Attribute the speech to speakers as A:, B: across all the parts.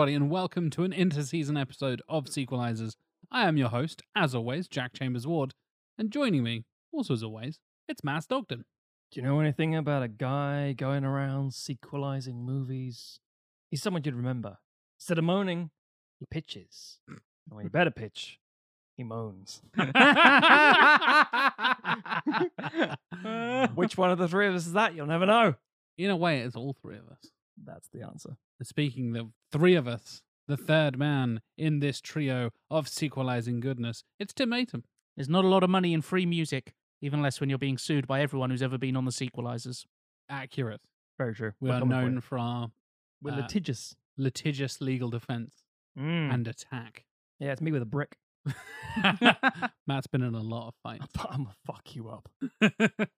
A: everybody, and welcome to an inter-season episode of Sequelizers. I am your host, as always, Jack Chambers Ward, and joining me, also as always, it's Matt Stockton.
B: Do you know anything about a guy going around sequelizing movies? He's someone you'd remember. Instead of moaning, he pitches. And when he better pitch, he moans. Which one of the three of us is that? You'll never know.
A: In a way, it's all three of us.
B: That's the answer.
A: Speaking of three of us, the third man in this trio of sequelizing goodness, it's Tim Atom.
C: There's not a lot of money in free music, even less when you're being sued by everyone who's ever been on the sequelizers.
A: Accurate.
B: Very true.
A: We
B: We're
A: are known for our
B: We're
A: uh,
B: litigious.
A: litigious legal defense
B: Mm.
A: and attack.
B: yeah, it's me with a brick.
A: Matt's been in a lot of fights.
B: I'm gonna fuck you up.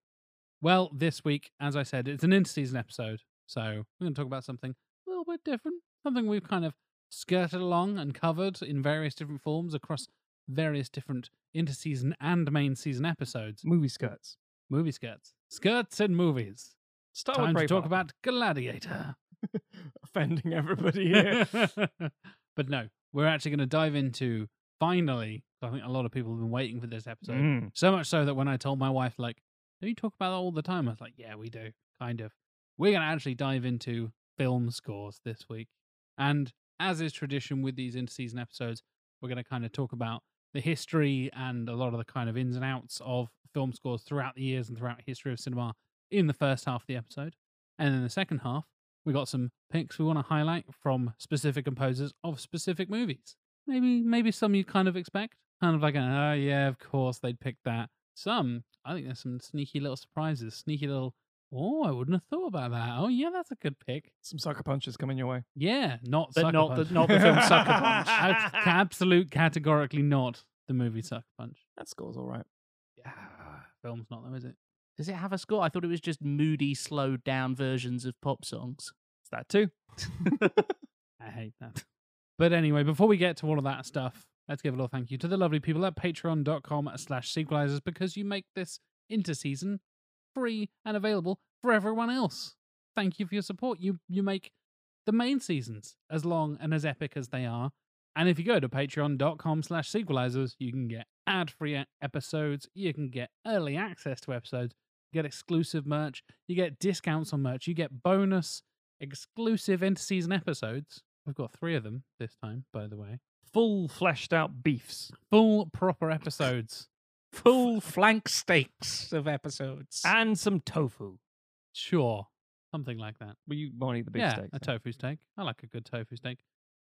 A: well, this week, as I said, it's an interseason episode. So we're going to talk about something a little bit different, something we've kind of skirted along and covered in various different forms across various different interseason and main season episodes.
B: Movie skirts.
A: Movie skirts. Skirts and movies.
B: Start
A: Time
B: with
A: to talk about Gladiator.
B: offending everybody here.
A: but no, we're actually going to dive into finally. I think a lot of people have been waiting for this episode.
B: Mm.
A: So much so that when I told my wife, like, do you talk about that all the time? I was like, yeah, we do, kind of. We're going to actually dive into film scores this week. And as is tradition with these interseason episodes, we're going to kind of talk about the history and a lot of the kind of ins and outs of film scores throughout the years and throughout history of cinema in the first half of the episode. And in the second half, we got some picks we want to highlight from specific composers of specific movies. Maybe maybe some you kind of expect. Kind of like, oh yeah, of course they'd pick that. Some, I think there's some sneaky little surprises, sneaky little, oh, I wouldn't have thought about that. Oh yeah, that's a good pick.
B: Some sucker punches coming your way.
A: Yeah, not
C: But
A: Sucker
C: not the- not the film Sucker Punch.
A: Ab- Absolute, categorically not the movie Sucker Punch.
B: That score's all right.
A: Yeah, film's not though, is it?
C: Does it have a score? I thought it was just moody, slowed down versions of pop songs.
B: It's that too.
A: I hate that. But anyway, before we get to all of that stuff, let's give a little thank you to the lovely people at patreon.com slash sequelizers because you make this interseason free and available for everyone else. Thank you for your support. You you make the main seasons as long and as epic as they are. And if you go to patreon.com slash sequelizers, you can get ad-free episodes, you can get early access to episodes, you get exclusive merch, you get discounts on merch, you get bonus exclusive interseason episodes. We've got three of them this time, by the way.
B: Full fleshed out beefs.
A: Full proper episodes.
C: Full flank steaks of episodes.
B: And some tofu.
A: Sure. Something like that.
B: Well, you won't eat the beef
A: yeah,
B: steak.
A: a
B: so.
A: tofu steak. I like a good tofu steak.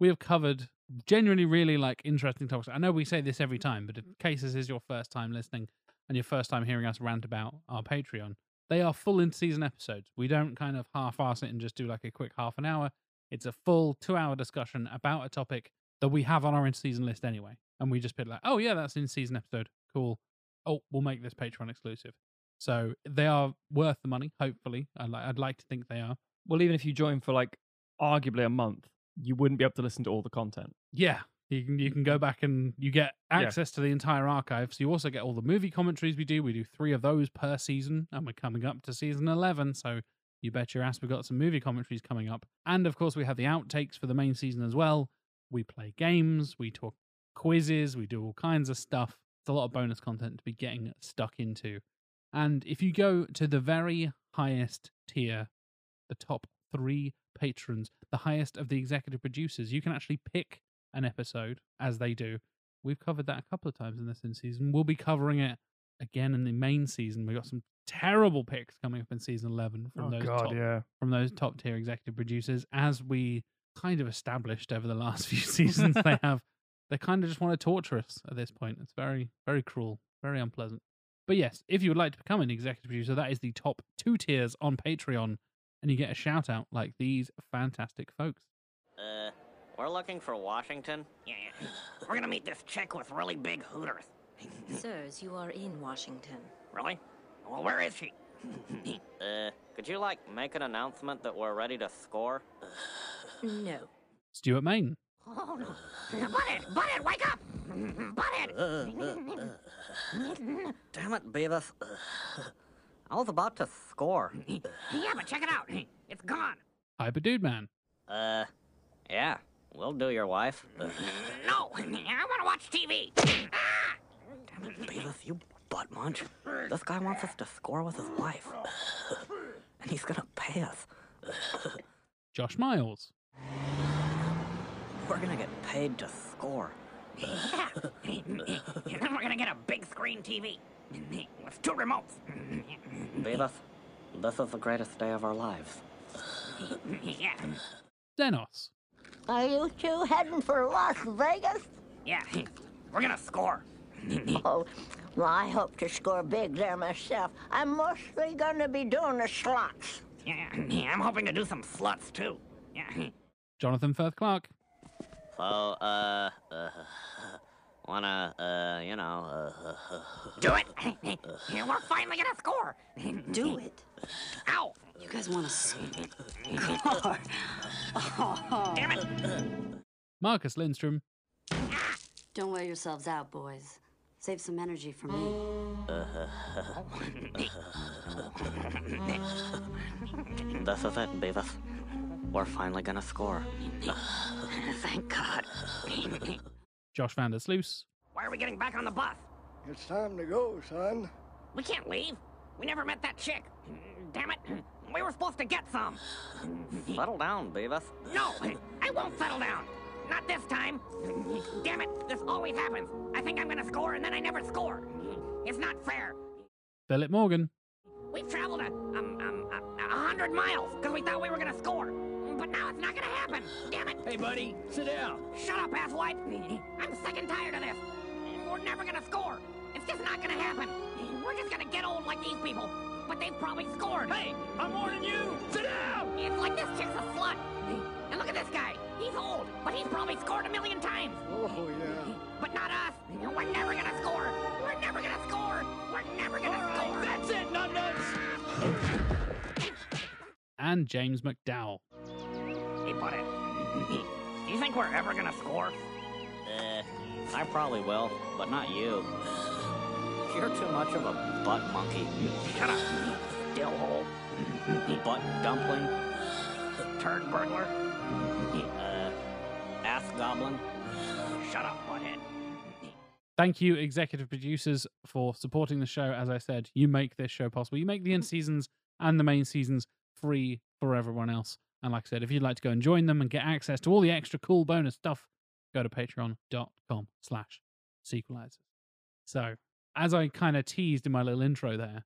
A: We have covered genuinely really like interesting topics. I know we say this every time, but in case this is your first time listening and your first time hearing us rant about our Patreon, they are full in-season episodes. We don't kind of half-ass it and just do like a quick half an hour. It's a full two-hour discussion about a topic that we have on our in-season list anyway, and we just put like, oh yeah, that's in-season episode. Cool. Oh, we'll make this Patreon exclusive. So they are worth the money. Hopefully, I'd, li- I'd like to think they are.
B: Well, even if you join for like arguably a month, you wouldn't be able to listen to all the content.
A: Yeah, you can you can go back and you get access to the entire archive. So you also get all the movie commentaries we do. We do three of those per season, and we're coming up to season eleven. So you bet your ass we've got some movie commentaries coming up. And of course, we have the outtakes for the main season as well. We play games, we talk quizzes, we do all kinds of stuff. It's a lot of bonus content to be getting stuck into. And if you go to the very highest tier, the top three patrons, the highest of the executive producers, you can actually pick an episode as they do. We've covered that a couple of times in this in season. We'll be covering it again in the main season. We've got some terrible picks coming up in season 11 from oh, those top,
B: yeah.
A: from those top tier executive producers as we kind of established over the last few seasons they have they kind of just want to torture us at this point it's very very cruel very unpleasant but yes if you would like to become an executive producer that is the top two tiers on patreon and you get a shout out like these fantastic folks
D: Uh, we're looking for Washington.
E: Yeah, yeah. we're gonna meet this chick with really big hooters.
F: Sirs, you are in Washington.
E: Really? Well, where is she?
D: Uh, could you like make an announcement that we're ready to score?
F: No.
A: stuart main
E: Oh no! Butthead! Butthead, wake up! Butthead!
D: Damn it, Beavis. I was about to score.
E: yeah, but check it out. It's gone.
A: I hyper dude man
D: Uh, yeah. We'll do your wife.
E: No, I want to watch TV. Ah!
D: Damn it, Beavis, you butt munch. This guy wants us to score with his wife. and he's gonna pay us.
A: Josh Miles.
D: We're gonna get paid to score.
E: Yeah. and then we're gonna get a big screen TV with two remotes.
D: Beavis, this is the greatest day of our lives.
E: yeah,
A: Denos.
G: Are you two heading for Las Vegas?
E: yeah. We're gonna score.
G: Oh, well, I hope to score big there myself. I'm mostly gonna be doing the slots.
E: Yeah, I'm hoping to do some sluts too. Yeah.
A: Jonathan Firth Clark.
D: So, uh, uh, wanna, uh, you know, uh,
E: Do it. We're finally gonna score.
F: Do it.
E: Ow!
F: You guys want to score? oh.
E: Damn it!
A: Marcus Lindstrom.
F: Don't wear yourselves out, boys. Save some energy for me.
D: this is it, Beavis. We're finally gonna score.
E: Thank God.
A: Josh Van der Sluice.
E: Why are we getting back on the bus?
H: It's time to go, son.
E: We can't leave. We never met that chick. Damn it. We were supposed to get some.
D: Settle down, Beavis.
E: No, I won't settle down. Not this time. Damn it, this always happens. I think I'm gonna score and then I never score. It's not fair.
A: Philip Morgan.
E: We've traveled a, um, um, a, a hundred miles because we thought we were gonna score. But now it's not gonna happen. Damn it.
H: Hey, buddy, sit down.
E: Shut up, asswipe. I'm sick and tired of this. We're never gonna score. It's just not gonna happen. We're just gonna get old like these people. But they've probably scored.
H: Hey, I'm warning you. Sit down.
E: It's like this chick's a slut. And look at this guy. He's old, but he's probably scored a million times.
H: Oh, yeah.
E: But not us. We're never gonna score. We're never gonna score. We're never gonna
H: All
E: score.
H: right, that's it, numbnuts.
A: And James McDowell.
E: Hey, buddy. Do you think we're ever gonna score?
D: Uh, I probably will, but not you. You're too much of a butt monkey.
E: Shut up. Dillhole.
D: Butt dumpling.
E: Turd burglar.
D: Uh, ass goblin.
E: Shut up, butthead.
A: Thank you, executive producers, for supporting the show. As I said, you make this show possible. You make the end seasons and the main seasons free for everyone else. And like I said, if you'd like to go and join them and get access to all the extra cool bonus stuff, go to patreon.com slash sequelizers. So, as I kind of teased in my little intro there,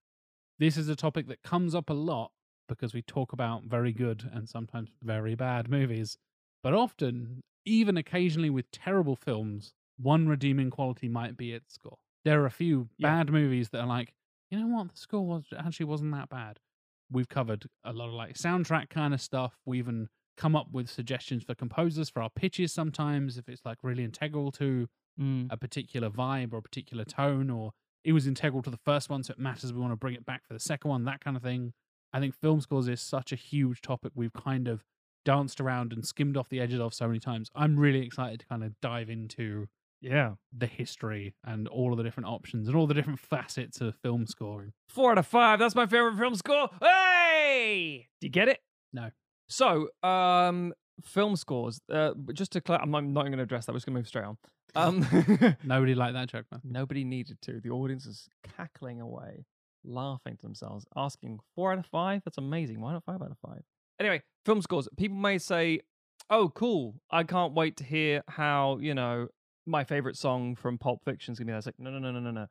A: this is a topic that comes up a lot because we talk about very good and sometimes very bad movies. But often, even occasionally with terrible films, one redeeming quality might be its score. There are a few
B: Yeah.
A: bad movies that are like, you know what, the score was actually wasn't that bad. We've covered a lot of like soundtrack kind of stuff. We even come up with suggestions for composers for our pitches sometimes if it's like really integral to
B: Mm.
A: a particular vibe or a particular tone, or it was integral to the first one, so it matters. We want to bring it back for the second one, that kind of thing. I think film scores is such a huge topic we've kind of danced around and skimmed off the edges of so many times. I'm really excited to kind of dive into
B: Yeah.
A: the history and all of the different options and all the different facets of film scoring.
B: Four out of five. That's my favorite film score. Hey! Do you get it?
A: No.
B: So, um, film scores. Uh, just to clarify, I'm not, not going to address that. We're just going to move straight on. Um,
A: Nobody liked that joke, man.
B: nobody needed to. The audience is cackling away, laughing to themselves, asking four out of five. That's amazing. Why not five out of five? Anyway, film scores. People may say, "Oh, cool! I can't wait to hear how you know my favorite song from Pulp Fiction is gonna be." That's like, no, no, no, no, no, no.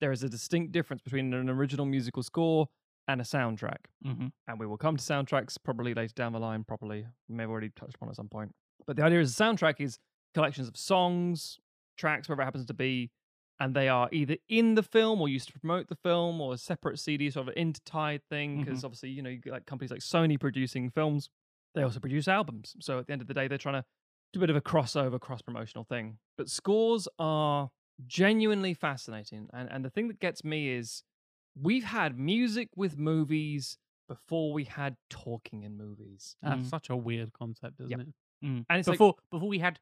B: There is a distinct difference between an original musical score and a soundtrack,
C: Mm-hmm.
B: and we will come to soundtracks probably later down the line. Properly, we may have already touched upon at some point. But the idea is a soundtrack is collections of songs, tracks, wherever it happens to be, and they are either in the film or used to promote the film or a separate CD, sort of an intertied thing. Because obviously, you know, you get like companies like Sony producing films, they also produce albums. So at the end of the day, they're trying to a bit of a crossover, cross promotional thing. But scores are genuinely fascinating. And, and the thing that gets me is we've had music with movies before we had talking in movies.
A: That's
C: Mm.
A: such a weird concept, isn't
B: Yep.
A: it?
C: Mm.
B: And it's like-
C: before before we had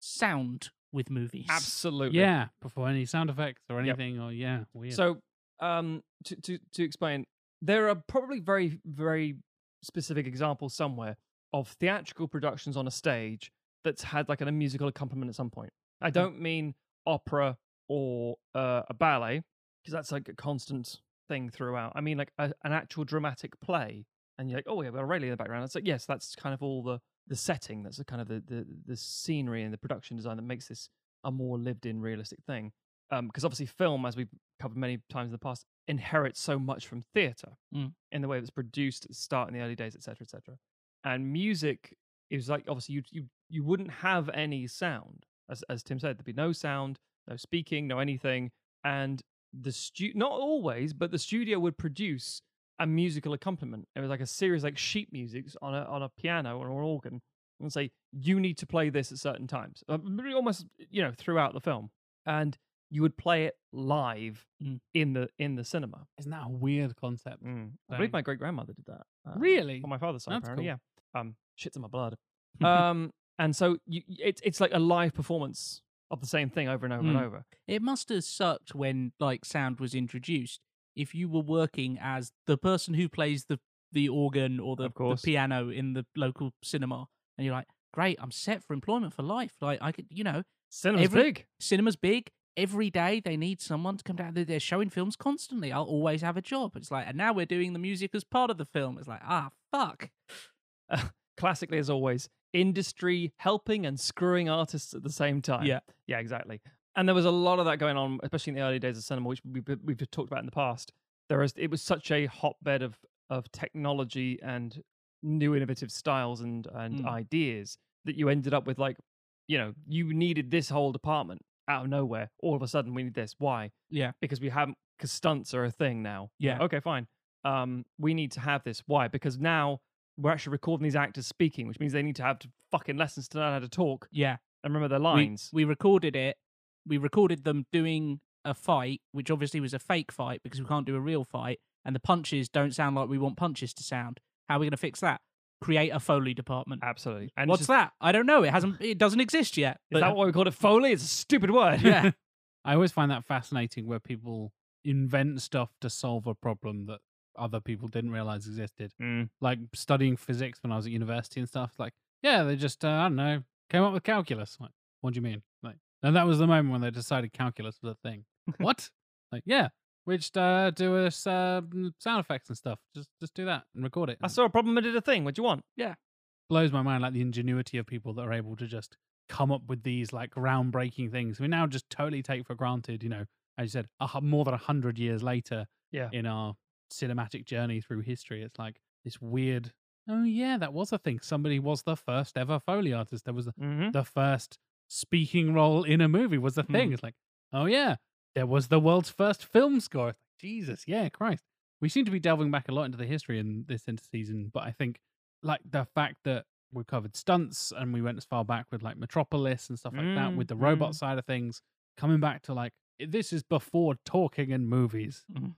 C: sound with movies.
B: Absolutely.
A: Yeah, before any sound effects or anything, or yeah, weird.
B: So, um, to, to to explain, there are probably very very specific examples somewhere of theatrical productions on a stage that's had like a musical accompaniment at some point. I don't mean opera or uh, a ballet because that's like a constant thing throughout. I mean like a, an actual dramatic play, and you're like, oh, yeah, we have a radio in the background. It's like yes, that's kind of all the the setting. That's the kind of the the, the scenery and the production design that makes this a more lived in, realistic thing. Because obviously, film, as we've covered many times in the past, inherits so much from theatre
C: Mm.
B: in the way it was produced at the start in the early days, etc., etc. And music is like obviously you you you wouldn't have any sound, as as Tim said, there'd be no sound, no speaking, no anything, and the stu not always, but the studio would produce a musical accompaniment. It was like a series like sheet music on a on a piano or an organ, and say you need to play this at certain times, uh, almost you know throughout the film, and you would play it live
C: Mm.
B: in the in the cinema.
A: Isn't that a weird concept?
B: Mm. I believe
A: Um,
B: my great grandmother did that. um,
A: Really?
B: On my father's side,
A: That's
B: apparently.
A: cool.
B: Yeah. Um, shit's in my blood. um, and so you, it's it's like a live performance of the same thing over and over
C: Mm.
B: and over.
C: It must have sucked when like sound was introduced. If you were working as the person who plays the the organ or the, the piano in the local cinema, and you're like, great, I'm set for employment for life. Like I could, you know,
B: Cinema's
C: Every-
B: big.
C: cinema's big. Every day they need someone to come down. They're- They're showing films constantly. I'll always have a job. It's like, and now we're doing the music as part of the film. It's like, ah, fuck.
B: Classically, as always, industry helping and screwing artists at the same time.
C: Yeah.
B: Yeah, exactly. And there was a lot of that going on, especially in the early days of cinema, which we've, we've talked about in the past. There was, it was such a hotbed of, of technology and new innovative styles and, and
C: Mm.
B: ideas that you ended up with, like, you know, you needed this whole department out of nowhere. All of a sudden, we need this. Why?
C: Yeah.
B: Because we haven't, because stunts are a thing now.
C: Yeah.
B: Okay, fine. Um, we need to have this. Why? Because now we're actually recording these actors speaking, which means they need to have to fucking lessons to learn how to talk
C: Yeah.
B: and remember their lines.
C: We, recorded it. We recorded them doing a fight, which obviously was a fake fight because we can't do a real fight, and the punches don't sound like we want punches to sound. How are we going to fix that? Create a foley department.
B: Absolutely. And
C: What's
B: just,
C: that? I don't know. It hasn't. It doesn't exist yet.
B: Is that why we called it Foley? It's a stupid word.
C: Yeah.
A: I always find that fascinating where people invent stuff to solve a problem that other people didn't realize existed.
B: Mm.
A: Like studying physics when I was at university and stuff. Like, yeah, they just uh, I don't know came up with calculus. Like, what do you mean? Like, and that was the moment when they decided calculus was a thing. what? Like, yeah, we just uh, do us uh, sound effects and stuff. Just just do that and record it.
B: I saw a problem and did a thing. What do you want?
A: Yeah, blows my mind like the ingenuity of people that are able to just come up with these like groundbreaking things we now just totally take for granted you know as you said a, more than a hundred years later
B: Yeah.
A: in our cinematic journey through history it's like this weird oh yeah that was a thing somebody was the first ever foley artist there was the,
B: Mm-hmm.
A: the first speaking role in a movie was the thing
C: Mhm.
A: it's like oh yeah there was the world's first film score like, jesus yeah christ we seem to be delving back a lot into the history in this interseason but i think like the fact that we covered stunts and we went as far back with like Metropolis and stuff like that
B: Mm,
A: with the robot
B: mm.
A: side of things, coming back to like this is before talking in movies,
C: Mhm.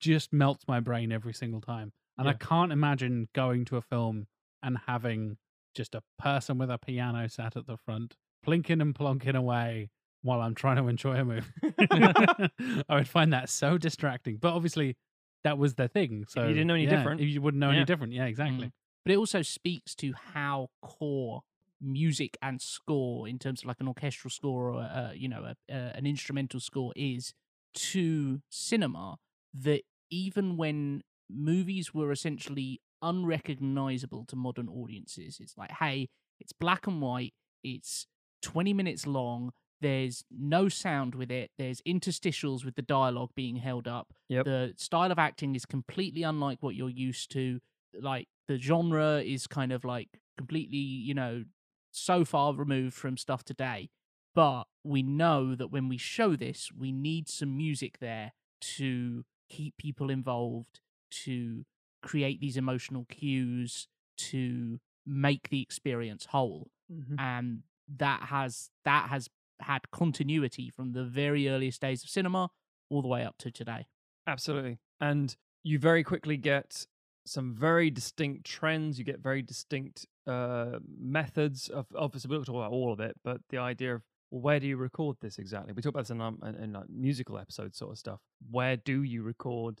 A: Just melts my brain every single time. And I can't imagine going to a film and having just a person with a piano sat at the front, plinking and plonking away while I'm trying to enjoy a movie. I would find that so distracting. But obviously, that was the thing. So you
B: didn't know any
A: yeah,
B: different.
A: you wouldn't know
B: Yeah.
A: any different. Yeah, exactly.
C: but it also speaks to how core music and score in terms of like an orchestral score or uh, you know a, uh, an instrumental score is to cinema that even when movies were essentially unrecognizable to modern audiences it's like hey it's black and white it's 20 minutes long there's no sound with it there's interstitials with the dialogue being held up
B: Yep.
C: the style of acting is completely unlike what you're used to like the genre is kind of like completely you know so far removed from stuff today but we know that when we show this we need some music there to keep people involved to create these emotional cues to make the experience whole
B: Mhm.
C: and that has that has had continuity from the very earliest days of cinema all the way up to today
B: Absolutely. And you very quickly get some very distinct trends. You get very distinct uh, methods of obviously we don't talk about all of it, but the idea of well, where do you record this exactly? We talk about this in, um, in, in like musical episodes, sort of stuff. Where do you record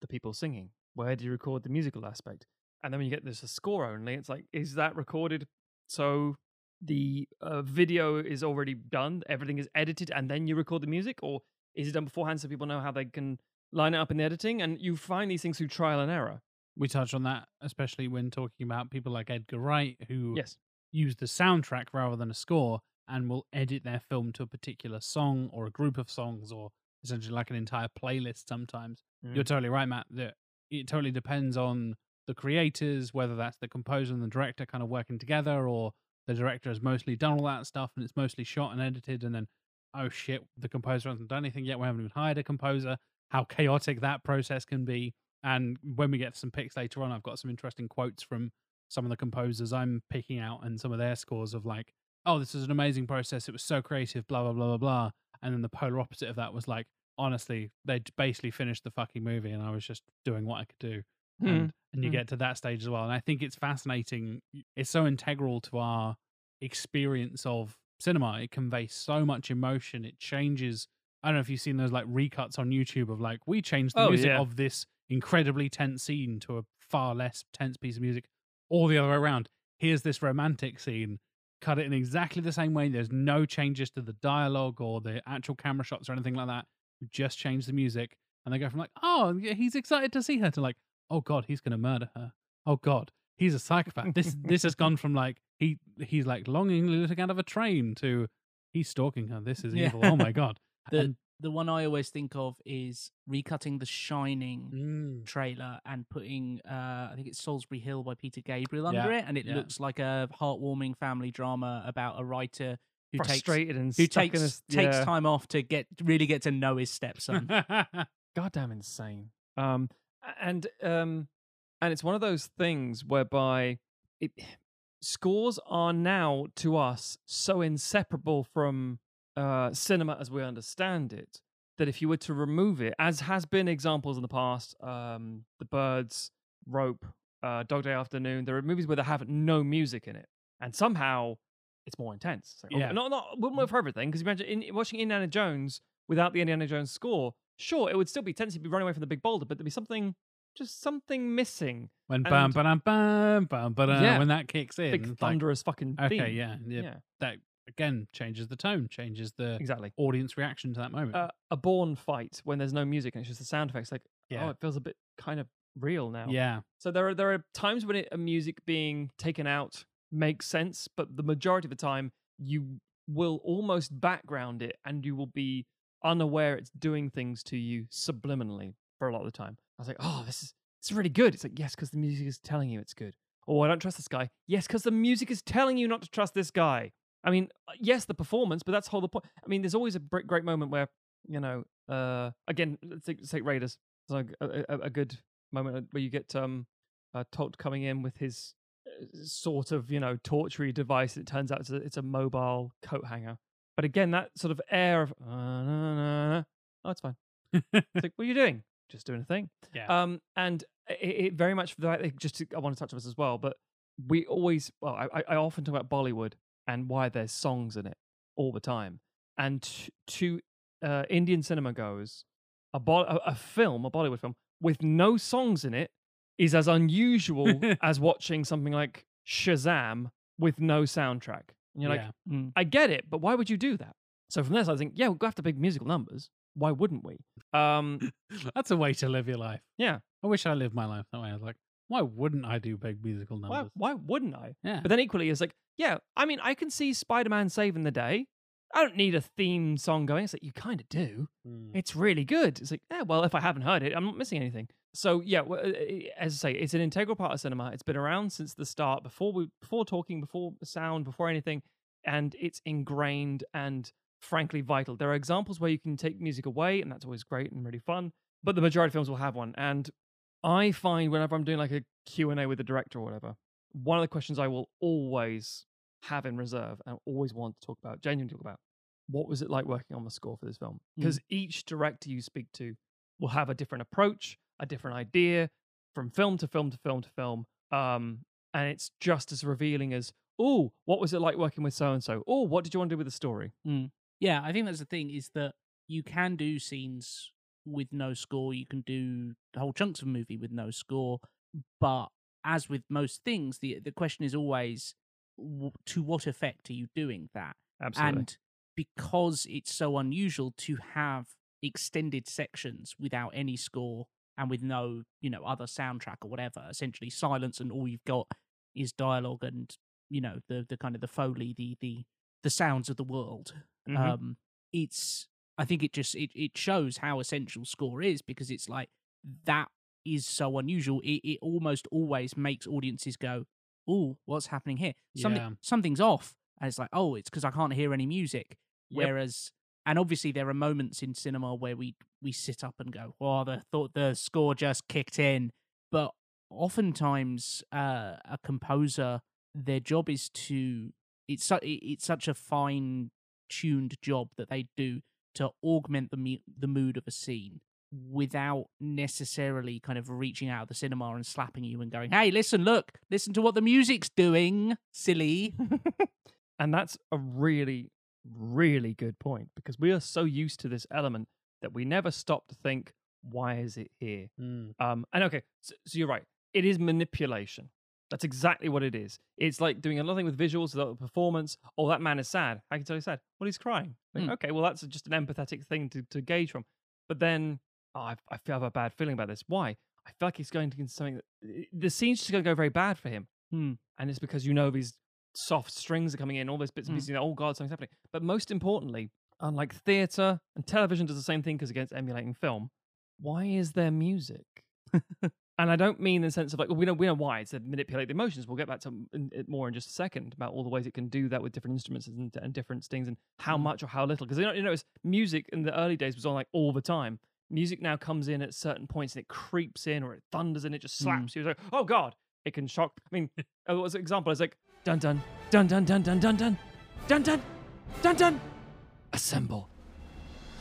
B: the people singing? Where do you record the musical aspect? And then when you get this a score only, it's like, is that recorded so the uh, video is already done, everything is edited, and then you record the music, or is it done beforehand so people know how they can line it up in the editing? And you find these things through trial and error.
A: We touch on that, especially when talking about people like Edgar Wright, who
B: Yes.
A: use the soundtrack rather than a score and will edit their film to a particular song or a group of songs or essentially like an entire playlist sometimes. You're
B: Mm.
A: totally right, Matt, that it totally depends on the creators, whether that's the composer and the director kind of working together or the director has mostly done all that stuff and it's mostly shot and edited and then oh shit, the composer hasn't done anything yet. We haven't even hired a composer. How chaotic that process can be. And when we get some picks later on, I've got some interesting quotes from some of the composers I'm picking out and some of their scores of like, oh, this is an amazing process. It was so creative, blah, blah, blah, blah, blah. And then the polar opposite of that was like, honestly, they'd basically finished the fucking movie and I was just doing what I could do.
B: Hmm.
A: And, and you
B: Hmm.
A: get to that stage as well. And I think it's fascinating. It's so integral to our experience of cinema. It conveys so much emotion. It changes. I don't know if you've seen those like recuts on YouTube of like, we changed the
B: Oh,
A: music
B: yeah.
A: of this incredibly tense scene to a far less tense piece of music, all the other way around. Here's this romantic scene. Cut it in exactly the same way. There's no changes to the dialogue or the actual camera shots or anything like that. You just change the music. And they go from like, oh, yeah, he's excited to see her to like, oh God, he's going to murder her. Oh God, he's a psychopath. This this has gone from like, he he's like longingly looking out of a train to he's stalking her. This is
C: Yeah.
A: evil. Oh my God.
C: The
A: And-
C: the one I always think of is recutting the Shining
A: Mm.
C: trailer and putting uh, I think it's Solsbury Hill by Peter Gabriel under
A: Yeah,
C: it, and it
A: yeah.
C: looks like a heartwarming family drama about a writer who takes
B: Frustrated and
C: who takes
B: this-
C: takes
B: yeah.
C: time off to get really get to know his stepson.
B: goddamn insane. Um, and um, and it's one of those things whereby it scores are now to us so inseparable from uh, cinema as we understand it that if you were to remove it, as has been examples in the past, um, The Birds, Rope, uh, Dog Day Afternoon, there are movies where they have no music in it, and somehow it's more intense. It's like, oh,
A: Yeah.
B: not not wouldn't work for everything because imagine in, watching Indiana Jones without the Indiana Jones score. Sure, it would still be tense. You'd be running away from the big boulder, but there'd be something, just something missing.
A: when
B: And-
A: bam, bam, bam, bam, bam,
B: Yeah.
A: when that kicks in,
B: Big
A: it's like,
B: thunderous fucking
A: okay,
B: theme.
A: yeah, yeah,
B: Yeah.
A: that again changes the tone, changes the
B: Exactly.
A: audience reaction to that moment.
B: Uh, a Bourne fight when there's no music and it's just the sound effects. Like,
A: Yeah.
B: oh, it feels a bit kind of real now.
A: yeah,
B: So there are there are times when it, a music being taken out makes sense, but the majority of the time you will almost background it and you will be unaware it's doing things to you subliminally for a lot of the time. I was like, oh, this is it's really good. It's like yes, because the music is telling you it's good. Oh, I don't trust this guy. Yes, because the music is telling you not to trust this guy. I mean, uh, yes, the performance, but that's whole the point. I mean, there's always a great moment where you know, uh, again, let's take, Raiders. It's like a, a, a good moment where you get um, uh, Toht coming in with his uh, sort of you know tortury device. It turns out it's a, it's a mobile coat hanger. But again, that sort of air of uh, na, na, na. oh, it's fine. It's like, what are you doing? Just doing a thing.
A: yeah,
B: Um, and it, it very much for that. Just to, I want to touch on this as well, but we always, well, I, I often talk about Bollywood and why there's songs in it all the time. And to uh, Indian cinema goes, a, bo- a, a film, a Bollywood film with no songs in it, is as unusual as watching something like Shazam with no soundtrack. And you're like,
A: yeah.
C: Mm.
B: I get it, but why would you do that? So from this, I think, yeah, we'll go after big musical numbers. Why wouldn't we? Um,
A: That's a way to live your life.
B: yeah.
A: I wish I lived my life that way. I was like, why wouldn't I do big musical
B: Why,
A: numbers?
B: why wouldn't I?
A: Yeah,
B: But then equally, it's like, yeah, I mean, I can see Spider Man saving the day. I don't need a theme song going. It's like, you kind of do.
A: Mm.
B: It's really good. It's like, yeah, well, if I haven't heard it, I'm not missing anything. So, yeah, uh, uh, as I say, it's an integral part of cinema. It's been around since the start, before we, before talking, before sound, before anything, and it's ingrained and frankly vital. There are examples where you can take music away, and that's always great and really fun. But the majority of films will have one, and I find whenever I'm doing like a Q&A with the director or whatever, one of the questions I will always have in reserve and always want to talk about, genuinely talk about, what was it like working on the score for this film? Because each director you speak to will have a different approach, a different idea from film to film to film to film. Um, and it's just as revealing as, oh, what was it like working with so and so? Oh, what did you want to do with the story?
C: Yeah, I think that's the thing is that you can do scenes with no score. You can do whole chunks of a movie with no score. But as with most things, the the question is always w- to what effect are you doing that?
B: Absolutely.
C: And because it's so unusual to have extended sections without any score and with no, you know, other soundtrack or whatever, essentially silence and all you've got is dialogue and, you know, the the kind of the foley, the the the sounds of the world.
B: Mhm.
C: Um it's I think it just it, it shows how essential score is because it's like that is so unusual. It it almost always makes audiences go, "Oh, what's happening here? Something
A: Yeah.
C: something's off." And it's like, "Oh, it's because I can't hear any music."
B: Yep.
C: Whereas, and obviously there are moments in cinema where we we sit up and go, "Oh, the thought the score just kicked in," but oftentimes uh, a composer their job is to it's su- it's such a fine tuned job that they do to augment the mu- the mood of a scene without necessarily kind of reaching out of the cinema and slapping you and going, "Hey, listen, look, listen to what the music's doing, silly."
B: and that's a really, really good point because we are so used to this element that we never stop to think, why is it here?
A: Mm.
B: Um, and okay, so, so you're right. It is manipulation. That's exactly what it is. It's like doing another thing with visuals, the performance. Oh, that man is sad. I can tell he's sad. Well, he's crying. Like,
C: Hmm.
B: Okay, well, that's just an empathetic thing to, to gauge from. But then, oh, I, I feel I have a bad feeling about this. Why? I feel like he's going to get something that the scene's just going to go very bad for him.
C: Hmm.
B: And it's because you know these soft strings are coming in, all those bits and
C: Hmm.
B: pieces. You know, oh God, something's happening. But most importantly, unlike theatre and television does the same thing because against emulating film, why is there music? and I don't mean in the sense of like well, we know we know why it's to manipulate the emotions. We'll get back to in, it more in just a second about all the ways it can do that with different instruments and, and different things and how
C: Mm.
B: much or how little. Because you know, you know, it's music in the early days was on like all the time music now comes in at certain points and it creeps in or it thunders and it just slaps mm. you. It's like, oh God, it can shock. I mean, as an example, it's like, dun dun, dun dun dun dun dun dun, dun dun, dun dun, assemble.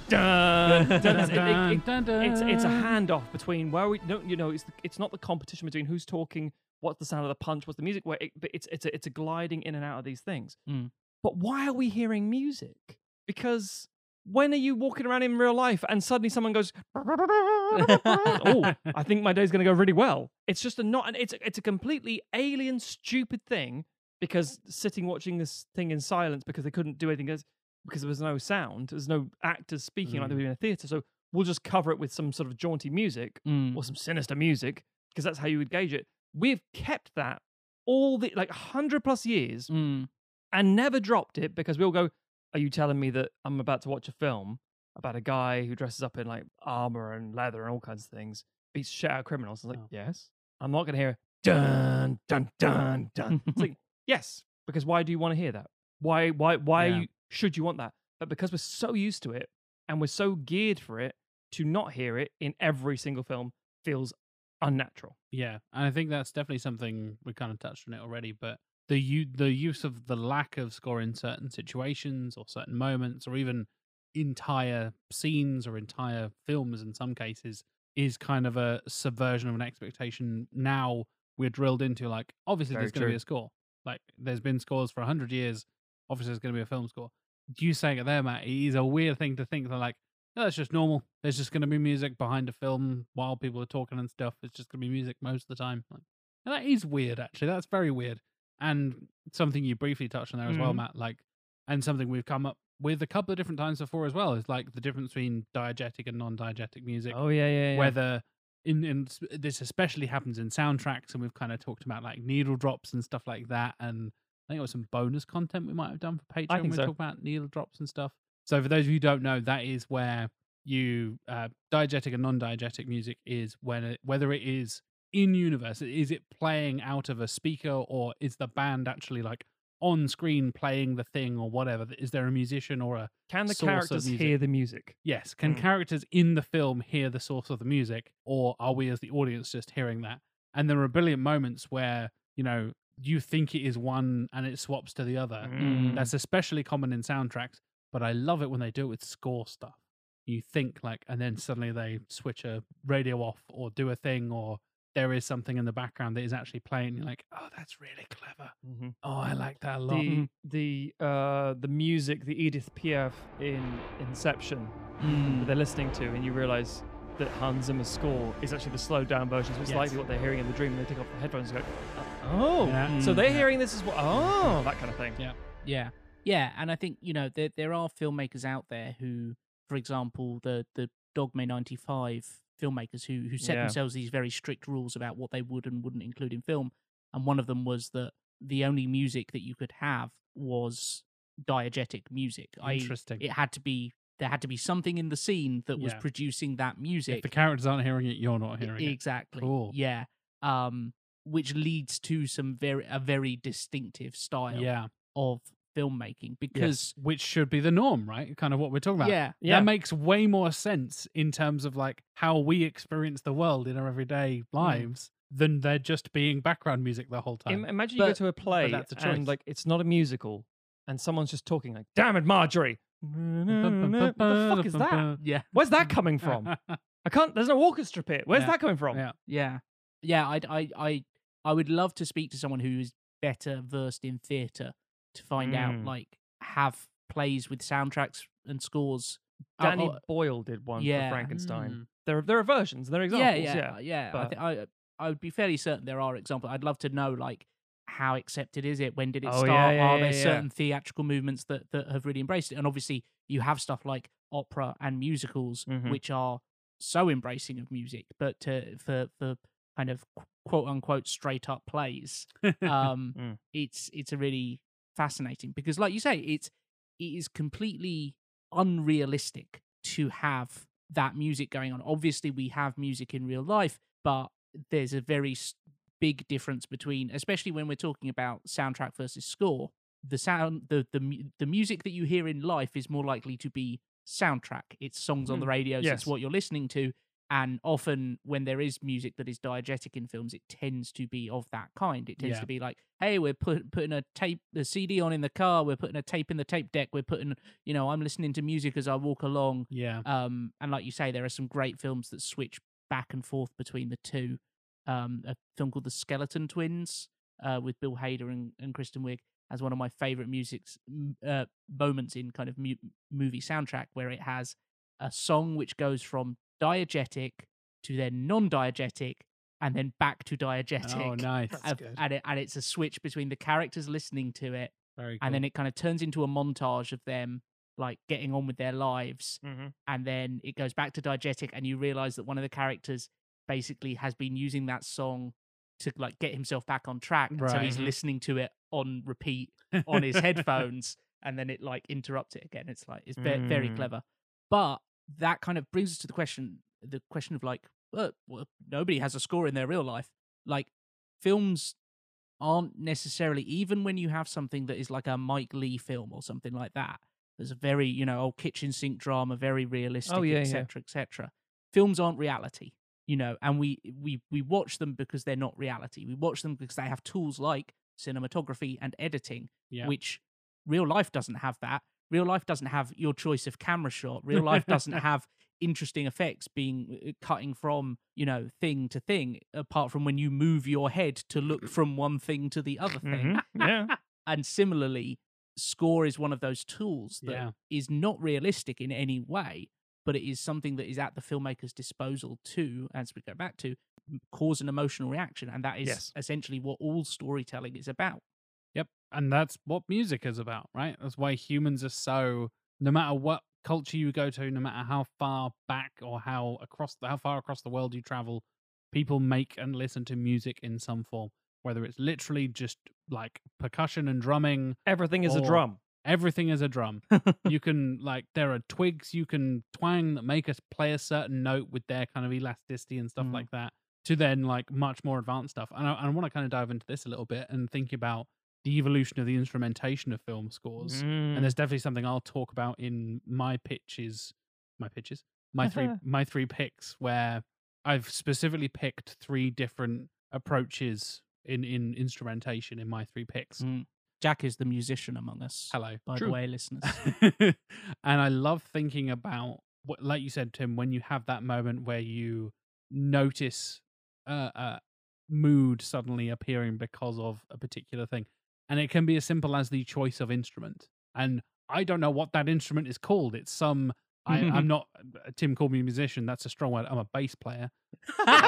B: Dun, dun, dun,
A: dun, dun.
B: It's, it's a handoff between where we don't, you know, it's, the, it's not the competition between who's talking, what's the sound of the punch, what's the music, where it, but it's, it's, a, it's a gliding in and out of these things.
C: Mm.
B: But why are we hearing music? Because when are you walking around in real life and suddenly someone goes oh i think my day's going to go really well it's just a not it's a- it's a completely alien stupid thing because sitting watching this thing in silence because they couldn't do anything else because there was no sound there's no actors speaking like they
A: Mm.
B: would in a theater so we'll just cover it with some sort of jaunty music
C: Mm.
B: or some sinister music because that's how you would gauge it. We've kept that all the like 100 plus years
C: Mm.
B: and never dropped it because we'll go, Are you telling me that I'm about to watch a film about a guy who dresses up in like armor and leather and all kinds of things, beats shit out of criminals? I was like,
A: Oh.
B: Yes. I'm not going to hear dun, dun, dun, dun. it's like, Yes, because why do you want to hear that? Why, why, why
A: Yeah.
B: you, should you want that? But because we're so used to it and we're so geared for it, to not hear it in every single film feels unnatural.
A: Yeah, and I think that's definitely something we kind of touched on it already. But the u- the use of the lack of score in certain situations or certain moments, or even entire scenes or entire films, in some cases, is kind of a subversion of an expectation. Now we're drilled into like, obviously
B: Very
A: there's going to be a score. Like there's been scores for hundred years. Obviously there's going to be a film score. You saying it there, Matt, it is a weird thing to think that like no, that's just normal. There's just going to be music behind a film while people are talking and stuff. It's just going to be music most of the time. Like, that is weird, actually. That's very weird. And something you briefly touched on there as well,
B: Mhm.
A: Matt. Like, and something we've come up with a couple of different times before as well is like the difference between diegetic and non-diegetic music.
B: Oh yeah, yeah, yeah.
A: Whether in in this especially happens in soundtracks, and we've kind of talked about like needle drops and stuff like that. And I think it was some bonus content we might have done for Patreon. we
B: so.
A: talk about needle drops and stuff. So for those of you who don't know, that is where you uh, diegetic and non-diegetic music is when it, whether it is in universe, is it playing out of a speaker or is the band actually like on screen playing the thing or whatever? Is there a musician or a
B: Can the characters hear the music?
A: Yes. Can
B: Mm.
A: characters in the film hear the source of the music, or are we as the audience just hearing that? And there are brilliant moments where, you know, you think it is one and it swaps to the other.
B: Mm.
A: That's especially common in soundtracks, but I love it when they do it with score stuff. You think like, and then suddenly they switch a radio off or do a thing, or there is something in the background that is actually playing. You're like, oh, that's really clever.
B: Mhm.
A: Oh, I like that a lot.
B: The the uh the music, the Edith Piaf in Inception
C: Mm.
B: that they're listening to, and you realize that Hans Zimmer's score is actually the slowed down version. So it's
A: Yes.
B: likely what they're hearing in the dream. and They take off the headphones and go, oh,
A: Yeah.
B: so
C: Mm.
B: they're hearing this as well. Oh, that kind of thing.
A: Yeah.
C: Yeah, yeah, and I think you know there there are filmmakers out there who, for example, the the Dogme ninety five filmmakers who who set
B: Yeah.
C: themselves these very strict rules about what they would and wouldn't include in film, and one of them was that the only music that you could have was diegetic music.
A: Interesting.
C: it had to be there had to be something in the scene that was
A: Yeah.
C: producing that music.
A: If the characters aren't hearing it, you're not hearing it.
C: exactly.
A: Cool.
C: Yeah. Um, which leads to some very a very distinctive style
A: Yeah.
C: of filmmaking because
A: Which should be the norm, right? Kind of what we're talking about.
C: yeah,
B: Yeah.
A: That makes way more sense in terms of like how we experience the world in our everyday mm. lives than they're just being background music the whole time.
B: Im- imagine you go to a play
A: that's a
B: and like it's not a musical, and someone's just talking like, "Damn it, Marjorie! what the fuck is that?
C: yeah,
B: Where's that coming from? I can't. There's no orchestra pit. Where's
A: Yeah.
B: that coming from?
A: Yeah.
C: yeah, yeah. I I I I would love to speak to someone who is better versed in theatre to find out
B: Mm.
C: like have plays with soundtracks and scores. Oh,
B: Danny
C: oh,
B: Boyle did one
C: yeah.
B: for Frankenstein.
A: Mm.
B: There, are, there are versions. There are
C: yeah,
B: examples.
C: yeah, yeah. I,
B: but-
C: I I would be fairly certain there are examples. I'd love to know like how accepted is it? When did it
B: Oh,
C: start?
B: yeah,
C: are there
B: yeah.
C: certain theatrical movements that that have really embraced it? And obviously, you have stuff like opera and musicals,
B: Mhm.
C: which are so embracing of music, but to, for for kind of quote unquote straight up plays, um,
B: Mm.
C: it's it's a really fascinating because, like you say, it's it is completely unrealistic to have that music going on. Obviously, we have music in real life, but there's a very big difference between, especially when we're talking about soundtrack versus score. The sound, the the the music that you hear in life is more likely to be soundtrack. It's songs on the
B: hmm. radio.
C: radios.
B: yes.
C: It's what you're listening to. And often, when there is music that is diegetic in films, it tends to be of that kind. It tends
A: Yeah.
C: to be like, "Hey, we're put, putting a tape, the CD on in the car. We're putting a tape in the tape deck. We're putting, you know, I'm listening to music as I walk along."
A: yeah.
C: Um, and like you say, there are some great films that switch back and forth between the two. Um, a film called The Skeleton Twins uh, with Bill Hader and, and Kristen Wiig as one of my favorite music uh, moments in kind of mu- movie soundtrack, where it has a song which goes from diegetic to then non-diegetic and then back to diegetic.
A: Oh, nice.
C: Uh, and, it, and it's a switch between the characters listening to it
A: Very cool.
C: and then it kind of turns into a montage of them like getting on with their lives
B: Mhm.
C: and then it goes back to diegetic and you realize that one of the characters basically has been using that song to like get himself back on track and so he's listening to it on repeat on his headphones and then it like interrupts it again it's like it's ve- very
B: Mm.
C: clever but that kind of brings us to the question the question of like well, well nobody has a score in their real life like films aren't necessarily even when you have something that is like a Mike Lee film or something like that. There's a very you know old kitchen sink drama, very oh, realistic,
B: Oh, yeah, yeah.
C: etc. etc. Films aren't reality, you know, and we we we watch them because they're not reality. We watch them because they have tools like cinematography and editing,
A: Yeah.
C: which real life doesn't have that. Real life doesn't have your choice of camera shot. Real life doesn't have interesting effects being uh, cutting from you know thing to thing apart from when you move your head to look from one thing to the other thing
B: Mhm. Yeah.
C: and similarly score is one of those tools that is
A: Yeah.
C: not realistic in any way but it is something that is at the filmmaker's disposal to as we go back to cause an emotional reaction and that is
B: Yes.
C: essentially what all storytelling is about.
A: And that's what music is about, right? That's why humans are so no matter what culture you go to, no matter how far back or how across how far across the world you travel, people make and listen to music in some form. Whether it's literally just like percussion and drumming,
B: Everything is a drum.
A: everything is a drum. you can like there are twigs you can twang that make us play a certain note with their kind of elasticity and stuff
B: Mm.
A: like that to then like much more advanced stuff and i, I want to kind of dive into this a little bit and think about the evolution of the instrumentation of film scores
B: Mm.
A: and there's definitely something i'll talk about in my pitches my pitches my three my three picks where i've specifically picked three different approaches in in instrumentation in my three picks
C: Mm. jack is the musician among us
A: hello
C: by
A: True.
C: the way listeners
A: and I love thinking about what, like you said, Tim, when you have that moment where you notice uh, a mood suddenly appearing because of a particular thing, and it can be as simple as the choice of instrument. And I don't know what that instrument is called. It's some I, I'm not. uh, Tim called me a musician. That's a strong word. I'm a bass player.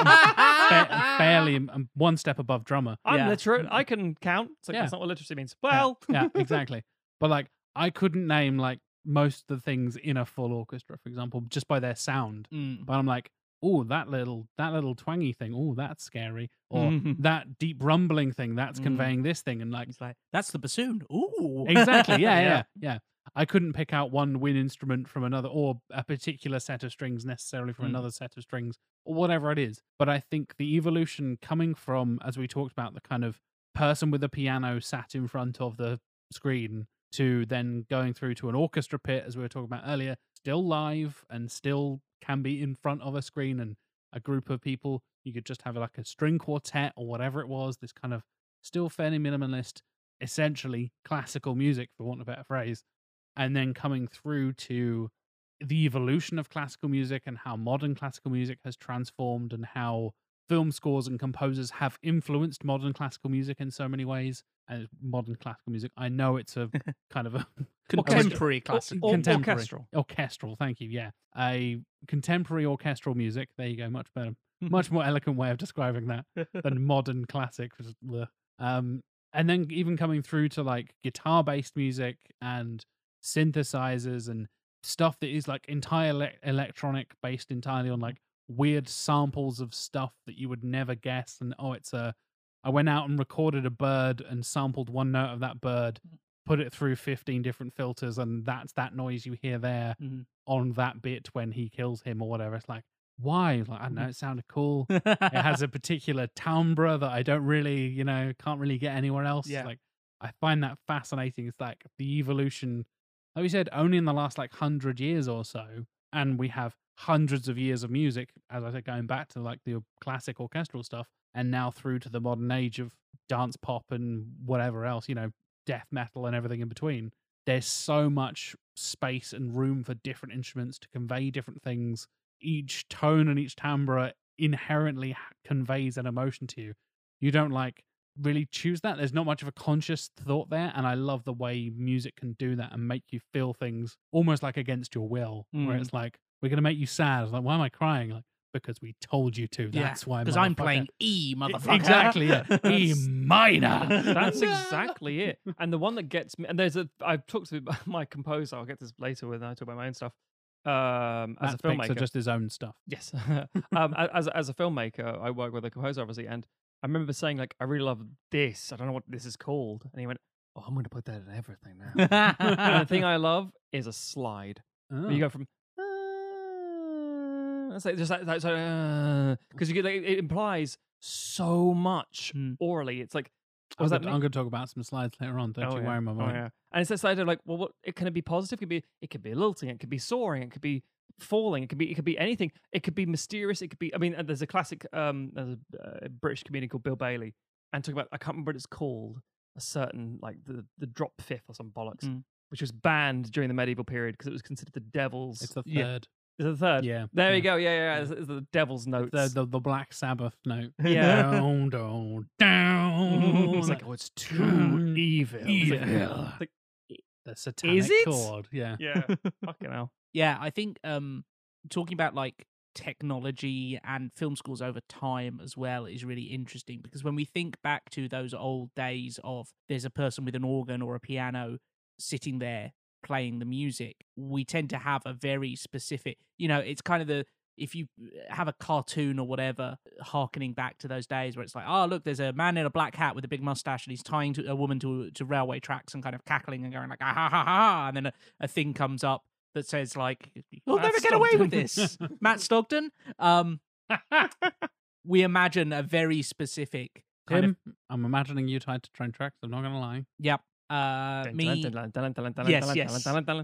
A: Ba- barely, I'm one step above drummer.
B: I'm
C: Yeah.
B: literate. I can count. It's like,
A: Yeah.
B: That's not what literacy means.
A: Yeah,
B: Well,
A: yeah, exactly. But like, I couldn't name like most of the things in a full orchestra, for example, just by their sound.
C: Mm.
A: But I'm like, oh, that little that little twangy thing. Oh, that's scary. Or that deep rumbling thing. That's
C: Mm.
A: conveying this thing. And like,
C: It's like that's the bassoon. Ooh,
A: exactly. Yeah,
B: Yeah.
A: yeah, yeah. I couldn't pick out one wind instrument from another, or a particular set of strings necessarily from
C: Mm.
A: another set of strings, or whatever it is. But I think the evolution coming from, as we talked about, the kind of person with a piano sat in front of the screen to then going through to an orchestra pit, as we were talking about earlier, still live and still can be in front of a screen and a group of people. You could just have like a string quartet or whatever it was, this kind of still fairly minimalist, essentially classical music, for want of a better phrase. And then coming through to the evolution of classical music and how modern classical music has transformed and how film scores and composers have influenced modern classical music in so many ways. And modern classical music, I know it's a kind of a
C: contemporary
B: Or- or-
A: contemporary.
B: orchestral.
A: orchestral thank you yeah. A contemporary orchestral music there you go much better much more eloquent way of describing that than modern classic which is bleh. um and then even coming through to like guitar based music and synthesizers and stuff that is like entire ele- electronic based entirely on like weird samples of stuff that you would never guess and oh it's a i went out and recorded a bird and sampled one note of that bird put it through 15 different filters and that's that noise you hear there
C: Mhm.
A: on that bit when he kills him or whatever. It's like why? Like i don't know it sounded cool. It
C: it
A: has a particular timbre that i don't really you know can't really get anywhere else.
C: Yeah.
A: like i find that fascinating. It's like the evolution like we said only in the last like 100 years or so and we have hundreds of years of music as i said going back to like the classic orchestral stuff and now through to the modern age of dance pop and whatever else you know death metal and everything in between there's so much space and room for different instruments to convey different things. Each tone and each timbre inherently conveys an emotion to you. You don't like really choose that. There's not much of a conscious thought there and i love the way music can do that and make you feel things almost like against your will where
C: Mm.
A: it's like we're going to make you sad. It's like why am i crying? Like because we told you to
C: Yeah,
A: that's why
C: because I'm playing E, motherfucker.
A: exactly yeah e minor
B: That's exactly it. And the one that gets me, and there's a, I've talked to my composer, I'll get this later when I talk about my own stuff. Um, as a filmmaker,
A: just his own stuff
B: yes. um, as, as a filmmaker, I work with a composer, obviously, and I remember saying, like, I really love this. I don't know what this is called. And he went, Oh, I'm going to put that in everything now. and the thing I love is a slide.
A: Oh.
B: you go from, it's like just like, like because you get like, it implies so much
C: Mm.
B: orally. It's like,
A: I'm gonna. I'm gonna talk about some slides later on. Don't
B: Oh,
A: you
B: yeah.
A: worry, my
B: Oh, yeah. And it's this idea of like, well, what it can it be positive? It could be it could be lilting, it could be soaring, it could be falling, it could be it could be anything. It could be mysterious. It could be. I mean, uh, there's a classic um, there's a uh, British comedian called Bill Bailey, and talking about I can't remember what it's called. A certain like the the drop fifth or some bollocks,
C: Mm.
B: which was banned during the medieval period because it was considered the devil's.
A: It's the
C: Yeah.
A: Third.
B: Is it the third?
A: Yeah.
B: There
A: yeah.
B: you go. Yeah, yeah. yeah. It's, it's the devil's notes.
A: The, the the Black Sabbath note.
B: Yeah.
A: Down, down, down.
B: it's like, oh, it's too evil.
A: Evil.
B: it's like,
A: the satanic
B: it?
A: chord. Yeah.
B: yeah. Fucking hell.
C: Yeah, I think um talking about like technology and film scores over time as well is really interesting because when we think back to those old days of there's a person with an organ or a piano sitting there playing the music, we tend to have a very specific, you know, it's kind of the if you have a cartoon or whatever, harkening back to those days where it's like, oh look, there's a man in a black hat with a big mustache and he's tying to, a woman to to railway tracks and kind of cackling and going like, ah ha ha ha, and then a, a thing comes up that says like, you'll
A: Matt
C: never get away with this, Matt Stockton. Um, we imagine a very specific kind
A: Tim, I'm imagining you tied to train tracks. I'm not gonna lie.
C: yep. Uh, me, Yes, yes.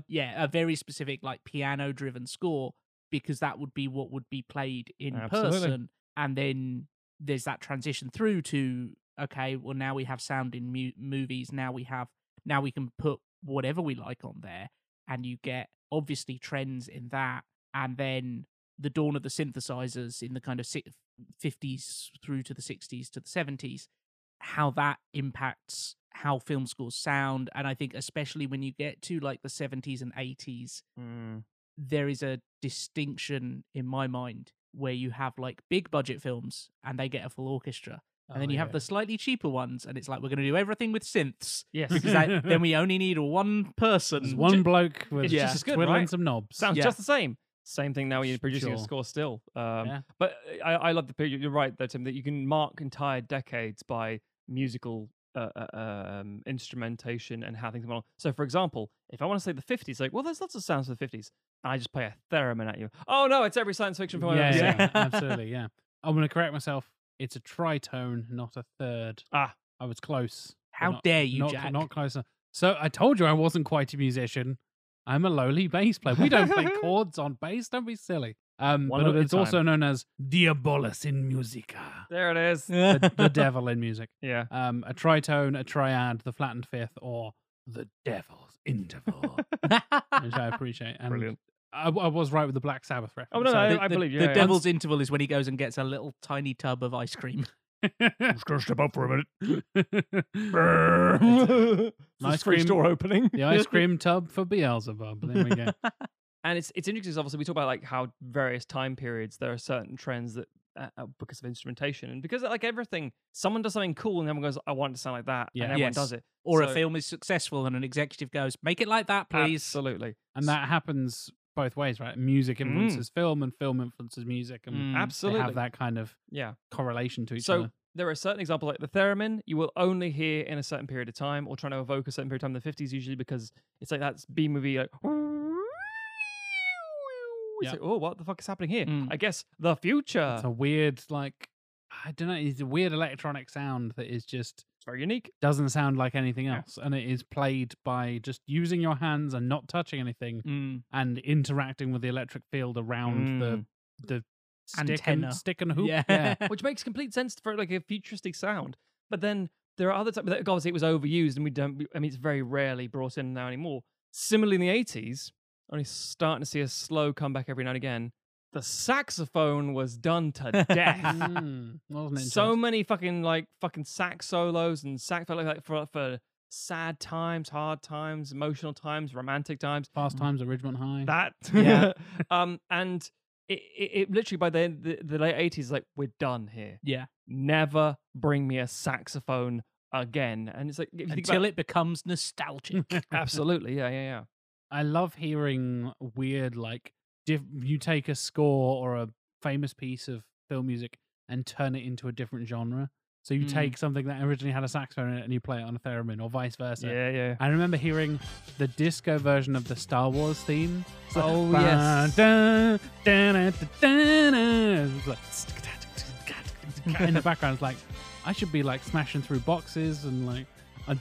C: yeah, a very specific like piano driven score because that would be what would be played in
B: Absolutely.
C: person, and then there's that transition through to okay, well now we have sound in mu- movies. Now we have now we can put whatever we like on there, and you get obviously trends in that, and then the dawn of the synthesizers in the kind of si- 50s through to the 60s to the 70s how that impacts how film scores sound and i think especially when you get to like the 70s and 80s
B: Mm.
C: there is a distinction in my mind where you have like big budget films and they get a full orchestra. And then
B: Oh,
C: you have the slightly cheaper ones, and it's like we're going to do everything with synths
B: Yes.
C: because that, then we only need one person.
A: There's one bloke with
B: it's
C: just
B: as
A: just
B: good,
A: twiddling
B: right?
A: some knobs.
B: Sounds
C: Yeah.
B: just the same. Same thing now you're producing a score still. Um,
A: Yeah.
B: But I, I love the period. You're right, though, Tim, that you can mark entire decades by musical uh, uh, um, instrumentation and how things come along. So, for example, if I want to say the 50s, like, well, there's lots of sounds for the 50s. And I just play a theremin at you. Oh, no, it's every science fiction film I've
A: yeah,
B: ever
A: yeah,
B: seen.
A: absolutely. Yeah, I'm going to correct myself. It's a tritone, not a third.
B: Ah.
A: I was close.
C: How
A: not-
C: dare you,
A: not,
C: Jack?
A: Not close. enough. So I told you I wasn't quite a musician. I'm a lowly bass player. We don't play chords on bass. Don't be silly. Um,
B: One
A: but
B: at a
A: it's also known as diabolus in musica,
B: There it is.
A: the, the devil in music.
B: yeah.
A: Um, a tritone, a triad, the flattened fifth, or the devil's interval, which I appreciate. And
B: Brilliant.
A: I, I was right with the Black Sabbath reference.
B: Oh, no,
A: so-
B: I-
C: the,
B: I
C: the-
B: believe you,
C: the
B: yeah, yeah.
C: devil's interval is when he goes and gets a little tiny tub of ice cream.
B: Just going to step up for a minute.
A: Ice
B: ice cream
A: cream-
B: store opening.
A: the ice cream tub for Beelzebub. There we go.
B: and it's it's interesting. 'cause Obviously, we talk about like how various time periods there are certain trends that uh, uh, because of instrumentation and because like everything, someone does something cool and everyone goes, "I want it to sound like that,"
A: Yeah.
B: and everyone
C: Yes.
B: does it.
C: or a film is successful and an executive goes, "Make it like that, please."
B: Absolutely,
A: And that happens both ways, right? Music influences film, and film influences music, and
C: Mm.
B: absolutely.
A: have that kind of
B: Yeah.
A: correlation to each
B: So
A: other.
B: there are certain examples like the theremin you will only hear in a certain period of time or trying to evoke a certain period of time in the 50s usually because it's like that's B movie like it's
A: Yeah.
B: like, oh what the fuck is happening here
C: Mm.
B: I guess the future
A: It's a weird, like, I don't know, it's a weird electronic sound that is just
B: very unique
A: doesn't sound like anything
B: Yeah.
A: else, and it is played by just using your hands and not touching anything,
C: Mm.
A: and interacting with the electric field around the the stick
C: Antenna.
A: and stick and hoop.
C: Yeah.
B: which makes complete sense for like a futuristic sound. But then there are other times. but Obviously, it was overused, and we don't. I mean, it's very rarely brought in now anymore. Similarly, in the eighties, only starting to see a slow comeback every now and again. The saxophone was done to death.
A: Mm,
B: so many fucking like fucking sax solos and sax like, like for for sad times, hard times, emotional times, romantic times.
A: Fast Times at Ridgemont High.
B: That
C: Yeah.
B: um, and it, it, it literally by the, end- the the late eighties, like we're done here
C: Yeah.
B: never bring me a saxophone again. And it's like if you think
C: Until
B: about,
C: it becomes nostalgic.
B: absolutely, yeah, yeah, yeah.
A: I love hearing weird like diff- you take a score or a famous piece of film music and turn it into a different genre. So you
C: Mm.
A: take something that originally had a saxophone in it and you play it on a theremin or vice versa.
B: Yeah, yeah.
A: I remember hearing the disco version of the Star Wars theme. Like,
B: Oh,
A: "Ba-
B: yes.
A: da- da- da." Like, in the background. It's like I should be like smashing through boxes and like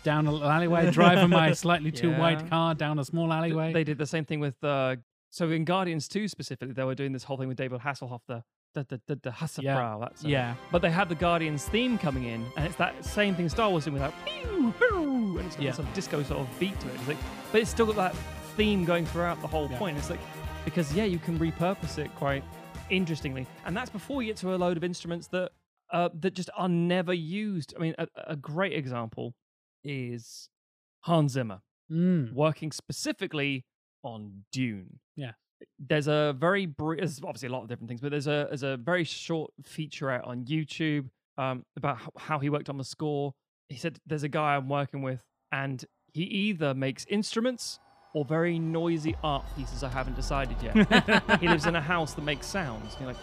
A: down an alleyway, driving my slightly too
B: Yeah.
A: wide car down a small alleyway.
B: They did the same thing with uh so in Guardians 2 specifically, they were doing this whole thing with David Hasselhoff, the the the, the, the Hasselfrau, that's uh,
C: yeah.
B: But they had the Guardians theme coming in, and it's that same thing Star Wars doing with like, pew, pew, and it's got
C: Yeah.
B: some disco sort of beat to it. It's like, but it's still got that theme going throughout the whole
A: Yeah.
B: point. It's like because yeah, you can repurpose it quite interestingly, and that's before you get to a load of instruments that uh, that just are never used. I mean, a, a great example is Hans Zimmer
A: Mm.
B: working specifically on Dune.
A: Yeah.
B: There's a very brief, there's obviously a lot of different things, but there's a there's a very short featurette on YouTube um, about how, how he worked on the score. He said there's a guy I'm working with, and he either makes instruments or very noisy art pieces. I haven't decided yet. he lives in a house that makes sounds. And you're like,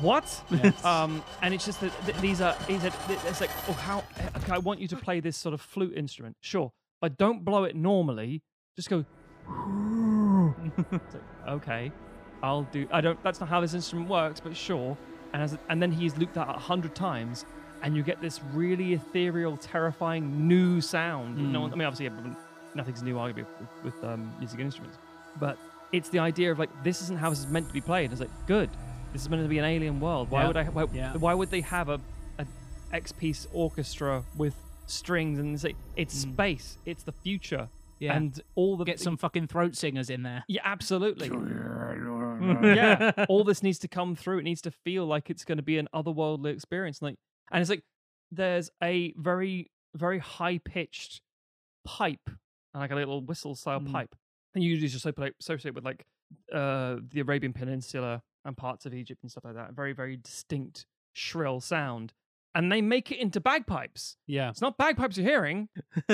B: what?
A: Yes.
B: Um, and it's just that th- these are. He said it's like, oh, how? Okay, I want you to play this sort of flute instrument, sure, but don't blow it normally. Just go. Okay, I'll do. I don't. That's not how this instrument works, but sure. And as and then he's looped that a hundred times, and you get this really ethereal, terrifying new sound. that No
C: Mm.
B: one. I mean, obviously, nothing's new, arguably, with, with um, music instruments, but it's the idea of like this isn't how this is meant to be played. It's like good. This is meant to be an alien world. Why
A: Yeah.
B: would I? Why,
A: Yeah.
B: why would they have a, a X piece orchestra with strings and it's like it's
C: Mm.
B: space. It's the future.
C: Yeah.
B: And all the
C: Get some fucking throat singers in there.
B: yeah, absolutely. yeah, all this needs to come through. It needs to feel like it's going to be an otherworldly experience. Like, and it's like there's a very, very high pitched pipe, like a little whistle style
C: Mm.
B: pipe, and you usually just associate associate with like uh, the Arabian Peninsula and parts of Egypt and stuff like that. Very, very distinct, shrill sound. And they make it into bagpipes.
A: Yeah.
B: It's not bagpipes you're hearing.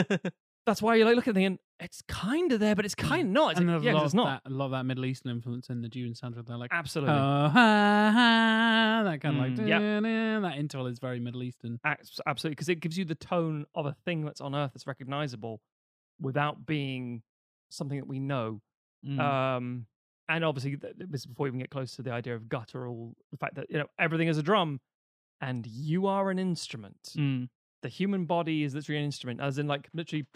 B: That's why you're like looking at the thinking, it's kind of there, but it's kind of not. It's
A: and
B: like, yeah,
A: a
B: 'cause
A: lot
B: it's not.
A: that, a lot of that Middle Eastern influence in the Dune soundtrack. They're like,
B: Absolutely.
A: oh, ha, ha, that kind of like, yeah. That interval is very Middle Eastern.
B: Absolutely, because it gives you the tone of a thing that's on Earth that's recognizable without being something that we know.
C: Mm.
B: Um, and obviously, th- th- this is before we even get close to the idea of guttural, the fact that you know everything is a drum, and you are an instrument.
C: Mm.
B: The human body is literally an instrument, as in like literally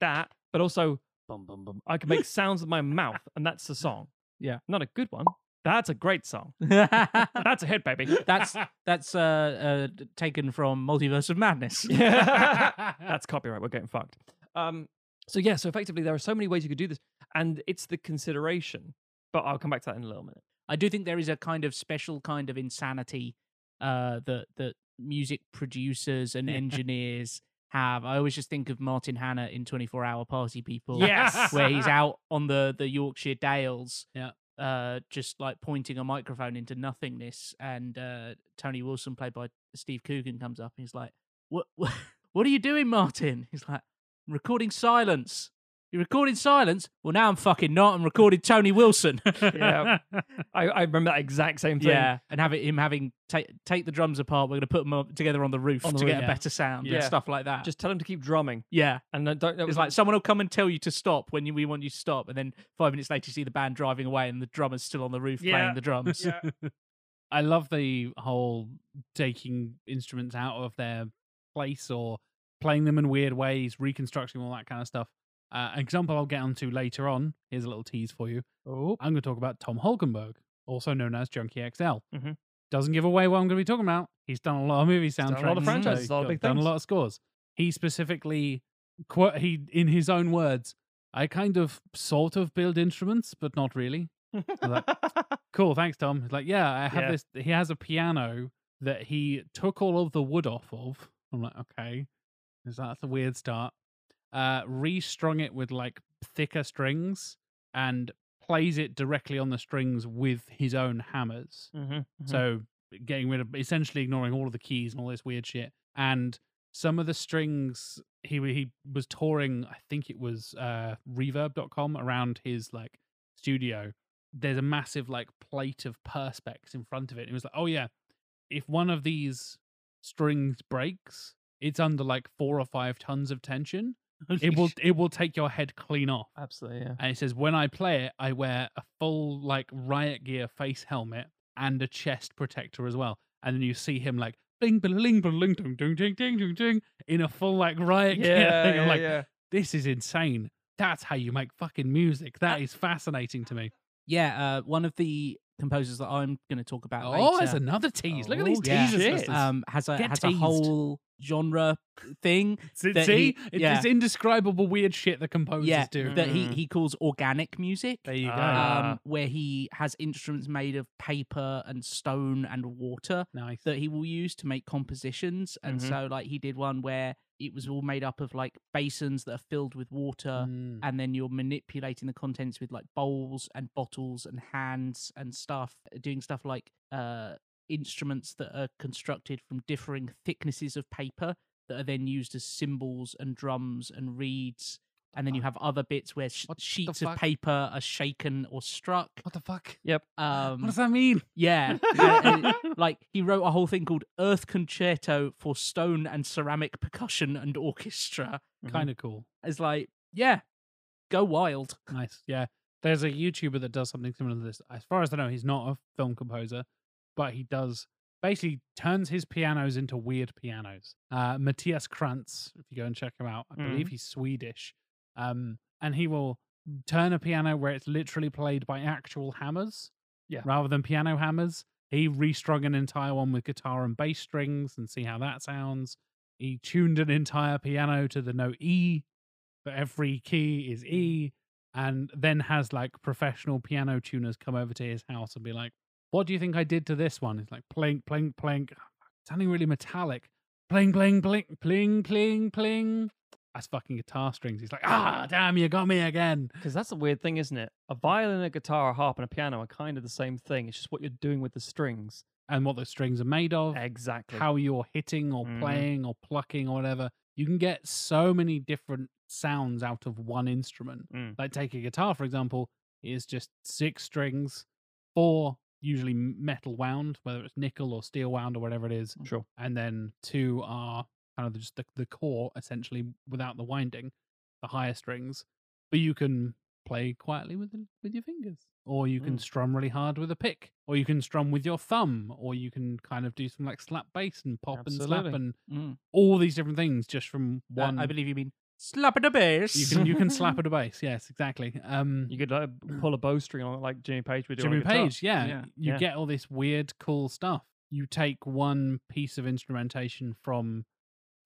B: that, but also bum bum bum. I can make sounds with my mouth, and that's the song.
C: Yeah.
B: not a good one. That's a great song. That's a hit, baby.
C: that's that's uh, uh taken from Multiverse of Madness.
B: That's copyright. We're getting fucked. Um, so yeah, so effectively there are so many ways you could do this, and it's the consideration. But I'll come back to that in a little minute.
C: I do think there is a kind of special kind of insanity uh, that that music producers and engineers have. I always just think of Martin Hannett in Twenty Four Hour Party People,
B: Yes.
C: where he's out on the the Yorkshire Dales,
A: Yeah.
C: uh, just like pointing a microphone into nothingness, and uh, Tony Wilson, played by Steve Coogan, comes up and he's like, "What? What, what are you doing, Martin?" He's like, recording silence." You're recording silence? Well, now I'm fucking not. I'm recording Tony Wilson.
B: Yeah. I, I remember that exact same thing.
C: Yeah, and have it, him having take take the drums apart. We're going to put them up together on the roof
B: On the
C: to
B: roof,
C: get a better sound
B: Yeah.
C: and stuff like that.
B: Just tell him to keep drumming,
C: yeah,
B: and then don't.
C: it's like someone will come and tell you to stop when you, we want you to stop, and then five minutes later you see the band driving away and the drummer's still on the roof
B: Yeah.
C: playing the drums.
B: Yeah.
A: I love the whole taking instruments out of their place or playing them in weird ways, reconstructing all that kind of stuff. Uh, an example I'll get onto later on. Here's a little tease for you.
B: oh,
A: I'm going to talk about Tom Holkenborg, also known as Junkie XL.
B: Mhm.
A: Doesn't give away what I'm going to be talking about. He's done a lot of movie
B: done a
A: soundtracks,
B: lot of franchises, a lot of big
A: done
B: things.
A: a lot of scores. He specifically, quote, he in his own words, I kind of sort of build instruments, but not really. Like, cool, thanks, Tom. He's like, yeah, I have
B: Yeah.
A: this. He has a piano that he took all of the wood off of. I'm like, okay, is that's a weird start. Uh, restrung it with like thicker strings and plays it directly on the strings with his own hammers.
B: Mhm, mhm.
A: So getting rid of essentially ignoring all of the keys and all this weird shit. And some of the strings he he was touring, I think it was uh reverb.com around his like studio. There's a massive like plate of perspex in front of it. It was like, oh yeah, if one of these strings breaks, it's under like four or five tons of tension. It will it will take your head clean off.
B: absolutely, yeah.
A: And it says, when I play it, I wear a full like riot gear face helmet and a chest protector as well. And then you see him like bling bling bling bling ding ding ding ding ding ding in a full like riot gear
B: Yeah,
A: thing. I'm like,
B: yeah.
A: this is insane. That's how you make fucking music. That is fascinating to me.
C: Yeah, uh, one of the composers that I'm going to talk about
A: Oh,
C: later,
A: there's another tease. Look at these
B: Oh,
C: yeah,
A: teasers.
C: um, has a
A: Get
C: has
A: teased.
C: a whole genre thing
A: See,
C: he-
A: It's
C: yeah.
A: indescribable weird shit that composers
C: yeah,
A: do.
C: that he
B: Mm.
C: he calls organic music.
A: there you go.
C: Um, where he has instruments made of paper and stone and water
A: nice.
C: that he will use to make compositions. And
B: Mhm.
C: so, like, he did one where it was all made up of like basins that are filled with water,
A: Mm.
C: and then you're manipulating the contents with like bowls and bottles and hands and stuff, doing stuff like uh, instruments that are constructed from differing thicknesses of paper that are then used as cymbals and drums and reeds. And then you have other bits where sh- sheets of paper are shaken or struck.
A: What the fuck? Yep.
C: Um,
A: what does that mean?
C: yeah, and- and, like he wrote a whole thing called Earth Concerto for Stone and Ceramic Percussion and Orchestra.
A: Kind of cool.
C: It's like, yeah, go wild.
A: Nice. Yeah. There's a YouTuber that does something similar to this. As far as I know, he's not a film composer, but he does basically turns his pianos into weird pianos. Uh, Mattias Krantz, if you go and check him out, I believe he's Swedish. Um, and he will turn a piano where it's literally played by actual hammers
B: Yeah.
A: rather than piano hammers. He restrung an entire one with guitar and bass strings and see how that sounds. He tuned an entire piano to the note E, but every key is E, and then has like professional piano tuners come over to his house and be like, What do you think I did to this one? It's like plink, plink, plink, sounding really metallic. Pling, pling, pling, pling, pling, pling. As fucking guitar strings. He's like, ah, damn, you got me again.
B: Because that's the weird thing, isn't it? A violin, a guitar, a harp, and a piano are kind of the same thing. It's just what you're doing with the strings.
A: And what those strings are made of,
B: Exactly.
A: how you're hitting or
B: Mhm.
A: playing or plucking or whatever. You can get so many different sounds out of one instrument.
B: Mm.
A: Like take a guitar, for example, is just six strings, four usually metal wound, whether it's nickel or steel wound or whatever it is.
B: Sure.
A: And then two are kind of just the, the core, essentially, without the winding, the higher strings. But you can play quietly with the, with your fingers, or you can
B: Mm.
A: strum really hard with a pick, or you can strum with your thumb, or you can kind of do some like slap bass and pop and slap and
C: Mm.
A: all these different things just from
C: Uh,
A: one.
C: I believe you mean slap at the bass.
A: you can you can slap at a bass. Yes, exactly. Um,
B: You could like, pull a bowstring on it like Jimmy Page would do
A: Jimmy. Page, yeah,
C: Yeah.
A: you
B: Yeah.
A: get all this weird, cool stuff. You take one piece of instrumentation from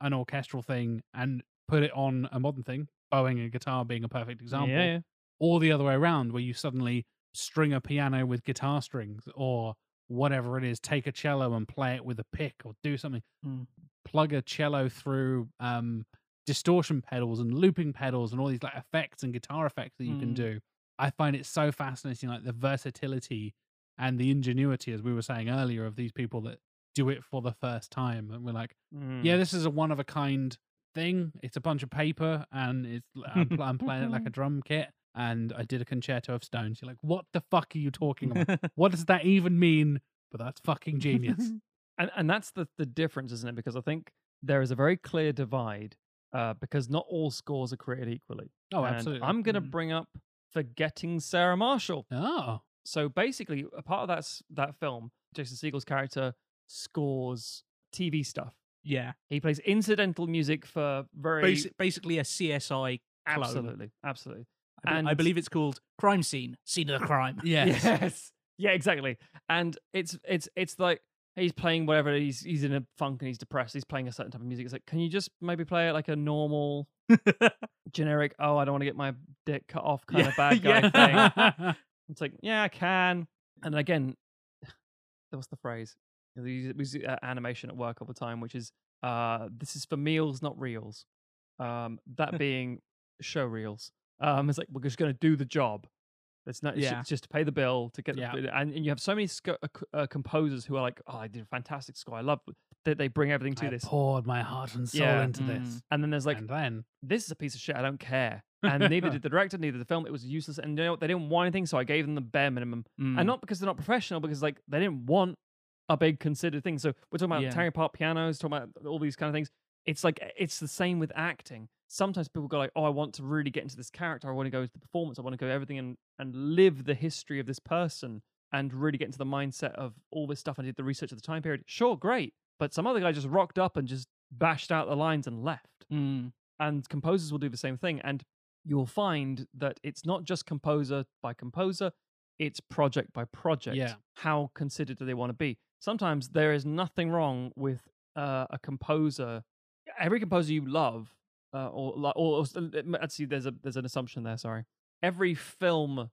A: an orchestral thing and put it on a modern thing, bowing a guitar being a perfect example,
B: Yeah, yeah.
A: or the other way around, where you suddenly string a piano with guitar strings or whatever it is, take a cello and play it with a pick or do something.
C: Mm.
A: Plug a cello through um, distortion pedals and looping pedals and all these like effects and guitar effects that you can
C: Mm.
A: do. I find it so fascinating, like the versatility and the ingenuity, as we were saying earlier, of these people that do it for the first time. And we're like,
B: Mm.
A: yeah, this is a one of a kind thing. It's a bunch of paper and it's I'm, I'm playing it like a drum kit. And I did a concerto of Stones. You're like, what the fuck are you talking about? what does that even mean? But that's fucking genius.
B: and and that's the the difference, isn't it? Because I think there is a very clear divide uh, because not all scores are created equally.
A: Oh,
B: And
A: absolutely.
B: I'm going to
C: Mm.
B: bring up Forgetting Sarah Marshall.
A: oh,
B: So basically, a part of that that film, Jason Segel's character scores TV stuff.
C: yeah,
B: He plays incidental music for very
C: Basi- basically a CSI clone.
B: absolutely, absolutely.
C: I, be- I believe it's called crime scene, scene of the crime.
A: yes.
B: Yes. Yeah, exactly. And it's it's it's like he's playing whatever he's he's in a funk and he's depressed. He's playing a certain type of music. It's like, can you just maybe play it like a normal generic, oh, I don't want to get my dick cut off kind of bad guy thing. It's like, yeah, I can. And again, what's the phrase? We use, uh, animation at work all the time, which is, uh, this is for meals, not reels. Um, that being show reels. Um, it's like we're just going to do the job. It's not.
C: Yeah.
B: it's just to pay the bill to get.
A: Yeah.
B: The, and, and you have so many sco- uh, uh, composers who are like, "Oh, I did a fantastic score. I love that they bring everything to
A: I
B: this."
A: poured my heart and soul
B: Yeah.
A: into
C: Mm.
A: this.
B: And then there's like,
A: and then
B: "This is a piece of shit. I don't care." And neither did the director, neither the film. It was useless. And you know what? They didn't want anything, so I gave them the bare minimum.
C: Mm.
B: And not because they're not professional, because like they didn't want a big considered thing. So we're talking about
C: Yeah.
B: prepared pianos, talking about all these kind of things. It's like it's the same with acting. Sometimes people go like, "Oh, I want to really get into this character. I want to go into the performance. I want to go everything and and live the history of this person and really get into the mindset of all this stuff." I did the research of the time period. Sure, great. But some other guy just rocked up and just bashed out the lines and left
C: Mm.
B: and composers will do the same thing and you will find that it's not just composer by composer it's project by project
A: Yeah.
B: how considered do they want to be sometimes there is nothing wrong with uh, a composer every composer you love uh, or, or, or uh, actually there's a there's an assumption there sorry every film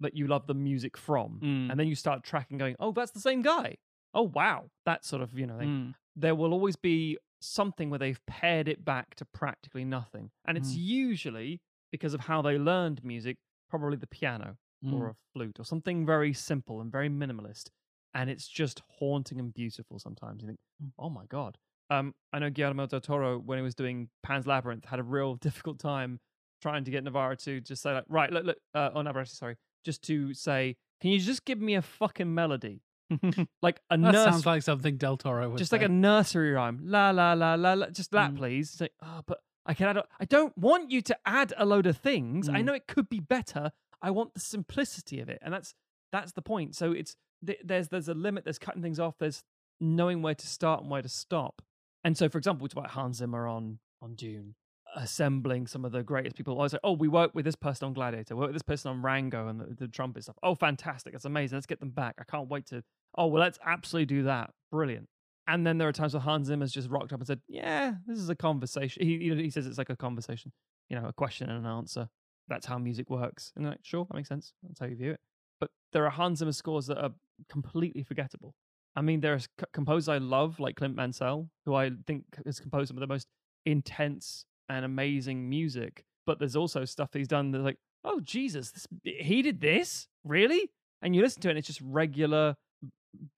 B: that you love the music from
C: Mm.
B: and then you start tracking going oh that's the same guy oh wow that sort of you know thing
C: Mm.
B: there will always be something where they've pared it back to practically nothing. And it's
C: Mm.
B: usually because of how they learned music, probably the piano or
C: Mm.
B: a flute or something very simple and very minimalist. And it's just haunting and beautiful sometimes. You think,
C: Mm.
B: oh my God. Um, I know Guillermo del Toro, when he was doing Pan's Labyrinth, had a real difficult time trying to get Navarro to just say, like, right, look, look, uh, oh, Navarro, sorry, just to say, can you just give me a fucking melody? like a
A: that
B: nurse
A: sounds like something Del Toro would
B: just
A: say.
B: like a nursery rhyme. La la la la la. Just that,
C: Mm.
B: please. It's like, oh, but I can add. A, I don't want you to add a load of things. I
C: Mm.
B: know it could be better. I want the simplicity of it, and that's that's the point. So it's th- there's there's a limit. There's cutting things off. There's knowing where to start and where to stop. And so, for example, we talk about Hans Zimmer on on Dune, assembling some of the greatest people. I was like, oh, we work with this person on Gladiator. We work with this person on Rango and the, the trumpet stuff. Oh, fantastic! That's amazing. Let's get them back. I can't wait to. Oh, well, let's absolutely do that. Brilliant. And then there are times where Hans Zimmer's just rocked up and said, "Yeah, this is a conversation." He you know, he says it's like a conversation, you know, a question and an answer. That's how music works. And like, sure, that makes sense. That's how you view it. But there are Hans Zimmer scores that are completely forgettable. I mean, there are composers I love, like Clint Mansell, who I think has composed some of the most intense and amazing music, but there's also stuff he's done that's like, oh Jesus, this, he did this really, and you listen to it, and it's just regular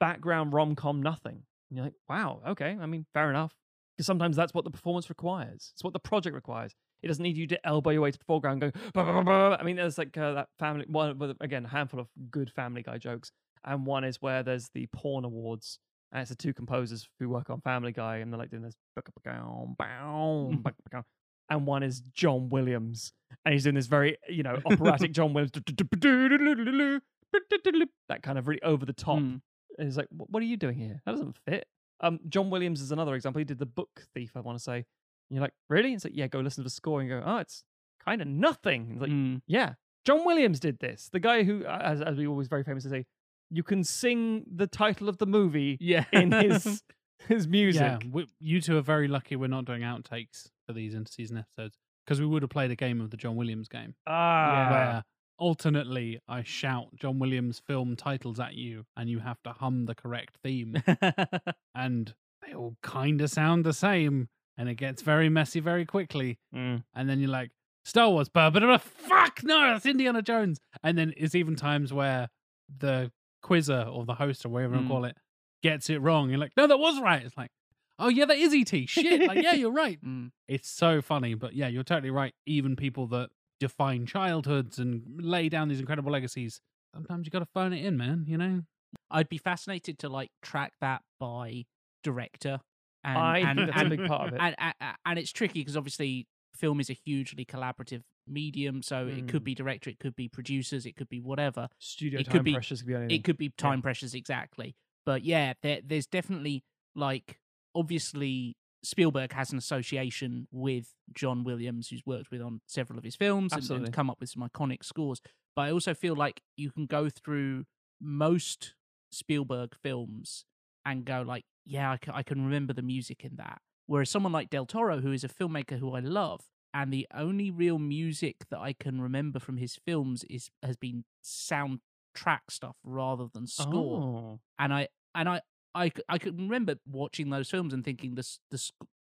B: background rom com nothing. And you're like, wow, okay, I mean, fair enough, because sometimes that's what the performance requires. It's what the project requires. It doesn't need you to elbow your way to the foreground, going. "Bah, bah, bah, bah." I mean, there's like uh, that family. One with again, a handful of good Family Guy jokes, and one is where there's the porn awards, and it's the two composers who work on Family Guy, and they're like doing this, and one is John Williams, and he's doing this very, you know, operatic John Williams, that kind of really over the top.
C: Mm.
B: And he's like, what are you doing here? That doesn't fit. Um, John Williams is another example. He did the Book Thief, I want to say. And you're like, really? It's like, yeah, go listen to the score and go, oh, it's kind of nothing. It's like,
C: Mm.
B: yeah, John Williams did this. The guy who, as, as we always very famously say, you can sing the title of the movie
C: Yeah.
B: in his his music.
A: Yeah, we, you two are very lucky we're not doing outtakes for these interseason episodes because we would have played a game of the John Williams game
B: Ah,
A: where alternately I shout John Williams film titles at you and you have to hum the correct theme and they all kind of sound the same and it gets very messy very quickly
B: Mm.
A: and then you're like Star Wars, but but fuck no, that's Indiana Jones. And then it's even times where the quizzer or the host or whatever you
C: Mm.
A: call it gets it wrong. You're like, no, that was right. It's like, oh yeah, that is ET. Shit, like yeah, you're right.
C: Mm.
A: It's so funny, but yeah, you're totally right. Even people that define childhoods and lay down these incredible legacies, sometimes you got to phone it in, man. You know,
C: I'd be fascinated to like track that by director. And,
B: I
C: and,
B: that's a big part of it.
C: and, and, and it's tricky because obviously film is a hugely collaborative medium so it could
B: Mm.
C: be director it could be producers it could be whatever
B: Studio
C: it
B: time
C: could be-
B: pressures could be anything.
C: it could be time pressures exactly but yeah there, there's definitely like obviously spielberg has an association with john williams who's worked with on several of his films and, and come up with some iconic scores but i also feel like you can go through most spielberg films and go like yeah I ca- I can remember the music in that whereas someone like del toro who is a filmmaker who i love and the only real music that i can remember from his films is has been soundtrack stuff rather than score
B: Oh.
C: and I and I I I could remember watching those films and thinking this the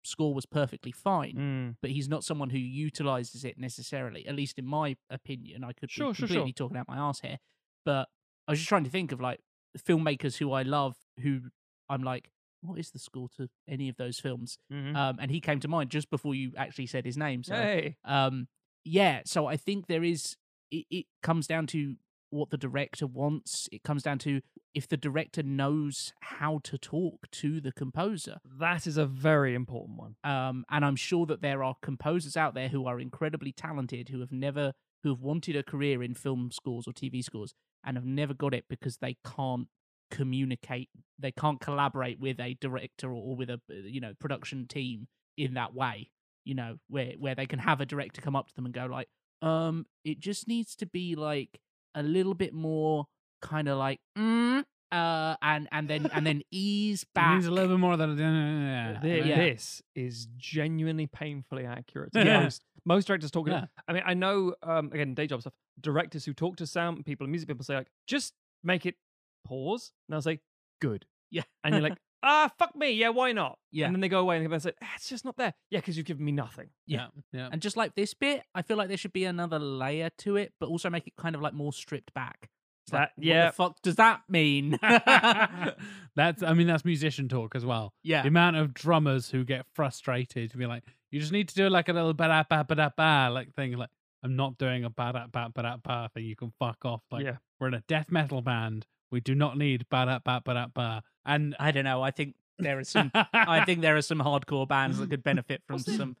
C: score was perfectly fine,
B: Mm.
C: but he's not someone who utilizes it necessarily. At least in my opinion, I could
B: Sure,
C: be
B: sure, sure.
C: completely talking out my ass here, but I was just trying to think of like filmmakers who I love who I'm like, what is the score to any of those films?
B: Mhm.
C: Um, and he came to mind just before you actually said his name. So
B: Hey.
C: um yeah so i think there is it, it comes down to what the director wants it comes down to if the director knows how to talk to the composer
B: That is a very important one.
C: um and i'm sure that there are composers out there who are incredibly talented who have never who have wanted a career in film scores or tv scores and have never got it because they can't communicate they can't collaborate with a director or, with a uh, you know production team in that way you know where where they can have a director come up to them and go like um it just needs to be like a little bit more kind of like mm, uh and and then and then ease
A: it
C: back
A: needs a little bit more than yeah,
B: Thi-
C: Yeah.
B: This is genuinely painfully accurate. To
A: Yeah.
B: most most directors talking.
A: Yeah.
B: I mean, I know um, again day job stuff. Directors who talk to sound people and music people say like, just make it pause, and I'll say good.
C: Yeah.
B: and you're like, ah, fuck me, yeah, why not?
C: Yeah.
B: and then they go away and they say, ah, it's just not there. Yeah, because you've given me nothing.
A: yeah, yeah.
C: And just like this bit, I feel like there should be another layer to it, but also make it kind of like more stripped back. It's like,
B: That-
C: what
B: yeah.
C: the fuck does that mean?
A: that's I mean that's musician talk as well.
C: yeah.
A: The amount of drummers who get frustrated to be like, you just need to do like a little ba da ba ba da ba like thing. Like I'm not doing a ba da ba ba da ba thing. You can fuck off. Like
B: yeah,
A: we're in a death metal band. We do not need ba da ba ba da ba. And
C: I don't know. I think there are some. I think there are some hardcore bands that could benefit from
B: Wasn't-
C: some.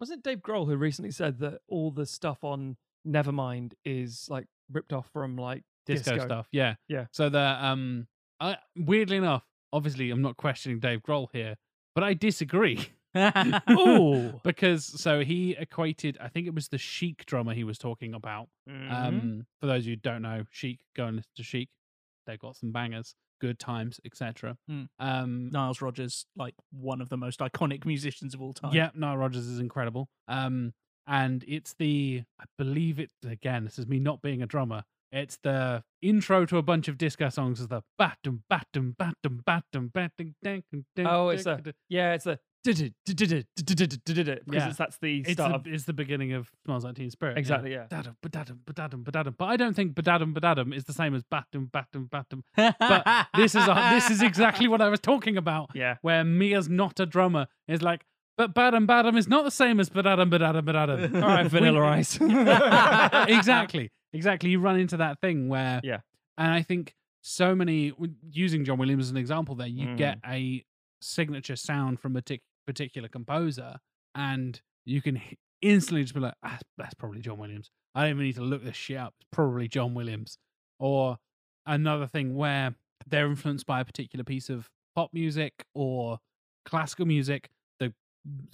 B: wasn't it Dave Grohl who recently said that all the stuff on Nevermind is like ripped off from like
A: disco,
B: disco.
A: stuff. Yeah,
B: Yeah.
A: So the um, I weirdly enough, obviously I'm not questioning Dave Grohl here, but I disagree.
B: Ooh.
A: because so he equated i think it was the chic drummer he was talking about
B: Mhm.
A: um for those who don't know chic go and listen to chic they've got some bangers good times etc
C: Hmm.
A: um
C: Niles Rodgers, like one of the most iconic musicians of all time.
A: yeah Nile Rodgers is incredible um and it's the i believe it again this is me not being a drummer it's the intro to a bunch of disco songs is the batum batum batum batum batum dang, dang,
B: Oh, it's a- Yeah, it's the because
A: Yeah.
B: that's the
A: It's
B: start
A: the,
B: of
A: it's the beginning of Smells Like Teen Spirit.
B: exactly yeah.
A: Badum, badum, badum, badum. But I don't think badadum, badadum is the same as batum, batum, batum. But this is a, this is exactly what I was talking about.
B: Yeah.
A: Where Mia's not a drummer is like, but badum, badum is not the same as badadum, badadum, badadum.
B: All right, Vanilla Ice.
A: exactly, exactly. You run into that thing where,
B: Yeah.
A: and I think so many using John Williams as an example. There, you
B: Mm.
A: get a signature sound from a tic- particular composer, and you can instantly just be like, ah, "That's probably John Williams." I don't even need to look this shit up. It's probably John Williams. Or another thing where they're influenced by a particular piece of pop music or classical music. The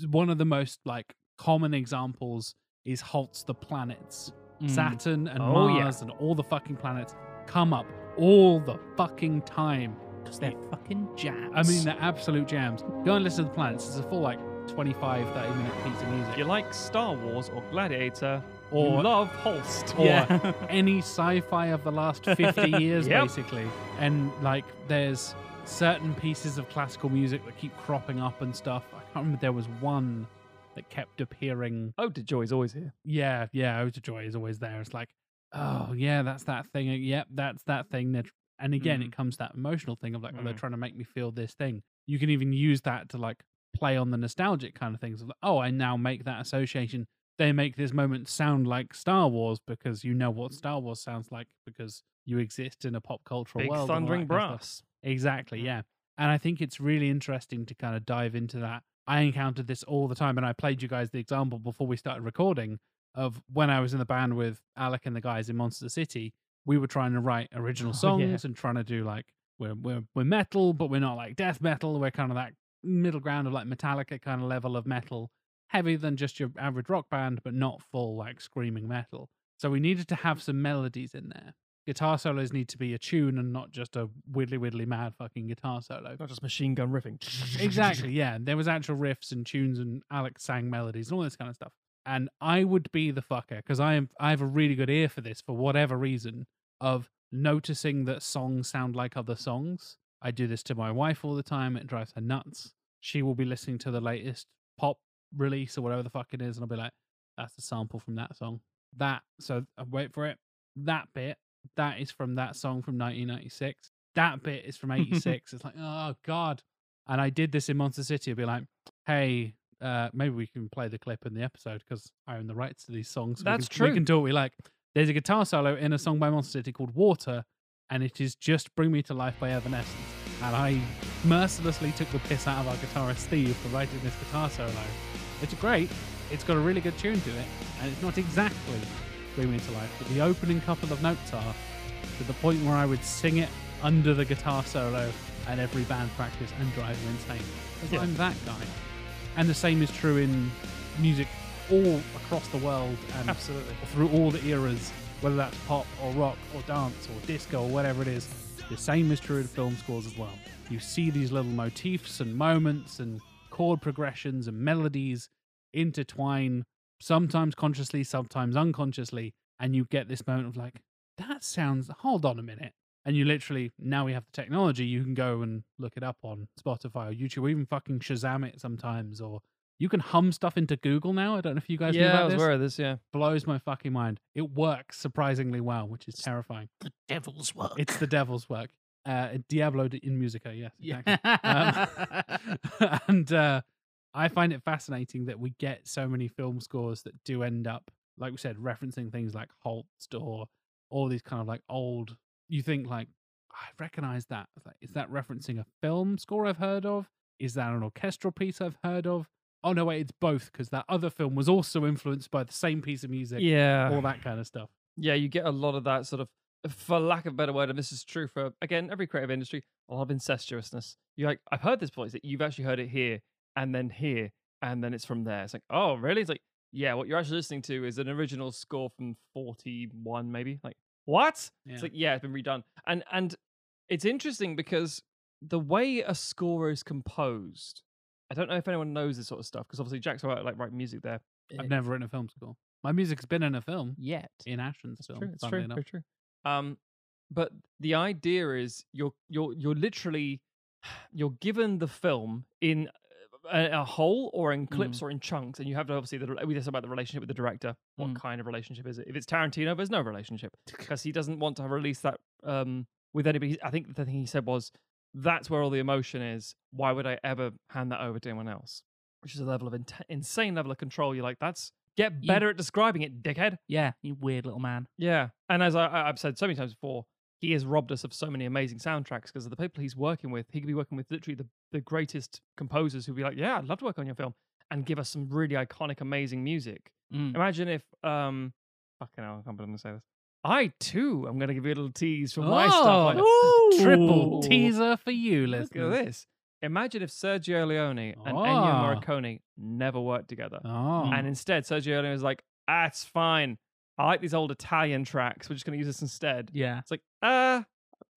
A: one of the most like common examples is Holst's The Planets.
C: Mm.
A: Saturn and
B: Oh, yeah.
A: Mars and all the fucking planets come up all the fucking time.
C: Because they're fucking jams.
A: I mean, they're absolute jams. Go and listen to the planets. It's a full like 25, 30 minute piece of music.
B: If you like Star Wars or Gladiator,
A: Or-
B: you love Holst.
A: or
B: yeah.
A: any sci-fi of the last 50 years
B: Yep.
A: basically and like there's certain pieces of classical music that keep cropping up and stuff i can't remember there was one that kept appearing
B: oh, the joy's always here.
A: yeah yeah ode to joy is always there it's like oh yeah that's that thing yep that's that thing that and again
B: Mm.
A: it comes that emotional thing of like oh, they're
B: Mm.
A: trying to make me feel this thing you can even use that to like play on the nostalgic kind of things of like, oh i now make that association they make this moment sound like star wars because you know what star wars sounds like because you exist in a pop cultural
B: Big
A: world
B: thundering
A: that kind of stuff.
B: brass.
A: Exactly, yeah. And I think it's really interesting to kind of dive into that. I encountered this all the time, and I played you guys the example before we started recording of when I was in the band with Alec and the guys in Monster City. We were trying to write original
B: Oh, yeah.
A: songs and trying to do like we're we're we're metal, but we're not like death metal. We're kind of that middle ground of like Metallica kind of level of metal, heavier than just your average rock band, but not full like screaming metal. So we needed to have some melodies in there. Guitar solos need to be a tune and not just a widdly widdly mad fucking guitar solo.
B: Not just machine gun riffing.
A: Exactly, yeah. There was actual riffs and tunes and Alex sang melodies and all this kind of stuff. And I would be the fucker because I am I have a really good ear for this for whatever reason of noticing that songs sound like other songs. I do this to my wife all the time. It drives her nuts. She will be listening to the latest pop release or whatever the fuck it is, and I'll be like, "That's a sample from that song." That so I wait for it. That bit that is from that song from 1996. That bit is from 86. it's like, oh god. And I did this in Monster City. I'd be like, hey, uh, maybe we can play the clip in the episode because I own the rights to these songs. We
B: That's
A: can- We can do what we like. There's a guitar solo in a song by Monster City called Water, and it is just Bring Me to Life by Evanescence. And I mercilessly took the piss out of our guitarist Steve for writing this guitar solo. It's great. It's got a really good tune to it, and it's not exactly Bring Me to Life, but the opening couple of notes are to the point where I would sing it under the guitar solo at every band practice and drive them insane. 'Cause
B: Yeah.
A: I'm that guy. And the same is true in music all across the world and
B: Absolutely.
A: through all the eras, whether that's pop or rock or dance or disco or whatever it is. The same is true in film scores as well. You see these little motifs and moments and chord progressions and melodies intertwine, sometimes consciously, sometimes unconsciously, and you get this moment of like, that sounds, hold on a minute. And you literally, now we have the technology, you can go and look it up on Spotify or YouTube or even fucking Shazam it sometimes. Or you can hum stuff into Google now. I don't know if you guys knew
B: yeah,
A: about
B: I was
A: this
B: aware of this. Yeah.
A: blows my fucking mind. It works surprisingly well, which is terrifying.
C: the devil's work.
A: It's the devil's work. Uh, Diablo in musica, yes. Exactly. Um, and uh, I find it fascinating that we get so many film scores that do end up, like we said, referencing things like Holst or all these kind of like old. You think like, I recognize that. Like, is that referencing a film score I've heard of? Is that an orchestral piece I've heard of? Oh no, wait, it's both because that other film was also influenced by the same piece of music.
B: Yeah.
A: all that kind of stuff.
B: yeah, you get a lot of that sort of, for lack of a better word, and this is true for again every creative industry, a lot of incestuousness. You like, I've heard this voice that you've actually heard it here, and then here, and then it's from there. It's like, oh, really? It's like, yeah, what you're actually listening to is an original score from '41, maybe. Like, what?
A: Yeah.
B: It's like, yeah, it's been redone, and and it's interesting because the way a score is composed. I don't know if anyone knows this sort of stuff because obviously Jack's right, like writing music there.
A: I've never written a film score. My music's been in a film
C: Yet.
A: in Ashton's film.
B: true. It's true.
A: enough.
B: Very true. Um, but the idea is you're you're you're literally you're given the film in a, a whole or in clips or in chunks, and you have to obviously the, we just about the relationship with the director. What
C: Mm.
B: kind of relationship is it? If it's Tarantino, there's no relationship because he doesn't want to release that um, with anybody. I think the thing he said was that's where all the emotion is. Why would I ever hand that over to anyone else? Which is a level of int- insane level of control. You're like, that's get
C: You-
B: better at describing it, dickhead.
C: Yeah, you weird little man.
B: Yeah, and as I- I've said so many times before, he has robbed us of so many amazing soundtracks because of the people he's working with. He could be working with literally the, the greatest composers who'd be like, "Yeah, I'd love to work on your film," and give us some really iconic, amazing music.
C: Mm.
B: Imagine if, um, fucking hell, I can't believe I'm gonna say this. I too am gonna give you a little tease from my stuff. Like,
A: Oh, triple teaser for you,
B: Look
A: listeners.
B: at this. Imagine if Sergio Leone and Ennio
A: Ah.
B: Morricone never worked together.
A: Oh,
B: And instead, Sergio Leone was like, ah, it's fine. I like these old Italian tracks. We're just going to use this instead.
C: Yeah.
B: It's like, uh,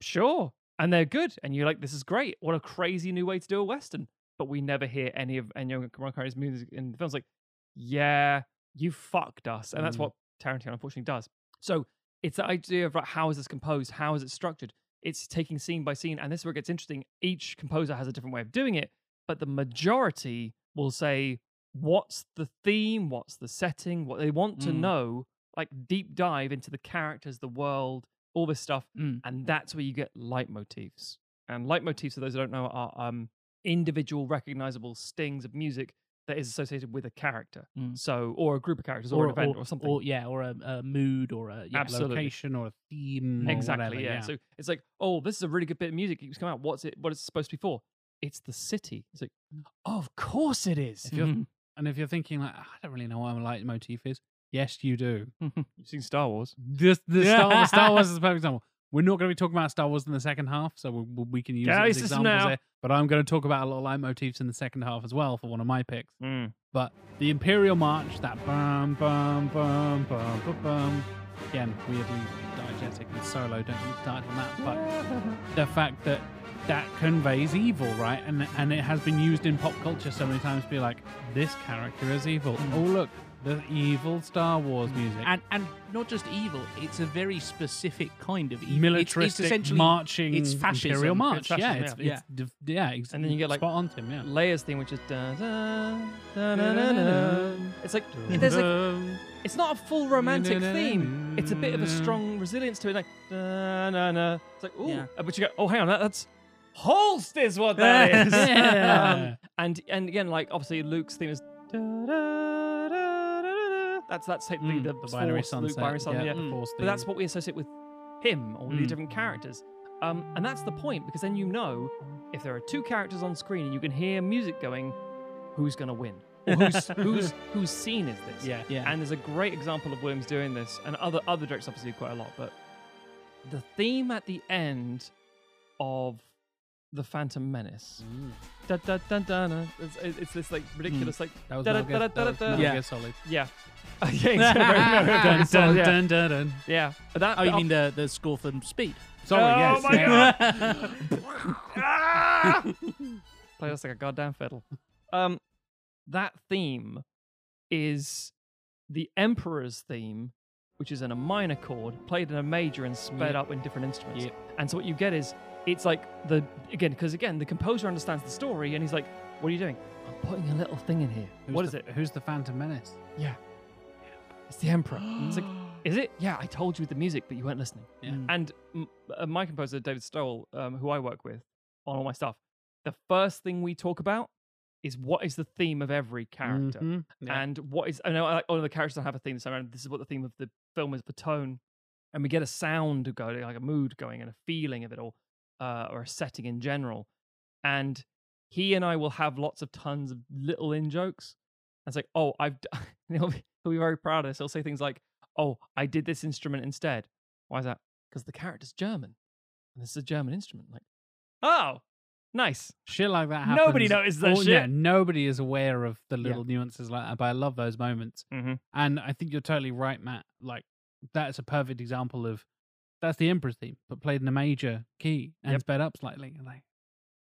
B: sure. And they're good. And you're like, this is great. What a crazy new way to do a Western. But we never hear any of Ennio Morricone's music in the films. Like, yeah, you fucked us. And that's
A: Mm.
B: what Tarantino unfortunately does. So it's the idea of like, how is this composed? How is it structured? It's taking scene by scene. And this is where it gets interesting. Each composer has a different way of doing it. But the majority will say, what's the theme? What's the setting? What they want to
C: Mm.
B: know, like deep dive into the characters, the world, all this stuff.
C: Mm.
B: And that's where you get leitmotifs. And leitmotifs, for those who don't know, are um, individual recognizable stings of music that is associated with a character.
C: Mm.
B: So, or a group of characters, or, an event, or, something.
C: Or, yeah, or a, a mood, or a yeah.
A: Location or a theme.
B: exactly.
A: whatever,
B: yeah. So it's like, oh, this is a really good bit of music. It's come out. What's it? What is it supposed to be for? It's the city. It's like, of course it is.
A: If you're, and if you're thinking like, "Ah, I don't really know what my leitmotif is, yes, you do.
B: You've seen Star Wars.
A: This the Star, Star Wars is a perfect example. We're not going to be talking about Star Wars in the second half, so we, we- can use
B: Get
A: it as examples there. But I'm going to talk about a lot of leitmotifs in the second half as well for one of my picks.
B: Mm.
A: But the Imperial March, that bum bum bum bum bum bum, again weirdly diegetic and solo. Don't started on that. But the fact that that conveys evil, right? And and it has been used in pop culture so many times to be like, this character is evil. Oh look, the evil Star Wars music.
C: and and not just evil. It's a very specific kind of evil. It's- it's, essentially
A: marching
C: it's fascism.
A: imperial march.
B: fascism,
A: yeah,
B: yeah.
A: it's,
C: Yeah.
A: it's div- yeah, ex-
B: And then you get, like,
A: spot on Tim. Yeah,
B: Leia's theme, which is da da da da da da. It's like there's like it's not a full romantic theme. It's a bit of a strong resilience to it, like da na na. It's like ooh,
C: Yeah.
B: but you go, oh, hang on, that, that's Holst is what that is.
A: Yeah.
B: um, and and again, like obviously Luke's theme is da da. That's that's technically
A: Mm,
B: the,
A: the binary
B: Force, Luke
A: sunset,
B: binary sun,
A: yeah,
B: yeah.
C: Mm.
A: Force
B: But that's what we associate with him or with these
A: Mm.
B: different characters. Um, and that's the point because then you know if there are two characters on screen and you can hear music going, who's going to win? Or who's, who's, whose scene is this?
A: Yeah.
C: yeah.
B: And there's a great example of Williams doing this, and other other directors obviously do quite a lot. But the theme at the end of the Phantom Menace, da, da, da, da, da, it's, it's this like ridiculous like
A: That was
B: da, da,
A: Metal Gear- that was Metal
B: da.
A: Gear
C: Yeah.
A: Solid.
B: yeah, yeah,
A: Dun, dun,
B: yeah.
A: dun, dun, dun.
B: yeah. That
C: oh, you
B: that-
C: mean the the score from Speed?
A: Sorry,
B: Oh
A: yes.
B: my
A: yeah.
B: Ah! Play us like a goddamn fiddle. Um, that theme is the Emperor's theme, which is in a minor chord, played in a major and sped
A: Yep.
B: up in different instruments.
A: Yep.
B: And so what you get is it's like the again because again the composer understands the story and he's like, "What are you doing? I'm putting a little thing in here.
A: Who's
B: what is
A: the-
B: it?
A: Who's the Phantom Menace?
B: Yeah, it's the Emperor." it's like, "Is it? Yeah, I told you with the music, but you weren't listening."
A: Yeah.
C: Mm.
B: And m- uh, my composer, David Stoll, um, who I work with on all my stuff, the first thing we talk about is what is the theme of every character.
A: Mhm. Yeah.
B: And what is, I know like, all of the characters don't have a theme, so around this is what the theme of the film is for tone. And we get a sound going, like a mood going and a feeling of it all, uh, or a setting in general. And he and I will have lots of tons of little in jokes. And it's like, oh, I've, d-, and he'll, be, he'll be very proud of this. He'll say things like, oh, I did this instrument instead. Why is that? Because the character's German. And this is a German instrument. Like, oh, nice.
A: Shit like that happens.
B: Nobody notices that
A: all- Yeah,
B: shit.
A: nobody is aware of the
B: Yeah.
A: little nuances like that. But I love those moments.
B: Mm-hmm.
A: And I think you're totally right, Matt. Like that's a perfect example of that's the Emperor's theme, but played in a major key and
B: Yep.
A: sped up slightly. And like,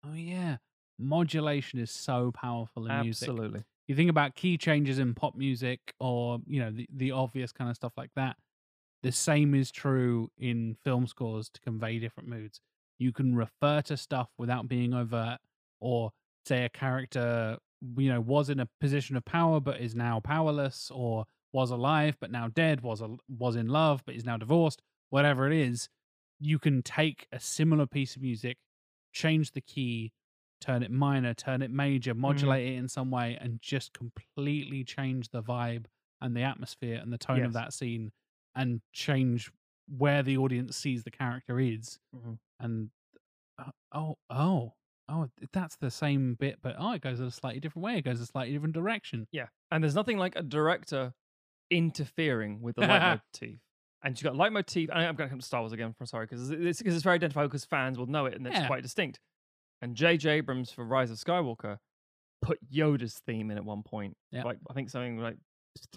A: oh yeah, modulation is so powerful in music.
B: Absolutely.
A: You think about key changes in pop music, or you know the the obvious kind of stuff like that. The same is true in film scores to convey different moods. You can refer to stuff without being overt, or say a character you know was in a position of power but is now powerless, or was alive but now dead, was a, was in love but is now divorced, whatever it is, you can take a similar piece of music, change the key, turn it minor, turn it major, modulate it in some way, and just completely change the vibe and the atmosphere and the tone
B: Yes.
A: of that scene, and change where the audience sees the character is.
B: Mhm.
A: And uh, oh, oh, oh, that's the same bit, but oh, it goes in a slightly different way. It goes a slightly different direction.
B: Yeah, and there's nothing like a director interfering with the leitmotif. And you've got leitmotif. And I'm going to come to Star Wars again. I'm sorry because it's, it's very identifiable because fans will know it and it's
A: Yeah.
B: quite distinct. And J.J. Abrams for Rise of Skywalker put Yoda's theme in at one point.
A: Yep.
B: Like I think something like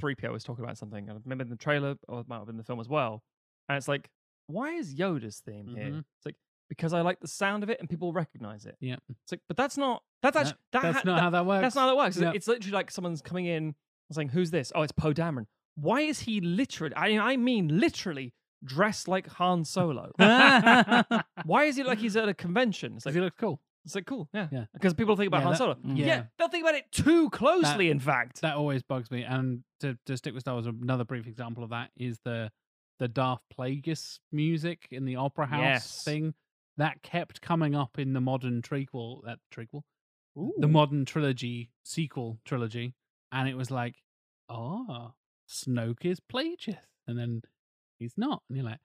B: 3PO was talking about something. I remember in the trailer or it might have been the film as well. And it's like, why is Yoda's theme here?
A: Mhm.
B: It's like because I like the sound of it and people recognize it.
A: Yeah.
B: It's like, but that's not that's actually that
A: that's
B: ha-
A: not how that works.
B: That's not how that works. It's-
A: Yep.
B: It's literally like someone's coming in saying, "Who's this?" Oh, it's Poe Dameron. Why is he literally? I mean, I mean literally dressed like Han Solo. Why is he like he's at a convention? It's like
A: he looks cool.
B: It's like cool, yeah,
A: Yeah.
B: Because people think about
A: Yeah,
B: Han
A: that-
B: Solo.
A: mm.
B: Yeah.
A: Yeah.
B: they'll think about it too closely. in fact,
A: that always bugs me. And to, to stick with Star Wars, another brief example of that is the the Darth Plagueis music in the Opera House
B: Yes.
A: thing that kept coming up in the modern trequel. That trequel, the modern trilogy sequel trilogy, and it was like, oh, Snoke is Plagueis, and then he's not, and you're like,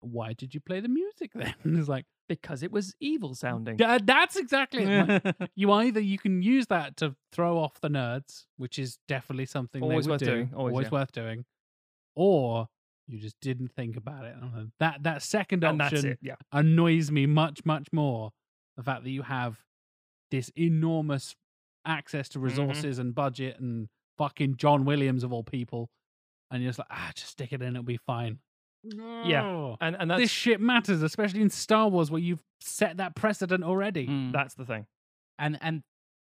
A: why did you play the music then? And it's like.
B: because it was evil sounding.
A: Yeah, that's exactly it. Like, you either you can use that to throw off the nerds, which is definitely something
B: Always worth
A: do,
B: doing, always, yeah.
A: worth doing, or you just didn't think about it. And That that second option
B: it, yeah.
A: annoys me much much more. The fact that you have this enormous access
B: Mm-hmm.
A: to resources and budget and fucking John Williams of all people, and you're just like, ah, just stick it in, it'll be fine.
B: Yeah, and and that's
A: this shit matters, especially in Star Wars where you've set that precedent already.
C: Mm.
B: that's the thing.
C: and and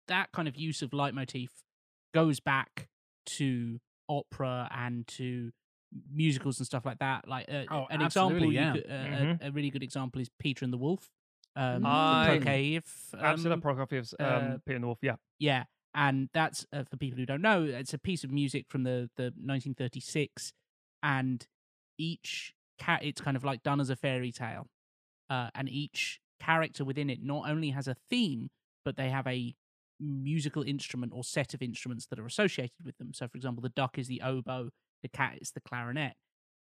C: that kind of use of leitmotif goes back to opera and to musicals and stuff like that. Like uh,
A: Oh,
C: an example,
A: yeah.
C: you could, uh,
B: Mhm.
C: a, a really good example is Peter and the Wolf. Um,
B: I-
C: Prokofiev,
B: Absolute
C: um,
B: Prokofiev's um,
C: uh,
B: Peter and the Wolf. Yeah,
C: yeah, and that's uh, for people who don't know. It's a piece of music from the the 1936, and each cat. It's kind of like done as a fairy tale, uh, and each character within it not only has a theme, but they have a musical instrument or set of instruments that are associated with them. So, for example, the duck is the oboe, the cat is the clarinet,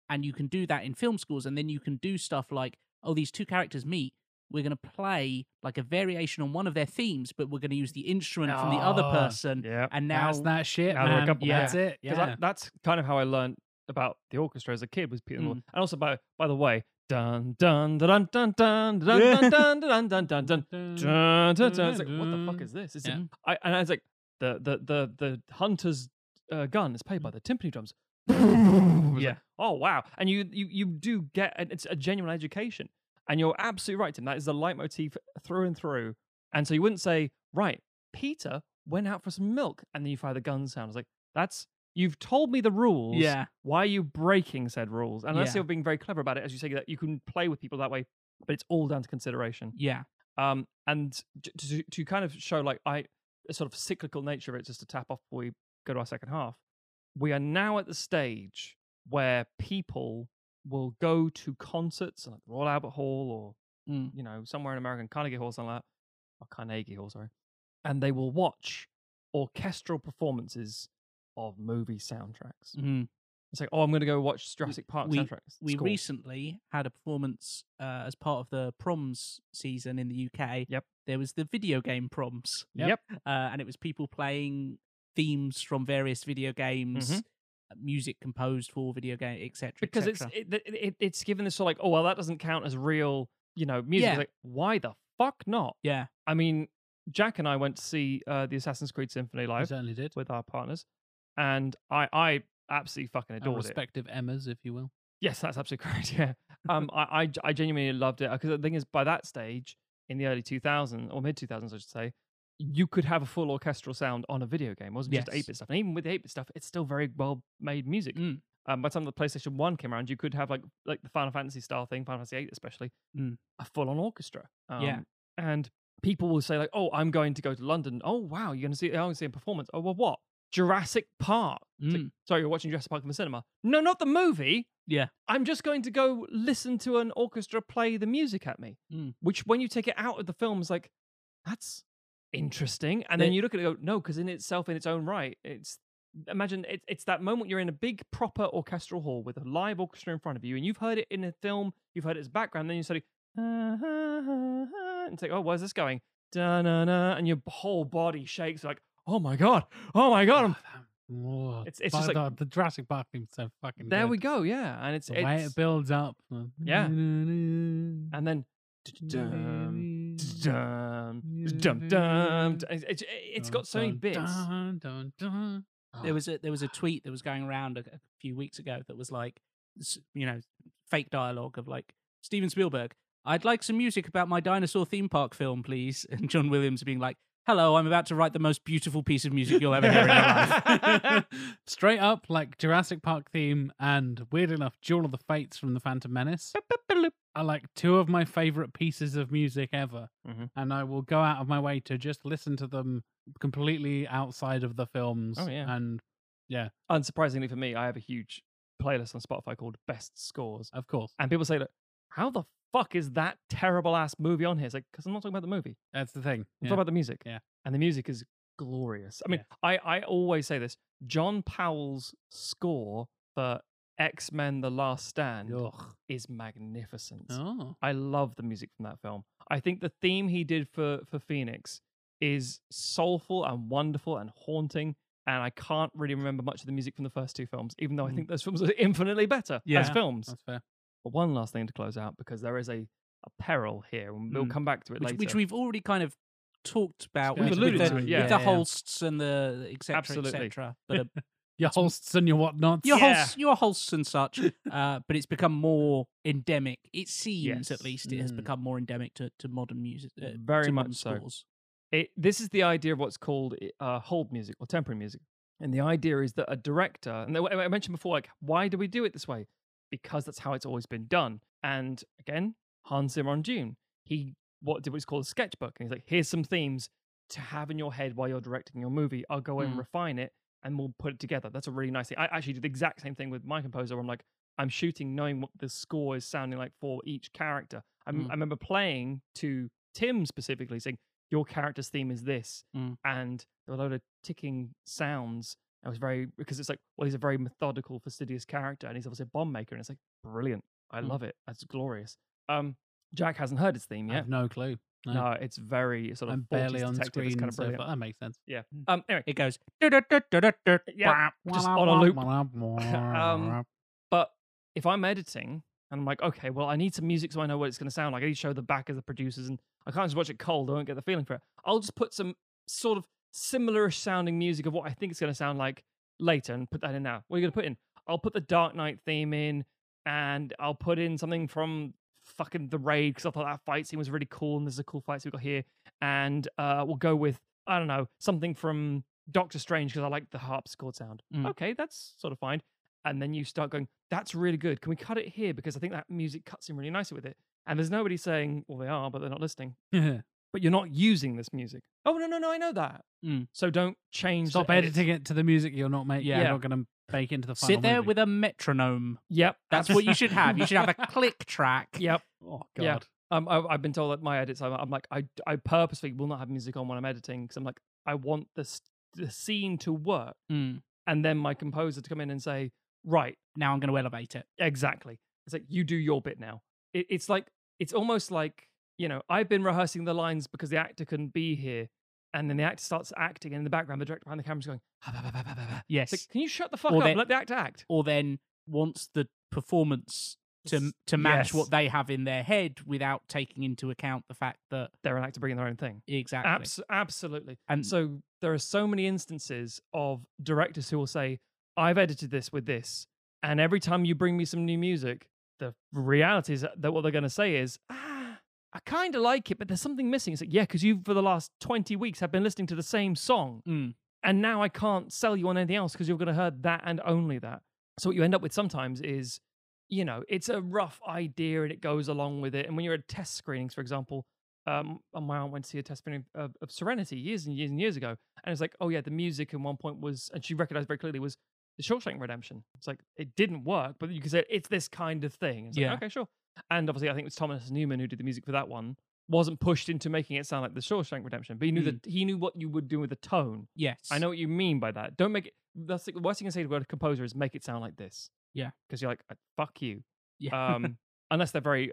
C: and you can do that in film scores, and then you can do stuff like, oh, these two characters meet. We're going to play like a variation on one of their themes, but we're going to use the instrument from the other
A: Oh,
C: person.
B: yeah.
C: And now,
A: That's that shit,
B: Now they're a
A: man.
B: couple,
A: yeah.
B: yeah.
A: That's it.
B: because
A: Yeah.
B: that's kind of how I learned about the orchestra as a kid was Peter and the
C: Mm.
B: And also by by the way, dun dun dun dun dun dun dun dun dun dun dun dun dun dun dun dun. It's like what the fuck is this? It's
A: Yeah.
B: I, and I was like the the the the hunter's uh, gun is played by the timpani drums.
A: Yeah.
B: oh wow! And you you you do get and it's a genuine education. And you're absolutely right, Tim. That is the leitmotif through and through. And so you wouldn't say, right, Peter went out for some milk, and then you fire the gun sound. It's like that's you've told me the rules.
C: Yeah.
B: Why are you breaking said rules? And unless
C: Yeah.
B: you're being very clever about it, as you say that you can play with people that way, but it's all down to consideration.
C: yeah,
B: Um, and to to kind of show like I a sort of cyclical nature of it, just to tap off before we go to our second half. We are now at the stage where people will go to concerts like Royal Albert Hall or
C: Mm.
B: you know somewhere in American Carnegie Hall, something like that, or Carnegie Hall, sorry, and they will watch orchestral performances of movie soundtracks.
C: Mhm.
B: It's like, oh, I'm going to go watch Jurassic Park
C: we,
B: soundtracks.
C: we recently had a performance uh, as part of the proms season in the UK.
B: Yep.
C: There was the video game proms.
B: Yep.
C: Uh, and it was people playing themes from various video games,
B: Mhm.
C: Music composed for video game, etc.
B: because it's it, it, it- it's given this sort of like, oh well, that doesn't count as real, you know, music.
C: Yeah.
B: like, why the fuck not?
C: yeah.
B: I mean, Jack and I went to see uh, the Assassin's Creed Symphony live
A: certainly did.
B: with our partners, and I I absolutely fucking
A: Our
B: adored it.
A: respective Emmas, if you will.
B: Yes, that's absolutely correct. Yeah, um, I, I I genuinely loved it because the thing is, by that stage in the early 2000s or mid 2000s, I should say, you could have a full orchestral sound on a video game. It wasn't just 8 bit stuff, and even with the 8 bit stuff, it's still very well made music.
C: Mm.
B: Um, by the time the PlayStation One came around, you could have like like the Final Fantasy style thing, Final Fantasy Eight especially,
C: Mm.
B: a full on orchestra. Um,
C: Yeah.
B: and people will say like, "Oh, I'm going to go to London. Oh, wow, you're going to see, I'm going to see a performance. Oh, well, what? Jurassic Park. It's like,
C: Mm.
B: Sorry, you're watching Jurassic Park in the cinema. No, not the movie.
C: Yeah.
B: I'm just going to go listen to an orchestra play the music at me.
C: Mm.
B: Which, when you take it out of the film, is like, that's interesting. And then
C: The-
B: you look at it and go, no, because in itself, in its own right, it's imagine it, it's that moment you're in a big proper orchestral hall with a live orchestra in front of you, and you've heard it in a film, you've heard it as background, then you suddenly ah, and it's like, oh, where's this going? Da-na-na, and your whole body shakes like, oh my god, oh my god,
A: Whoa.
B: It's- it's
A: But
B: just like-
A: the, the Jurassic Park theme's so fucking
B: there
A: good.
B: we go, yeah, and it's
A: The way it builds up.
B: Yeah.
A: and
B: then dum, dum, dum, dum, it's, it's, it's got so many bits.
A: Dun, dun, dun.
C: There was a there was a tweet that was going around a, a few weeks ago that was like, you know, fake dialogue of like Steven Spielberg. I'd like some music about my dinosaur theme park film, please. And John Williams being like, "Hello, I'm about to write the most beautiful piece of music you'll ever hear in your life."
A: Straight up, like Jurassic Park theme and weird enough, Duel of the Fates from the Phantom Menace are like two of my favorite pieces of music ever.
B: Mhm.
A: And I will go out of my way to just listen to them completely outside of the films.
B: Oh, yeah.
A: And yeah.
B: Unsurprisingly for me, I have a huge playlist on Spotify called Best Scores,
A: of course,
B: and people say that, how the fuck is that terrible ass movie on here? It's like because I'm not talking about the movie.
A: that's the thing.
B: I'm
A: Yeah.
B: talking about the music.
A: Yeah.
B: And the music is glorious. I mean, I, I always say this John Powell's score for X Men The Last Stand
A: Ugh.
B: is magnificent.
A: Oh.
B: I love the music from that film. I think the theme he did for, for Phoenix is soulful and wonderful and haunting. And I can't really remember much of the music from the first two films, even though I
A: Mm.
B: think those films are infinitely better as films.
A: That's fair.
B: But one last thing to close out because there is a, a peril here, and we'll
C: Mm.
B: come back to it
C: which,
B: later.
C: which we've already kind of talked about
A: We've
C: with,
A: alluded
C: with
A: to
C: the,
A: it,
C: with
A: yeah.
C: the
B: Yeah, yeah.
C: Holsts and the etc.
B: Absolutely.
C: etc. But uh,
A: Your holsts and your whatnots.
C: your
B: Yeah.
C: Holsts, your Holsts and such. Uh, but it's become more endemic. It seems,
B: Yes.
C: at least, it has
A: Mm.
C: become more endemic to, to modern music. Uh,
B: Very
C: to
B: much
C: modern
B: so. it, this is the idea of what's called uh, hold music or temporary music. And the idea is that a director, and I I mentioned before, like, why do we do it this way? Because that's how it's always been done. And again, Hans Zimmer on Dune, he what did what's called a sketchbook, and he's like, here's some themes to have in your head while you're directing your movie. I'll go and
C: Mm.
B: refine it, and we'll put it together. That's a really nice thing. I actually did the exact same thing with my composer. Where I'm like, I'm shooting knowing what the score is sounding like for each character. I'm,
C: Mm.
B: I remember playing to Tim specifically saying, your character's theme is this.
C: Mm.
B: And there were a load of ticking sounds. I was very, because it's like, well, he's a very methodical, fastidious character, and he's obviously a bomb maker. And it's like, brilliant. I
C: Mm.
B: love it. That's glorious. Um, Jack hasn't heard his theme
A: I
B: yet.
A: have no clue. No.
B: No, it's very sort of
A: I'm barely on
B: detective.
A: screen,
B: It's kind of
A: so that makes sense.
B: yeah. Um. Anyway,
C: It goes.
B: yeah, just on a loop. Um, But if I'm editing and I'm like, okay, well, I need some music so I know what it's going to sound like. I need to show the back of the producers, and I can't just watch it cold. I won't get the feeling for it. I'll just put some sort of similar sounding music of what I think it's going to sound like later and put that in now. What are you going to put in? I'll put the Dark Knight theme in, and I'll put in something from fucking The Raid because I thought that fight scene was really cool, and there's a cool fight scene we got here. And uh, we'll go with I don't know something from Doctor Strange because I like the harpsichord sound.
C: Mm.
B: Okay, that's sort of fine and then you start going, "That's really good. Can we cut it here because I think that music cuts in really nicely with it." And there's nobody saying, "Well, they are, but they're not listening." But you're not using this music. Oh no, no, no! I know that.
C: Mm.
B: So don't change.
A: Stop
B: the
A: editing it to the music you're not making.
C: Yeah.
A: You're not going to bake into the final
C: Sit there
A: movie.
C: with a metronome.
B: Yep,
C: That's what you should have. You should have a click track.
B: Yep.
A: Oh god.
B: Yeah. Um, I, I've been told that my edits. I'm, I'm like, I, I purposely will not have music on when I'm editing because I'm like, I want the the scene to work,
C: Mm.
B: and then my composer to come in and say, right,
C: Now I'm going to elevate it.
B: Exactly. It's like you do your bit now. It, it's like it's almost like you know I've been rehearsing the lines because the actor couldn't be here, and then the actor starts acting, and in the background the director behind the camera's going.
C: Yes.
B: Like, can you shut the fuck
C: Or
B: up? and Let the actor act.
C: or then wants the performance to to match
B: Yes.
C: what they have in their head without taking into account the fact that
B: They're an actor bringing their own thing.
C: exactly
B: Abs- absolutely.
C: and
B: So there are so many instances of directors who will say, "I've edited this with this," and every time you bring me some new music, the reality is that what they're going to say is, "Ah, I kind of like it, but there's something missing." It's like, yeah, because you for the last twenty weeks have been listening to the same song,
C: Mm.
B: and now I can't sell you on anything else because you're going to heard that and only that. So what you end up with sometimes is, you know, it's a rough idea and it goes along with it. And when you're at test screenings, for example, um, my aunt went to see a testimony of, of Serenity years and years and years ago, and it's like, oh yeah, the music in one point was, and she recognized very clearly was the Shawshank Redemption. It's like it didn't work, but you could say it's this kind of thing. It's like,
C: Yeah.
B: okay, sure. And obviously, I think it was Thomas Newman who did the music for that one. Wasn't pushed into making it sound like the Shawshank Redemption, but he knew
C: Mm.
B: that he knew what you would do with the tone.
C: Yes.
B: I know what you mean by that. Don't make it. That's the worst thing you can say to a composer is make it sound like this.
C: Yeah.
B: because you're like, "Uh, fuck you.
C: Yeah.
B: Um, unless they're very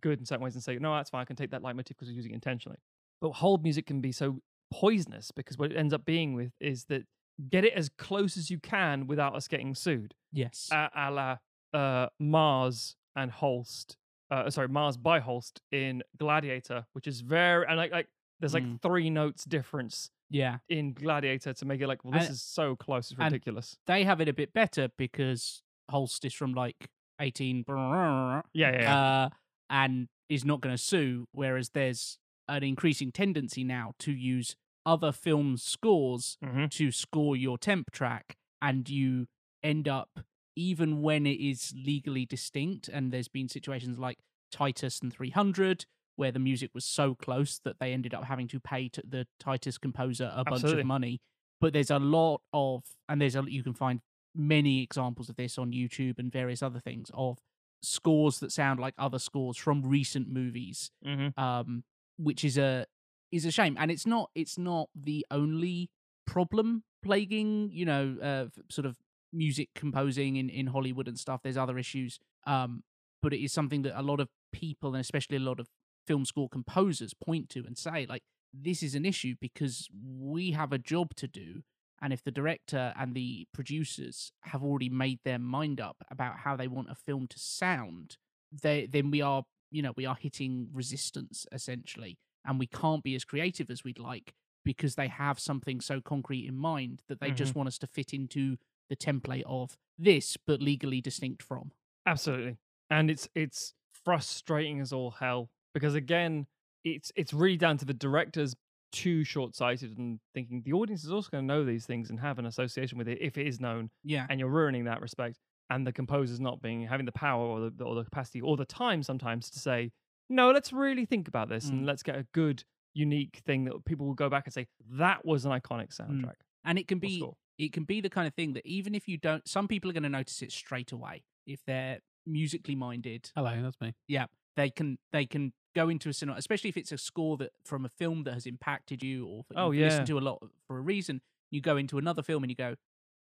B: good in certain ways and say, no, that's fine. I can take that leitmotif because we're using it intentionally. But hold music can be so poisonous because what it ends up being with is that get it as close as you can without us getting sued.
C: yes.
B: A, a la uh, Mars and Holst. Uh, sorry, Mars by Holst in Gladiator, which is very and like like there's like
C: Mm.
B: three notes difference
C: yeah.
B: in Gladiator to make it like, well, this
C: And-
B: is so close, it's ridiculous.
C: They have it a bit better because Holst is from like 18
B: Yeah, yeah, yeah.
C: uh, and is not going to sue. Whereas there's an increasing tendency now to use other film scores
B: Mhm.
C: to score your temp track, and you end up even when it is legally distinct. And there's been situations like Titus and 300 where the music was so close that they ended up having to pay to the Titus composer a bunch of money. But there's a lot of, and there's a you can find many examples of this on YouTube and various other things of scores that sound like other scores from recent movies
B: Mhm.
C: um which is a is a shame and it's not it's not the only problem plaguing you know uh sort of music composing in in Hollywood and stuff there's other issues um but it is something that a lot of people and especially a lot of film score composers point to and say like this is an issue because we have a job to do and if the director and the producers have already made their mind up about how they want a film to sound they then we are you know we are hitting resistance essentially and we can't be as creative as we'd like because they have something so concrete in mind that they just want us to fit into the template of this but legally distinct from
B: Absolutely. And it's it's frustrating as all hell because again, it's it's really down to the directors too short-sighted and thinking the audience is also going to know these things and have an association with it if it is known
C: yeah
B: and you're ruining that respect and the composers not being having the power or the or the capacity or the time sometimes to say no let's really think about this and
C: Mm.
B: let's get a good unique thing that people will go back and say that was an iconic soundtrack
C: and it can be
B: score."
C: It can be the kind of thing that even if you don't some people are going to notice it straight away if they're musically minded
A: Hello, that's me.
C: yeah they can they can go into a cinema especially if it's a score that from a film that has impacted you or that
B: Oh,
C: listened
B: yeah.
C: to a lot for a reason you go into another film and you go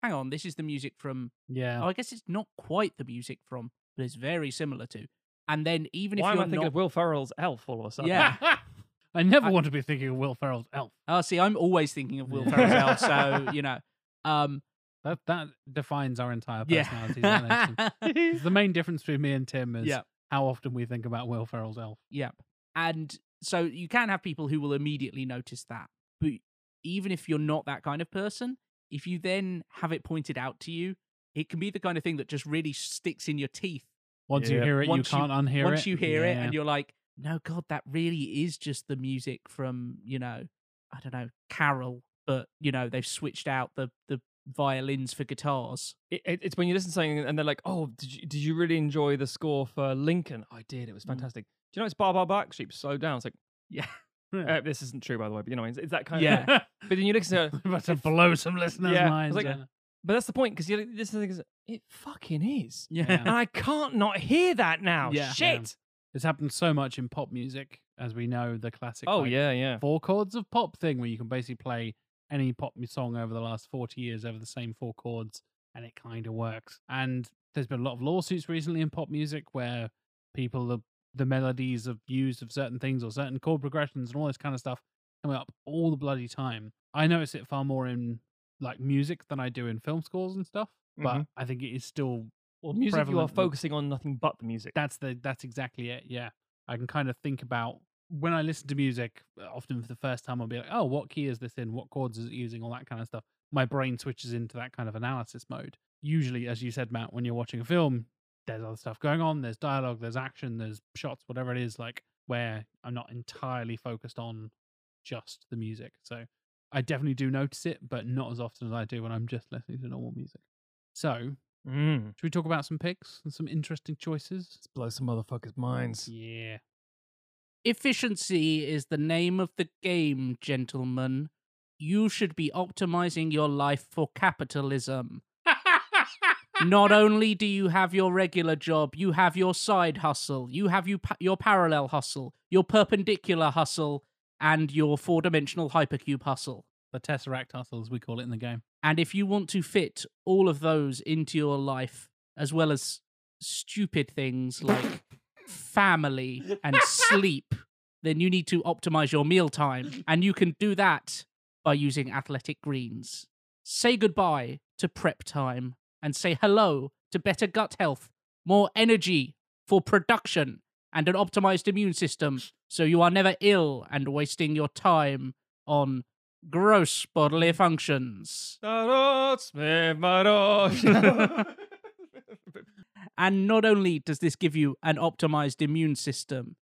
C: hang on this is the music from
A: Yeah.
C: oh i guess it's not quite the music from but it's very similar to and then even
B: why
C: if you're
B: I thinking
C: not
B: of Will Ferrell's Elf all of a sudden
C: Yeah.
A: I never
C: I-
A: want to be thinking of Will Ferrell's Elf.
C: oh see i'm always thinking of will ferrell's elf so you know um
A: That that defines our entire
C: yeah
A: personalities. It's the main difference between me and Tim is
C: Yeah.
A: how often we think about Will Ferrell's Elf.
C: Yep. And so you can have people who will immediately notice that. But even if you're not that kind of person, if you then have it pointed out to you, it can be the kind of thing that just really sticks in your teeth.
A: Once you hear it,
C: Once
A: you can't unhear it.
C: Once you hear it and you're like, no, God, that really is just the music from, you know, I don't know, Carol, but, you know, they've switched out the, the violins for guitars.
B: it, it- it's when you listen to something and they're like, "Oh, did you did you really enjoy the score for Lincoln?" I did. It was
C: Mm.
B: fantastic. Do you know it's Bar Bar Black Sheep? Slow down. It's like,
C: Yeah.
B: uh, this isn't true, by the way, but you know, it's, it's that kind
C: Yeah.
B: of. But then you listen to it,
A: about to blow some listeners'
B: Yeah,
A: minds.
B: like,
A: yeah.
B: but that's the point because you this thing is it fucking is,
C: Yeah.
B: and I can't not hear that now.
C: Yeah.
B: Shit.
A: It's happened so much in pop music, as we know, the classic
B: Oh
A: like,
B: yeah, yeah.
A: four chords of pop thing where you can basically play any pop song over the last 40 years over the same four chords and it kind of works. And there's been a lot of lawsuits recently in pop music where people, the, the melodies of used of certain things or certain chord progressions and all this kind of stuff coming up all the bloody time. I notice it far more in like music than I do in film scores and stuff, but
B: Mhm.
A: I think it is still
B: Well, music you are focusing on nothing but the music.
A: that's the that's exactly it. Yeah, I can kind of think about when I listen to music. uh, Often for the first time, I'll be like, "Oh, what key is this in? What chords is it using? All that kind of stuff." My brain switches into that kind of analysis mode. Usually, as you said, Matt, when you're watching a film, there's other stuff going on. There's dialogue, there's action, there's shots, whatever it is. Like where I'm not entirely focused on just the music. So I definitely do notice it, but not as often as I do when I'm just listening to normal music. So
B: Mm.
A: should we talk about some picks and some interesting choices?
B: Let's blow some motherfuckers' minds.
A: Yeah.
C: Efficiency is the name of the game, gentlemen. You should be optimizing your life for capitalism. Not only do you have your regular job, you have your side hustle, you have you pa- your parallel hustle, your perpendicular hustle, and your four dimensional hypercube hustle.
A: The Tesseract hustle, as we call it in the game.
C: And if you want to fit all of those into your life, as well as stupid things like family and sleep, then you need to optimize your meal time. And you can do that by using Athletic Greens. Say goodbye to prep time and say hello to better gut health, more energy for production, and an optimized immune system so you are never ill and wasting your time on gross bodily functions. And not only does this give you an optimized immune system,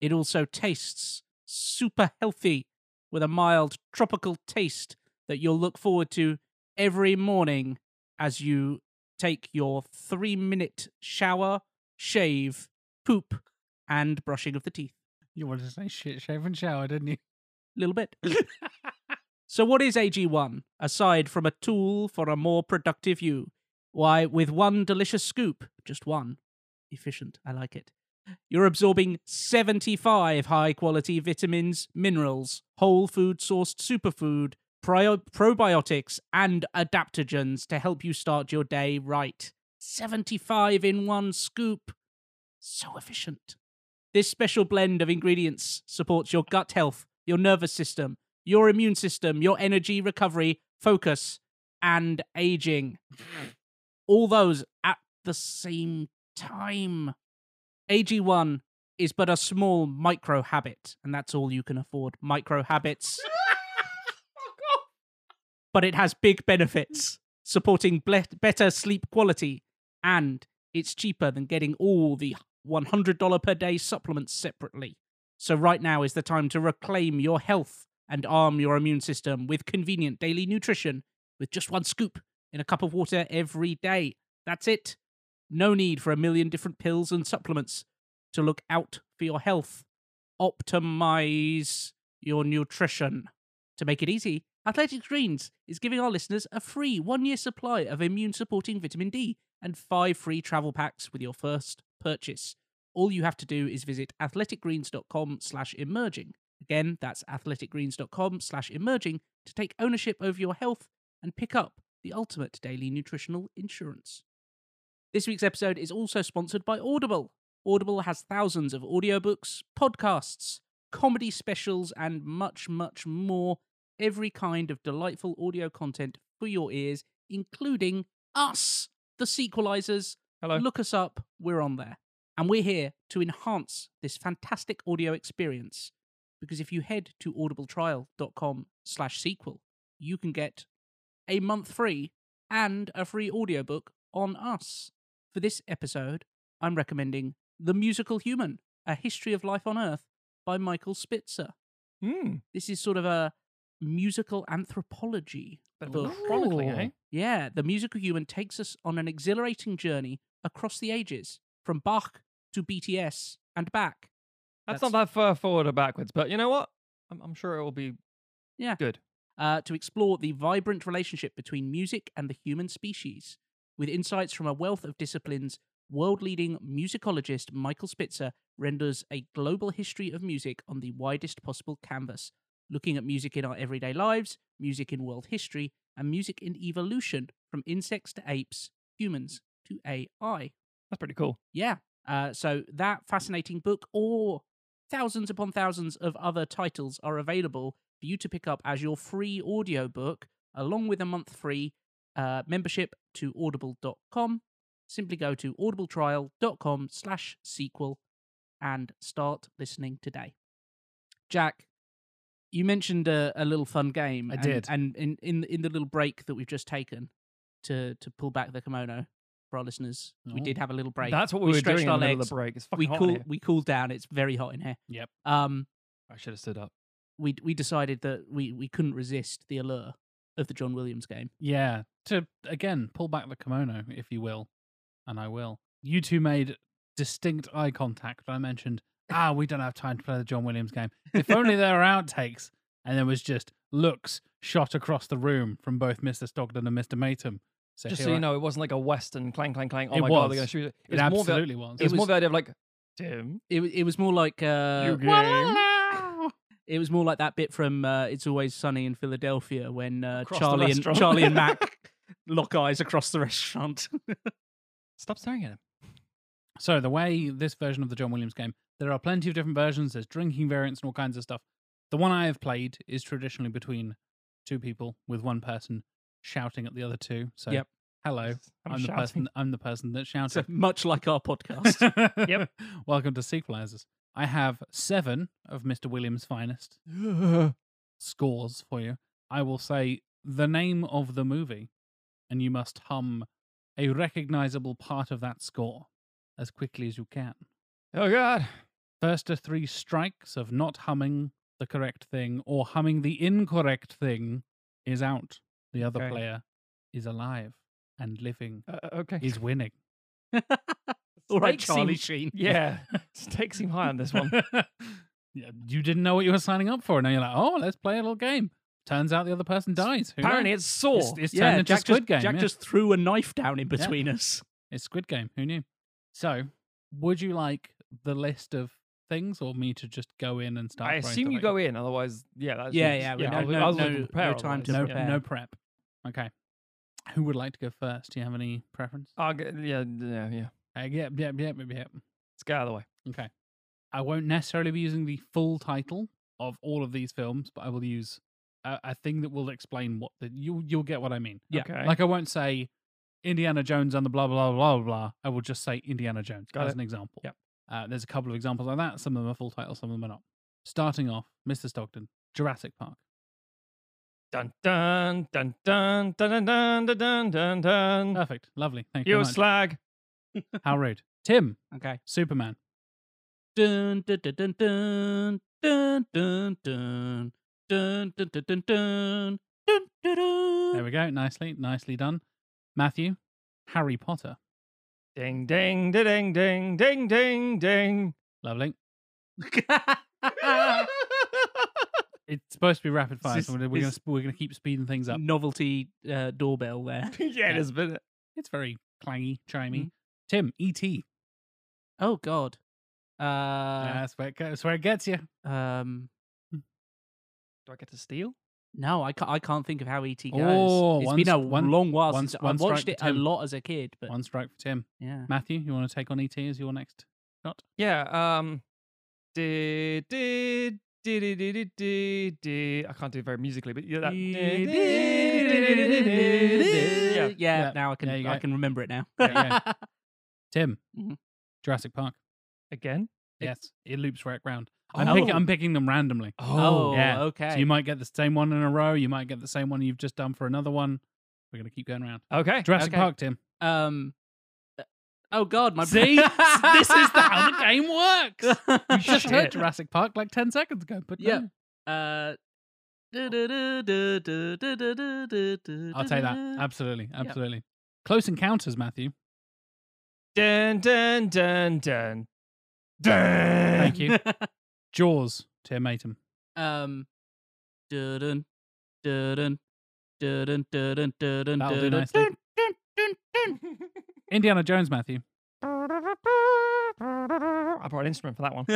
C: it also tastes super healthy with a mild tropical taste that you'll look forward to every morning as you take your three minute shower, shave, poop, and brushing of the teeth.
A: You wanted to say shit, shave, and shower, didn't you?
C: A little bit. so, what is AG1 aside from a tool for a more productive you? Why, with one delicious scoop, just one, efficient, I like it, you're absorbing 75 high quality vitamins, minerals, whole food sourced superfood, probiotics, and adaptogens to help you start your day right. 75 in one scoop. So efficient. This special blend of ingredients supports your gut health, your nervous system, your immune system, your energy recovery, focus, and aging. All those at the same time. AG1 is but a small micro habit, and that's all you can afford. Micro habits. but it has big benefits, supporting ble- better sleep quality, and it's cheaper than getting all the $100 per day supplements separately. So, right now is the time to reclaim your health and arm your immune system with convenient daily nutrition with just one scoop in a cup of water every day. That's it. No need for a million different pills and supplements to look out for your health. Optimize your nutrition. To make it easy, Athletic Greens is giving our listeners a free one year supply of immune supporting vitamin D and five free travel packs with your first purchase. All you have to do is visit athleticgreens.com slash emerging. Again, that's athleticgreens.com slash emerging to take ownership over your health and pick up the ultimate daily nutritional insurance. This week's episode is also sponsored by Audible. Audible has thousands of audiobooks, podcasts, comedy specials, and much, much more. Every kind of delightful audio content for your ears, including us, the sequelizers.
B: Hello.
C: Look us up, we're on there. And we're here to enhance this fantastic audio experience. Because if you head to audibletrial.com slash sequel, you can get a month free and a free audiobook on us. For this episode, I'm recommending The Musical Human, A History of Life on Earth by Michael Spitzer.
B: Hmm.
C: This is sort of a musical anthropology
B: Bit of
C: book.
B: chronicling, eh?
C: Yeah, The Musical Human takes us on an exhilarating journey across the ages, from Bach to BTS and back.
B: That's, not that far forward or backwards, but you know what? I'm, I'm sure it will be
C: Yeah.
B: good.
C: Uh, to explore the vibrant relationship between music and the human species. With insights from a wealth of disciplines, world leading musicologist Michael Spitzer renders a global history of music on the widest possible canvas, looking at music in our everyday lives, music in world history, and music in evolution from insects to apes, humans to AI.
B: That's pretty cool.
C: Yeah. Uh, so that fascinating book, or thousands upon thousands of other titles, are available for you to pick up as your free audiobook, along with a month free uh, membership to audible.com. Simply go to audibletrial.com slash sequel and start listening today. Jack, you mentioned a, a little fun game.
A: I
C: and-
A: did.
C: And in, in, in the little break that we've just taken to, to pull back the kimono for our listeners, we
A: Oh.
C: did have a little break.
B: That's what we, were
C: stretched
B: doing in the middle of
C: legs.
B: the break. It's fucking
C: we
B: hot
C: cool we cooled down. It's very hot in here.
A: Yep.
C: Um,
B: I should have stood up.
C: We we decided that we we couldn't resist the allure of the John Williams game.
A: Yeah. To again pull back the kimono, if you will, and I will. You two made distinct eye contact. I mentioned ah, we don't have time to play the John Williams game. If only there were outtakes and there was just looks shot across the room from both Mr. Stockton and Mr. Matum. So
B: Just
A: here
B: so
A: I-
B: you know, it wasn't like a Western clang, clang, clang. Oh
A: It
B: my god, they're going to shoot it.
A: it
B: was more the-
A: absolutely was.
B: It was,
C: It
B: more the idea of like, Tim,
C: It, it was more like uh,
B: you game.
C: It was more like that bit from uh, It's Always Sunny in Philadelphia when uh,
B: Across the
C: Charlie and
B: restaurant.
C: Charlie and Mac lock eyes across the restaurant.
B: Stop staring at him.
A: So the way this version of the John Williams game, there are plenty of different versions. There's drinking variants and all kinds of stuff. The one I have played is traditionally between two people with one person shouting at the other two. So
C: Yep.
A: hello,
B: I'm,
A: I'm, the
B: shouting.
A: person. I'm the person that
C: so much like our podcast.
B: Yep.
A: Welcome to Sequelizers. I have seven of Mr. Williams' finest scores for you. I will say the name of the movie, and you must hum a recognizable part of that score as quickly as you can.
B: Oh god.
A: First to three strikes of not humming the correct thing or humming the incorrect thing is out. The other
B: Okay.
A: player is alive and living,
B: Uh, okay.
A: is winning.
C: All right, Charlie Sheen.
B: Yeah. Stakes seem high on this one.
A: yeah, you didn't know what you were signing up for. And now you're like, oh, let's play a little game. Turns out the other person dies. Who
B: Apparently
A: knows?
B: it's Saw.
A: It's, it's
C: Yeah,
A: turned into
C: Jack,
A: Squid
C: just,
A: Game.
C: Jack
A: yeah.
C: just threw a knife down in between us.
A: It's Squid Game. Who knew? So, would you like the list of things or me to just go in and start?
B: I assume you go in, otherwise, yeah, that's
C: Yeah, yeah,
B: I
C: no- no-
B: prepare
C: no time to
A: no,
B: yeah.
A: no prep. Okay. Who would like to go first? Do you have any preference?
B: I'll get, yeah, yeah, yeah.
A: Uh, yeah, yeah, yeah, yeah, yeah.
B: Let's get out of the way.
A: Okay. I won't necessarily be using the full title of all of these films, but I will use a, a thing that will explain what the you you'll get what I mean.
C: Yeah.
B: Okay.
A: Like I won't say Indiana Jones and the blah blah blah blah blah. I will just say Indiana Jones
B: Got
A: as
B: it.
A: an example.
B: Yep.
A: Uh, there's a couple of examples like that. Some of them are full titles, some of them are not. Starting off, Mr. Stockton, Jurassic Park.
B: Dun dun dun dun dun dun dun dun dun dun dun.
A: Perfect. Lovely. Thank you
B: You
A: very much.
B: slag.
A: How rude. Tim,
C: Okay.
A: Superman.
C: Dun dun dun dun dun dun dun dun dun dun dun dun dun dun dun dun.
A: There we go. Nicely, nicely done. Matthew, Harry Potter.
B: Ding ding da ding ding ding ding ding.
A: Lovely. It's supposed to be rapid fire,
C: This
A: so we're, we're going to we're going to keep speeding things up.
C: Novelty uh, doorbell there.
B: yeah, it is a bit.
A: It's very clangy, chimey.
C: Mhm.
A: Tim, E.T.
C: Oh God. Uh,
A: that's where it goes. That's where it gets you.
C: um.
B: Do I get to steal?
C: No, I can't. I can't think of how ET goes.
A: Oh,
C: it's
A: one
C: been a
A: one-
C: long while
A: one
C: since I
A: one
C: watched
A: for
C: it a lot as a kid. But
A: One strike for Tim.
C: yeah,
A: Matthew, you want to take on E.T. as your next shot?
B: Yeah. Um. Did did did did did did did. I can't do it very musically, but yeah. That,
C: yeah,
B: yeah.
A: Yeah,
C: Now I can
A: there
C: I can remember it now.
A: Yeah, Tim,
C: Mhm.
A: Jurassic Park.
B: Again.
A: Yes, it loops right round. I'm, picking,
C: Oh.
A: I'm picking them randomly.
C: oh,
A: yeah.
C: okay.
A: So you might get the same one in a row. You might get the same one you've just done for another one. We're going to keep going around.
B: Okay.
A: Jurassic
C: Okay.
A: Park, Tim.
C: um. uh, Oh God, my
A: See, this is the, how the game works. You
C: game.
A: just heard Jurassic Park like ten seconds ago, but
C: Yeah.
A: no.
C: Uh, I'll
A: I'll take that. Absolutely, absolutely. Close Encounters, Matthew.
B: Dun dun dun dun. Dun.
A: Thank you. Jaws, Tim Matum.
C: um, dun dun dun dun dun dun
A: That'll do
C: dun
A: nicely.
C: dun dun dun dun.
A: Indiana Jones, Matthew.
B: I brought an instrument for that one.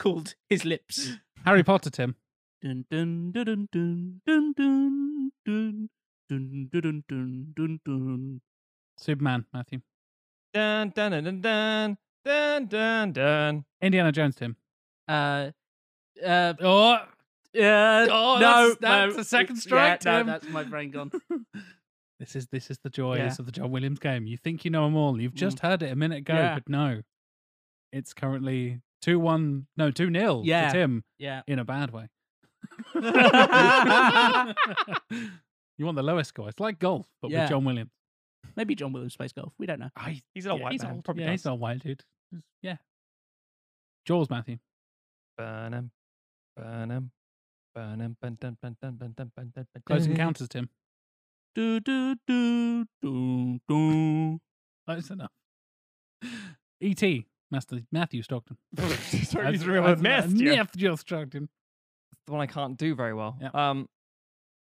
C: Called his lips.
A: Harry Potter, Tim.
C: Dun dun dun dun dun dun dun dun dun dun dun dun dun.
A: Superman, Matthew.
B: Dun dun dun dun dun dun dun dun.
A: Indiana Jones, Tim.
C: Uh, uh,
A: Oh,
C: uh,
A: Oh,
C: no,
A: that's- that's
C: no,
A: a second
C: yeah,
A: strike,
C: no,
A: Tim.
C: that's my brain gone.
A: this is this is the joys
C: Yeah.
A: of the John Williams game. You think you know them all. You've just heard it a minute ago,
C: Yeah.
A: but no. It's currently two one, no two nil
C: Yeah.
A: to Tim
C: Yeah.
A: in a bad way. you want the lowest score? It's like golf, but
C: Yeah.
A: with John Williams.
C: Maybe John Williams plays golf. We don't know.
A: I,
B: He's an old
A: yeah,
B: white
A: he's
B: man.
A: old.
B: Probably
A: yeah,
B: does.
A: he's an old white dude. Yeah. Jaws, Matthew.
B: Burnham, Burnham, Burnham, bun dun bun dun bun dun bun dun bun
A: Close. Encounters, Tim.
C: Do do do do do.
A: Close enough. E.T. Master Matthew Stockton.
B: Sorry,
A: That's-
B: real
A: that's-
B: word, Matthew.
A: Matthew Stockton.
B: the one I can't do very well.
A: Yeah.
B: Um,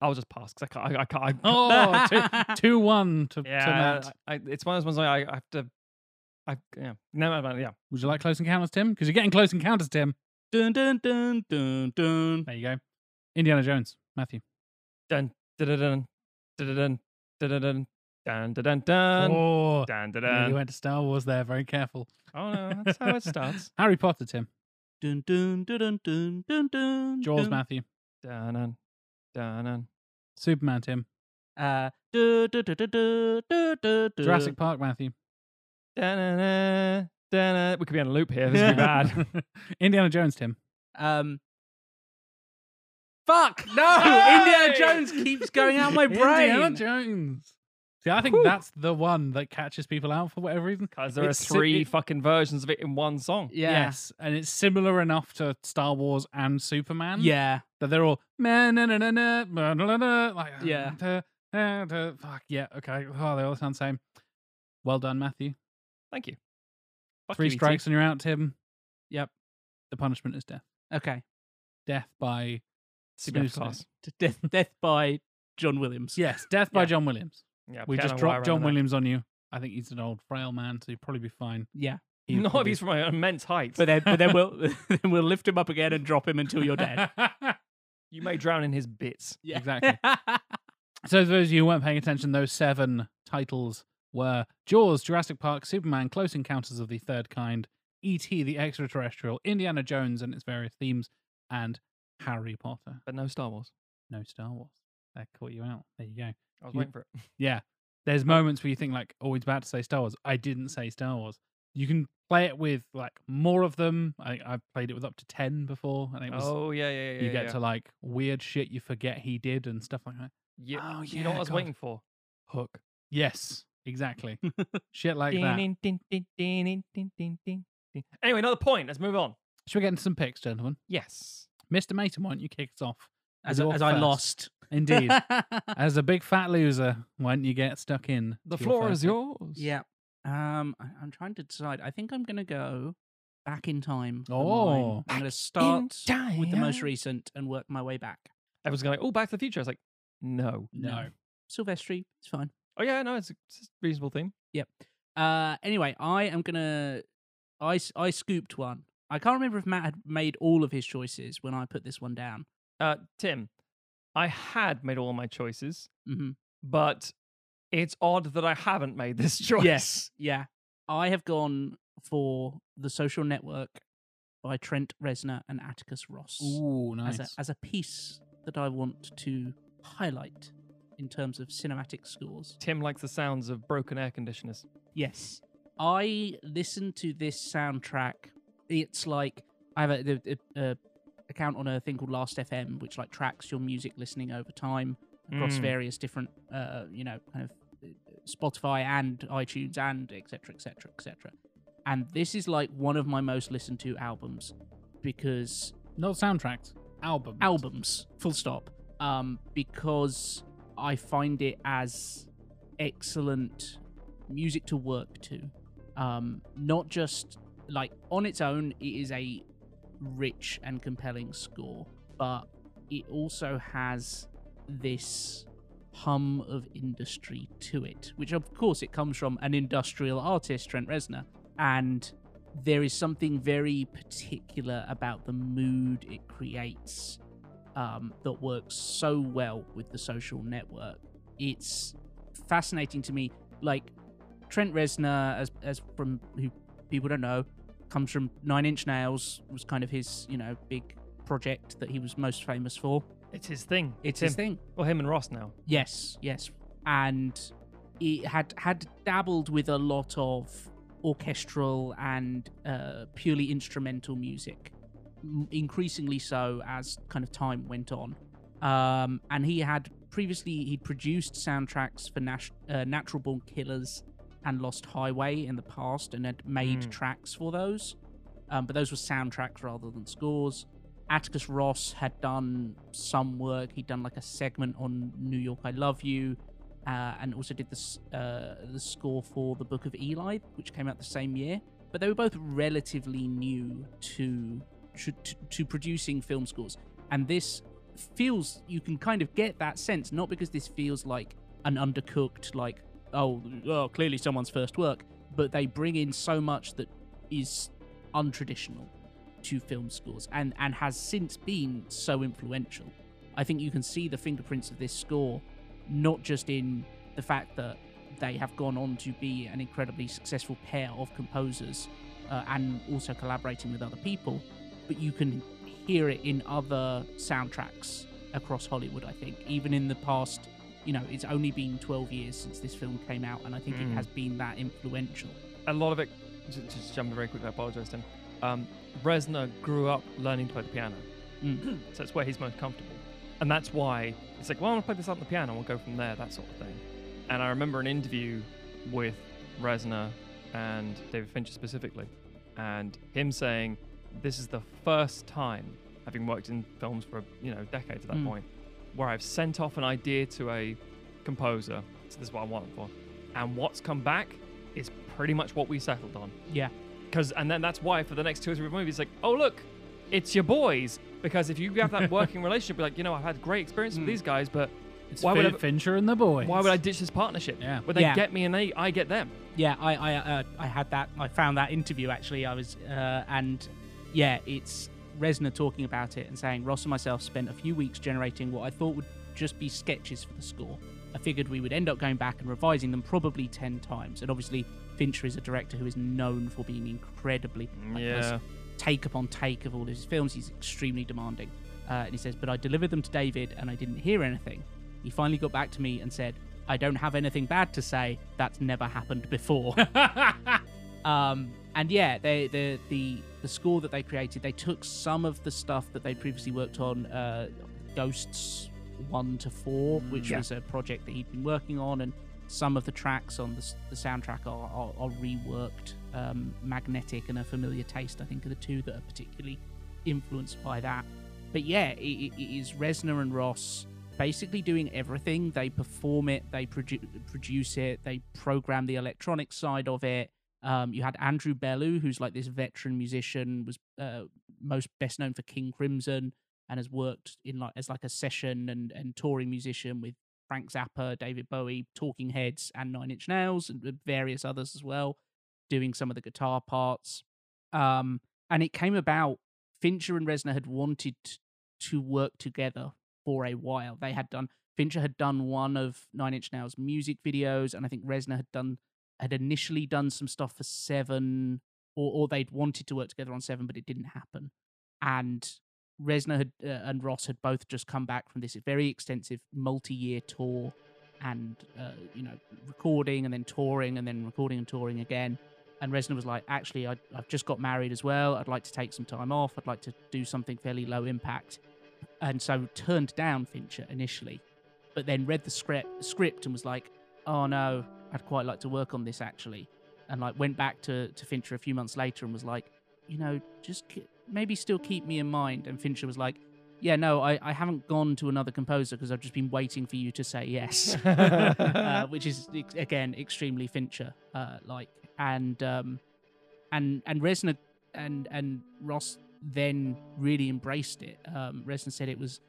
B: I'll just pass because I can't. I, I can't. I,
A: oh, two, two one to,
B: yeah, to
A: Matt.
B: I, it's one of those ones I, I have to. I yeah. No, no, yeah.
A: Would you like close encounters, Tim? Because you're getting close encounters, Tim.
C: Dun dun dun dun dun.
A: There you go. Indiana Jones, Matthew.
B: Dun dun dun dun dun dun dun. Dun dun dun dun.
A: Oh,
B: dun, dun, dun.
A: You went to Star Wars there. Very careful.
B: Oh no, that's how it starts.
A: Harry Potter, Tim.
C: Dun dun dun dun dun dun.
A: Jaws,
C: dun.
A: Matthew.
B: Dun dun dun dun.
A: Superman, Tim.
C: Uh, du- du- du- du- du- du- du.
A: Jurassic Park, Matthew.
B: Dun dun. We could be on a loop here. This would be bad.
A: Indiana Jones, Tim.
C: Um. Fuck no! Indiana Jones keeps going out my brain.
A: Indiana Jones. See, I think
B: Whew.
A: that's the one that catches people out for whatever reason.
B: Because there are
A: It's si-
B: three
A: it-
B: fucking versions of it in one song.
C: Yeah.
A: Yes, and it's similar enough to Star Wars and Superman.
C: Yeah.
A: that they're all "Meh, na, na, na, na, na, na, na," like
C: Yeah.
A: fuck yeah okay oh they all sound the same. Well done, Matthew.
B: Thank you. Fuck
A: Three
B: you, E.T.
A: strikes and you're out, Tim.
C: Yep.
A: The punishment is death.
C: Okay.
A: Death by
B: Super class.
C: Death, death by John Williams.
A: Yes, death by
B: Yeah.
A: John Williams.
B: Yeah,
A: we just dropped John. Williams on you. I think he's an old frail man, so he'd probably be fine.
C: Yeah.
A: He'd
B: Not if he's from an immense height.
C: But then, but then we'll then we'll lift him up again and drop him until you're dead.
B: you may drown in his bits.
C: Yeah.
A: Exactly. So, for those of you who weren't paying attention, those seven titles were Jaws, Jurassic Park, Superman, Close Encounters of the Third Kind, E.T. the Extraterrestrial, Indiana Jones and its various themes, and Harry Potter.
B: But no Star Wars.
A: No Star Wars. That caught you out. There you go.
B: I was
A: you,
B: waiting for it.
A: Yeah. There's moments where you think like, oh, he's about to say Star Wars. I didn't say Star Wars. You can play it with like more of them. I I've played it with up to ten before, and it was.
B: Oh yeah, yeah, yeah.
A: You get
B: yeah.
A: to like weird shit you forget he did and stuff like that.
B: Yeah.
A: Oh yeah.
B: You know what I was waiting for? Hook.
A: Yes, exactly. shit like that.
B: Anyway, another point. Let's move on.
A: Should we get into some picks, gentlemen?
B: Yes.
A: Mr. Mason, why don't you kick us off?
C: As,
A: as,
C: as I lost
A: Indeed. As a big fat loser, why don't you get stuck in?
B: The
A: to your
B: floor is yours.
C: yeah. Um, I, I'm trying to decide. I think I'm gonna go back in time.
A: Oh.
C: I'm gonna start with the most recent and work my way back.
B: Everyone's going, oh, Back to the Future. I was like, no.
A: No.
C: Silvestri, it's fine.
B: Oh yeah, no, it's a, it's a reasonable theme.
C: Uh, anyway, I am gonna. I I scooped one. I can't remember if Matt had made all of his choices when I put this one down.
B: Uh, Tim, I had made all my choices,
C: hmm
B: but it's odd that I haven't made this choice.
C: Yes, yeah. I have gone for the Social Network by Trent Reznor and Atticus Ross
A: Ooh, nice.
C: as a as a piece that I want to highlight in terms of cinematic scores.
B: Tim likes the sounds of broken air conditioners.
C: Yes. I listened to this soundtrack. It's like I have a, a, a account on a thing called Last FM, which like tracks your music listening over time across
B: Mm.
C: various different, uh, you know, kind of uh, Spotify and iTunes and etc. etc. etc. And this is like one of my most listened to albums because
A: Not soundtracks, albums.
C: albums full stop um because i find it as excellent music to work to um not just like on its own it is a rich and compelling score but it also has this hum of industry to it which of course it comes from an industrial artist trent reznor and there is something very particular about the mood it creates um, that works so well with the social network. It's fascinating to me. Like Trent Reznor, as as from who people don't know, comes from Nine Inch Nails. Was kind of his you know big project that he was most famous for.
B: It's his thing.
C: It's
B: him.
C: his thing.
B: Well, him and Ross now.
C: Yes, yes, and he had had dabbled with a lot of orchestral and uh, purely instrumental music, increasingly so as kind of time went on. Um, and he had previously he'd produced soundtracks for Nas- uh, Natural Born Killers and Lost Highway in the past, and had made
B: Mm.
C: tracks for those. Um, but those were soundtracks rather than scores. Atticus Ross had done some work. He'd done like a segment on New York, I Love You, uh, and also did the uh, the score for the Book of Eli, which came out the same year. but they were both relatively new to to, to, to producing film scores. And this feels you can kind of get that sense, not because this feels like an undercooked, like oh, clearly someone's first work, but they bring in so much that is untraditional to film scores and and has since been so influential. I think you can see the fingerprints of this score not just in the fact that they have gone on to be an incredibly successful pair of composers uh, and also collaborating with other people, but you can hear it in other soundtracks across Hollywood, I think. Even in the past, you know, it's only been 12 years since this film came out, and I think it
B: Mm.
C: has been that influential.
B: a lot of it. Just, just jumping very quickly, I apologize, Tim. Um, Reznor grew up learning to play the piano,
C: Mm.
B: so it's where he's most comfortable, and that's why it's like, well, I'm gonna play this out on the piano, we'll go from there, that sort of thing. And I remember an interview with Reznor and David Fincher specifically, and him saying, "This is the first time, having worked in films for you know decades at that
C: Mm.
B: point, where I've sent off an idea to a composer. So this is what I want it for, and what's come back is pretty much what we settled on.
C: Yeah.
B: Because and then that's why for the next two or three movies, like, oh look, it's your boys. Because if you have that working relationship, you're like, you know, I've had great experience with these guys, but
A: It's
B: why would I,
A: Fincher and the boys.
B: why would I ditch this partnership?
A: Yeah.
B: Where they
C: Yeah.
B: get me and they I get them.
C: Yeah, I I uh, I had that. I found that interview actually. I was uh, and yeah, it's Reznor talking about it and saying Ross and myself spent a few weeks generating what I thought would just be sketches for the score. I figured we would end up going back and revising them probably ten times. And obviously, Fincher is a director who is known for being incredibly like,
B: Yeah.
C: take upon take of all his films. He's extremely demanding. Uh, and he says, but I delivered them to David and I didn't hear anything. He finally got back to me and said, I don't have anything bad to say. That's never happened before. um, and yeah, they, the the the score that they created, they took some of the stuff that they previously worked on, uh, Ghosts one to four, which
B: Yeah.
C: was a project that he'd been working on, and some of the tracks on the, the soundtrack are, are, are reworked. Um, Magnetic and A Familiar Taste, I think, are the two that are particularly influenced by that. But yeah, it, it, is Reznor and Ross basically doing everything. They perform it, they produ- produce it, they program the electronic side of it. Um, you had Andrew Belew, who's like this veteran musician, was uh, most best known for King Crimson, and has worked in like as like a session and, and touring musician with Frank Zappa, David Bowie, Talking Heads, and Nine Inch Nails, and various others as well, doing some of the guitar parts. Um, and it came about. Fincher and Reznor had wanted to work together for a while. They had done Fincher had done one of Nine Inch Nails music videos, and I think Reznor had done had initially done some stuff for Seven, or or they'd wanted to work together on Seven, but it didn't happen. And Reznor had, uh, and Ross had both just come back from this very extensive multi-year tour, and uh, you know recording and then touring and then recording and touring again. And Reznor was like, actually, I, I've just got married as well. I'd like to take some time off. I'd like to do something fairly low impact. And so turned down Fincher initially, but then read the script, script and was like, oh no, I'd quite like to work on this actually. And like went back to, to Fincher a few months later and was like, you know, just k- maybe still keep me in mind. And Fincher was like, yeah, no, I, I haven't gone to another composer because I've just been waiting for you to say yes, uh, which is again extremely Fincher uh, like. And um, and and Reznor and and Ross then really embraced it. Um, Reznor said it was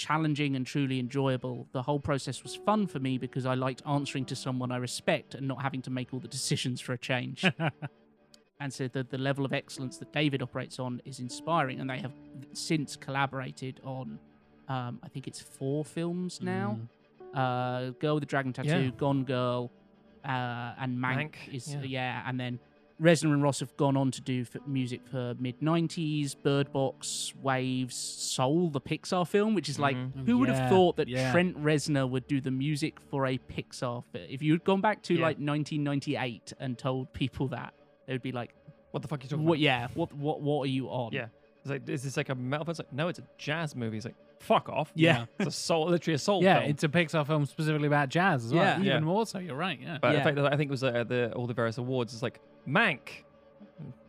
C: challenging and truly enjoyable. The whole process was fun for me because I liked answering to someone I respect and not having to make all the decisions for a change. and so the, the level of excellence that David operates on is inspiring. And they have since collaborated on, um, I think it's four films now. Uh, Girl with the Dragon Tattoo,
B: Yeah.
C: Gone Girl, uh, and Mank,
B: Mank,
C: is
B: yeah.
C: yeah. and then Reznor and Ross have gone on to do music for mid '90s, Bird Box, Waves, Soul, the Pixar film, which is like
B: Mhm.
C: who would
A: Yeah,
C: have thought that
A: yeah.
C: Trent Reznor would do the music for a Pixar film? If you'd gone back to
B: Yeah.
C: like 1998 and told people that, they would be like,
B: What the fuck are you talking
C: "What?
B: about?
C: Yeah, what? What? What are you on?"
B: Yeah. It's like, is this like a metal film? It's like, no, it's a jazz movie. It's like, fuck off.
C: Yeah.
B: It's a soul, literally a soul
A: Yeah,
B: film.
A: it's a Pixar film specifically about jazz as well.
C: Yeah.
A: Even
B: Yeah.
A: more so, you're right. Yeah.
B: But
C: Yeah.
B: in fact, I think it was uh, the all the various awards. It's like Mank,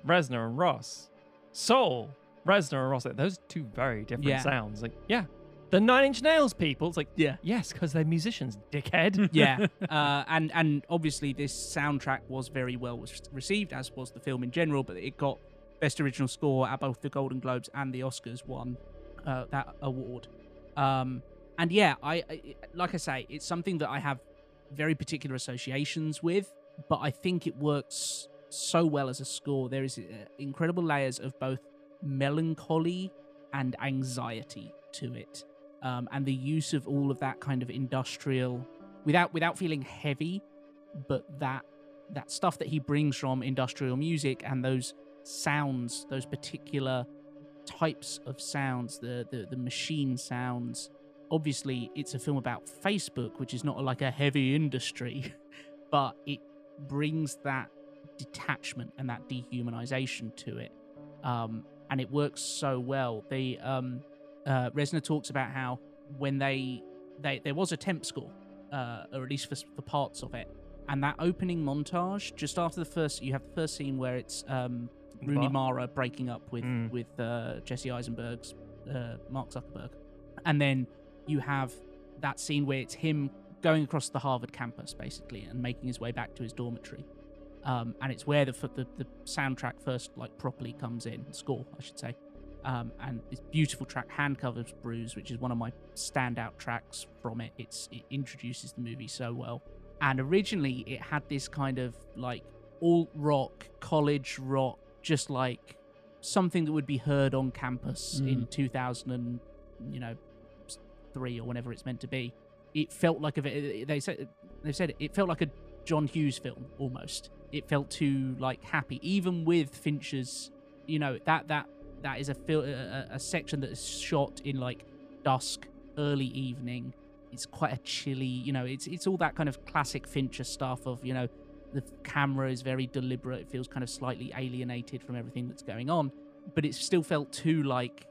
B: Reznor and Ross, Soul, Reznor and Ross. Like, those two very different
C: Yeah.
B: sounds. Like, yeah, The Nine Inch Nails people. It's like,
C: Yeah.
B: yes, because they're musicians, dickhead.
C: yeah, uh, and and obviously this soundtrack was very well received, as was the film in general. But it got best original score at both the Golden Globes and the Oscars won uh, that award. Um, and yeah, I, I like I say, it's something that I have very particular associations with, but I think it works so well as a score. There is uh, incredible layers of both melancholy and anxiety to it, um, and the use of all of that kind of industrial, without without feeling heavy, but that that stuff that he brings from industrial music and those sounds, those particular types of sounds, the the, the machine sounds. Obviously, it's a film about Facebook, which is not like a heavy industry, but it brings that detachment and that dehumanization to it, um, and it works so well. The um, uh, Reznor talks about how when they they there was a temp score, uh, or at least for, for parts of it, and that opening montage just after the first, you have the first scene where it's um, Rooney? Mara breaking up with
B: Mm.
C: with uh, Jesse Eisenberg's uh, Mark Zuckerberg, and then you have that scene where it's him going across the Harvard campus basically and making his way back to his dormitory. Um, and it's where the, the the soundtrack first like properly comes in, score I should say. Um, and this beautiful track, Hand Covers Bruise, which is one of my standout tracks from it. It's it introduces the movie so well. And originally, it had this kind of like alt rock, college rock, just like something that would be heard on campus in 2000 and you know three or whenever it's meant to be. It felt like a they said they said it felt like a John Hughes film almost. It felt too like happy, even with Fincher's. You know that that that is a fil- a, a- section that is shot in like dusk, early evening. It's quite a chilly. You know, it's it's all that kind of classic Fincher stuff of you know the camera is very deliberate. It feels kind of slightly alienated from everything that's going on, but it still felt too like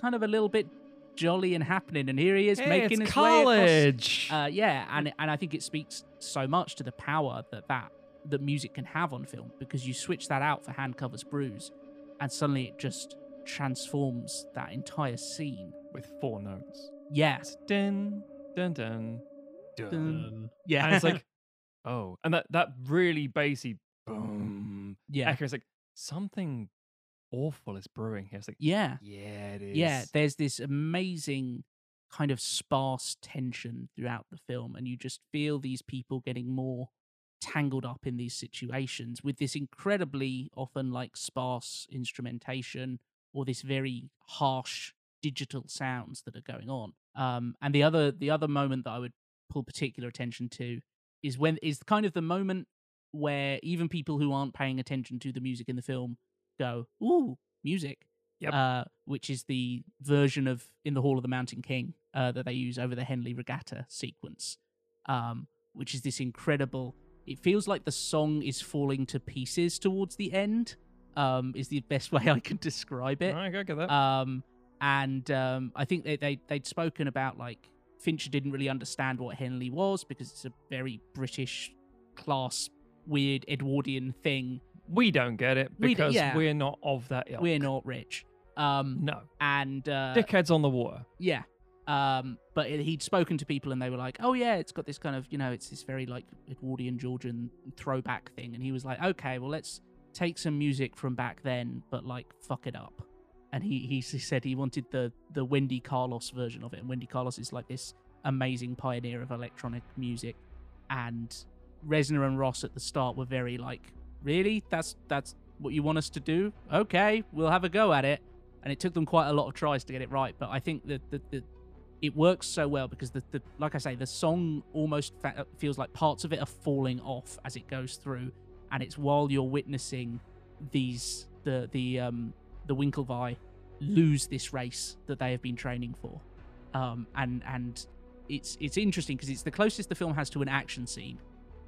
C: kind of a little bit jolly and happening. And here he is
B: Hey,
C: making his way across
B: college.
C: uh, yeah, and and I think it speaks so much to the power that that that music can have on film because you switch that out for hand covers bruise, and suddenly it just transforms that entire scene.
B: With four notes.
C: Yeah,
B: It's dun, dun, dun, dun.
A: Dun.
C: yeah,
B: And it's like, oh. And that, that really bassy boom
C: yeah,
B: echo. It's like, something awful is brewing here. It's like,
C: yeah,
B: yeah, it is.
C: yeah. There's this amazing kind of sparse tension throughout the film, and you just feel these people getting more tangled up in these situations with this incredibly often like sparse instrumentation or this very harsh digital sounds that are going on. Um, and the other the other moment that I would pull particular attention to is when is kind of the moment where even people who aren't paying attention to the music in the film go, "Ooh, music!"
B: Yep.
C: Uh, which is the version of "In the Hall of the Mountain King" uh, that they use over the Henley Regatta sequence, um, which is this incredible. It feels like the song is falling to pieces towards the end. Um, is the best way I can describe it.
B: I get that.
C: Um, and um, I think they, they they'd spoken about like Fincher didn't really understand what Henley was because it's a very British class, weird Edwardian thing.
B: we don't get it
C: We
B: because
C: yeah.
B: we're not of that ilk.
C: We're not rich. Um,
B: No.
C: and uh,
B: Dickheads on the water.
C: yeah. Um, but he'd spoken to people and they were like, "Oh yeah, it's got this kind of, you know, it's this very like Edwardian Georgian throwback thing." And he was like, "Okay, well let's take some music from back then, but like fuck it up." And he he said he wanted the the Wendy Carlos version of it. And Wendy Carlos is like this amazing pioneer of electronic music. And Reznor and Ross at the start were very like, "Really? That's that's what you want us to do? Okay, we'll have a go at it." And it took them quite a lot of tries to get it right, but I think that the, the it works so well because the, the like I say, the song almost fa- feels like parts of it are falling off as it goes through, and it's while you're witnessing these the the um the Winklevi lose this race that they have been training for, um and and it's it's interesting because it's the closest the film has to an action scene,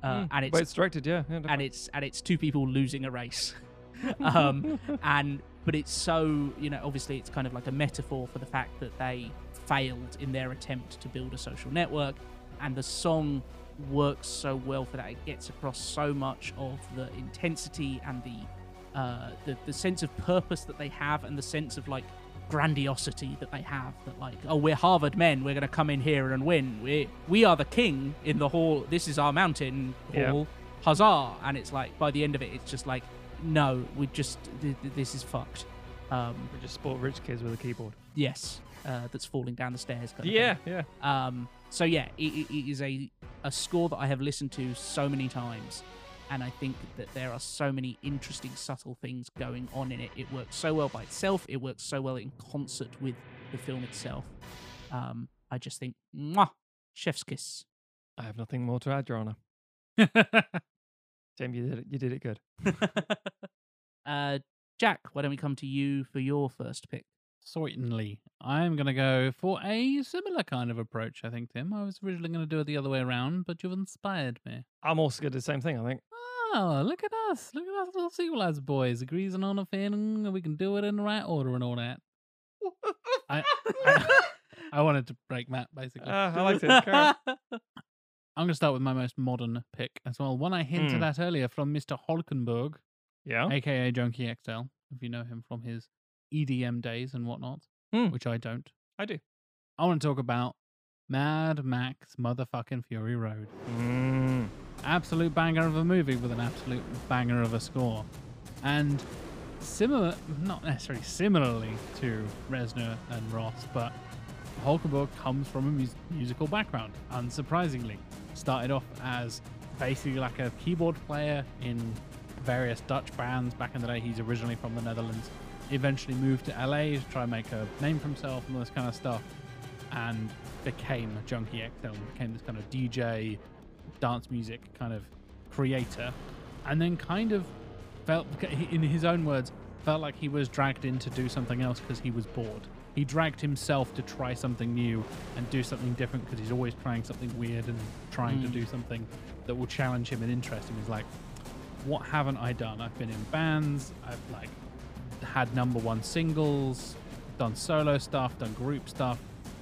C: uh,
B: Mm,
C: and it's
B: but it's directed, yeah. yeah
C: and it's and it's two people losing a race. Um and but it's so you know obviously it's kind of like a metaphor for the fact that they failed in their attempt to build a social network and the song works so well for that. It gets across so much of the intensity and the uh the, the sense of purpose that they have and the sense of like grandiosity that they have that like oh we're harvard men we're going to come in here and win. We we are the king in the hall this is our mountain
B: Yeah.
C: hall huzzah! And it's like by the end of it it's just like no we just th- th- this is fucked. Um
B: We just sport rich kids with a keyboard.
C: yes uh, that's falling down the stairs kind of
B: Yeah,
C: thing.
B: yeah.
C: Um, so yeah, it, it, it is a a score that I have listened to so many times, and I think that there are so many interesting, subtle things going on in it. It works so well by itself. It works so well in concert with the film itself. Um, I just think, mwah, chef's kiss.
B: I have nothing more to add, Your Honor. Tim, you did it. You did it good.
C: uh, Jack, why don't we come to you for your first pick?
A: Certainly. I'm going to go for a similar kind of approach, I think, Tim. I was originally going to do it the other way around, but you've inspired me.
B: I'm also going to do the same thing, I think.
A: Oh, look at us. Look at us little sequelizer boys. Agrees on a thing, and we can do it in the right order and all that. I, I, I wanted to break Matt, basically.
B: Ah, I liked it.
A: I'm going to start with my most modern pick as well. One I hinted
B: Hmm.
A: at earlier from Mr. Holkenborg,
B: Yeah.
A: aka Junkie XL, if you know him from his EDM days and whatnot,
B: Hmm.
A: which I don't.
B: I do.
A: I want to talk about Mad Max motherfucking Fury Road.
B: Mm.
A: Absolute banger of a movie with an absolute banger of a score. And similar, not necessarily similarly to Reznor and Ross, but Holkenborg comes from a mus- musical background, unsurprisingly. Started off as basically like a keyboard player in various Dutch bands back in the day. He's originally from the Netherlands. Eventually moved to LA to try and make a name for himself and all this kind of stuff. And became a Junkie XL, became this kind of DJ, dance music kind of creator. And then kind of felt, in his own words, felt like he was dragged in to do something else because he was bored. He dragged himself to try something new and do something different because he's always trying something weird and trying to
C: Mm.
A: do something that will challenge him and interest him. He's like, what haven't I done? I've been in bands, I've like had number one singles, done solo stuff, done group stuff,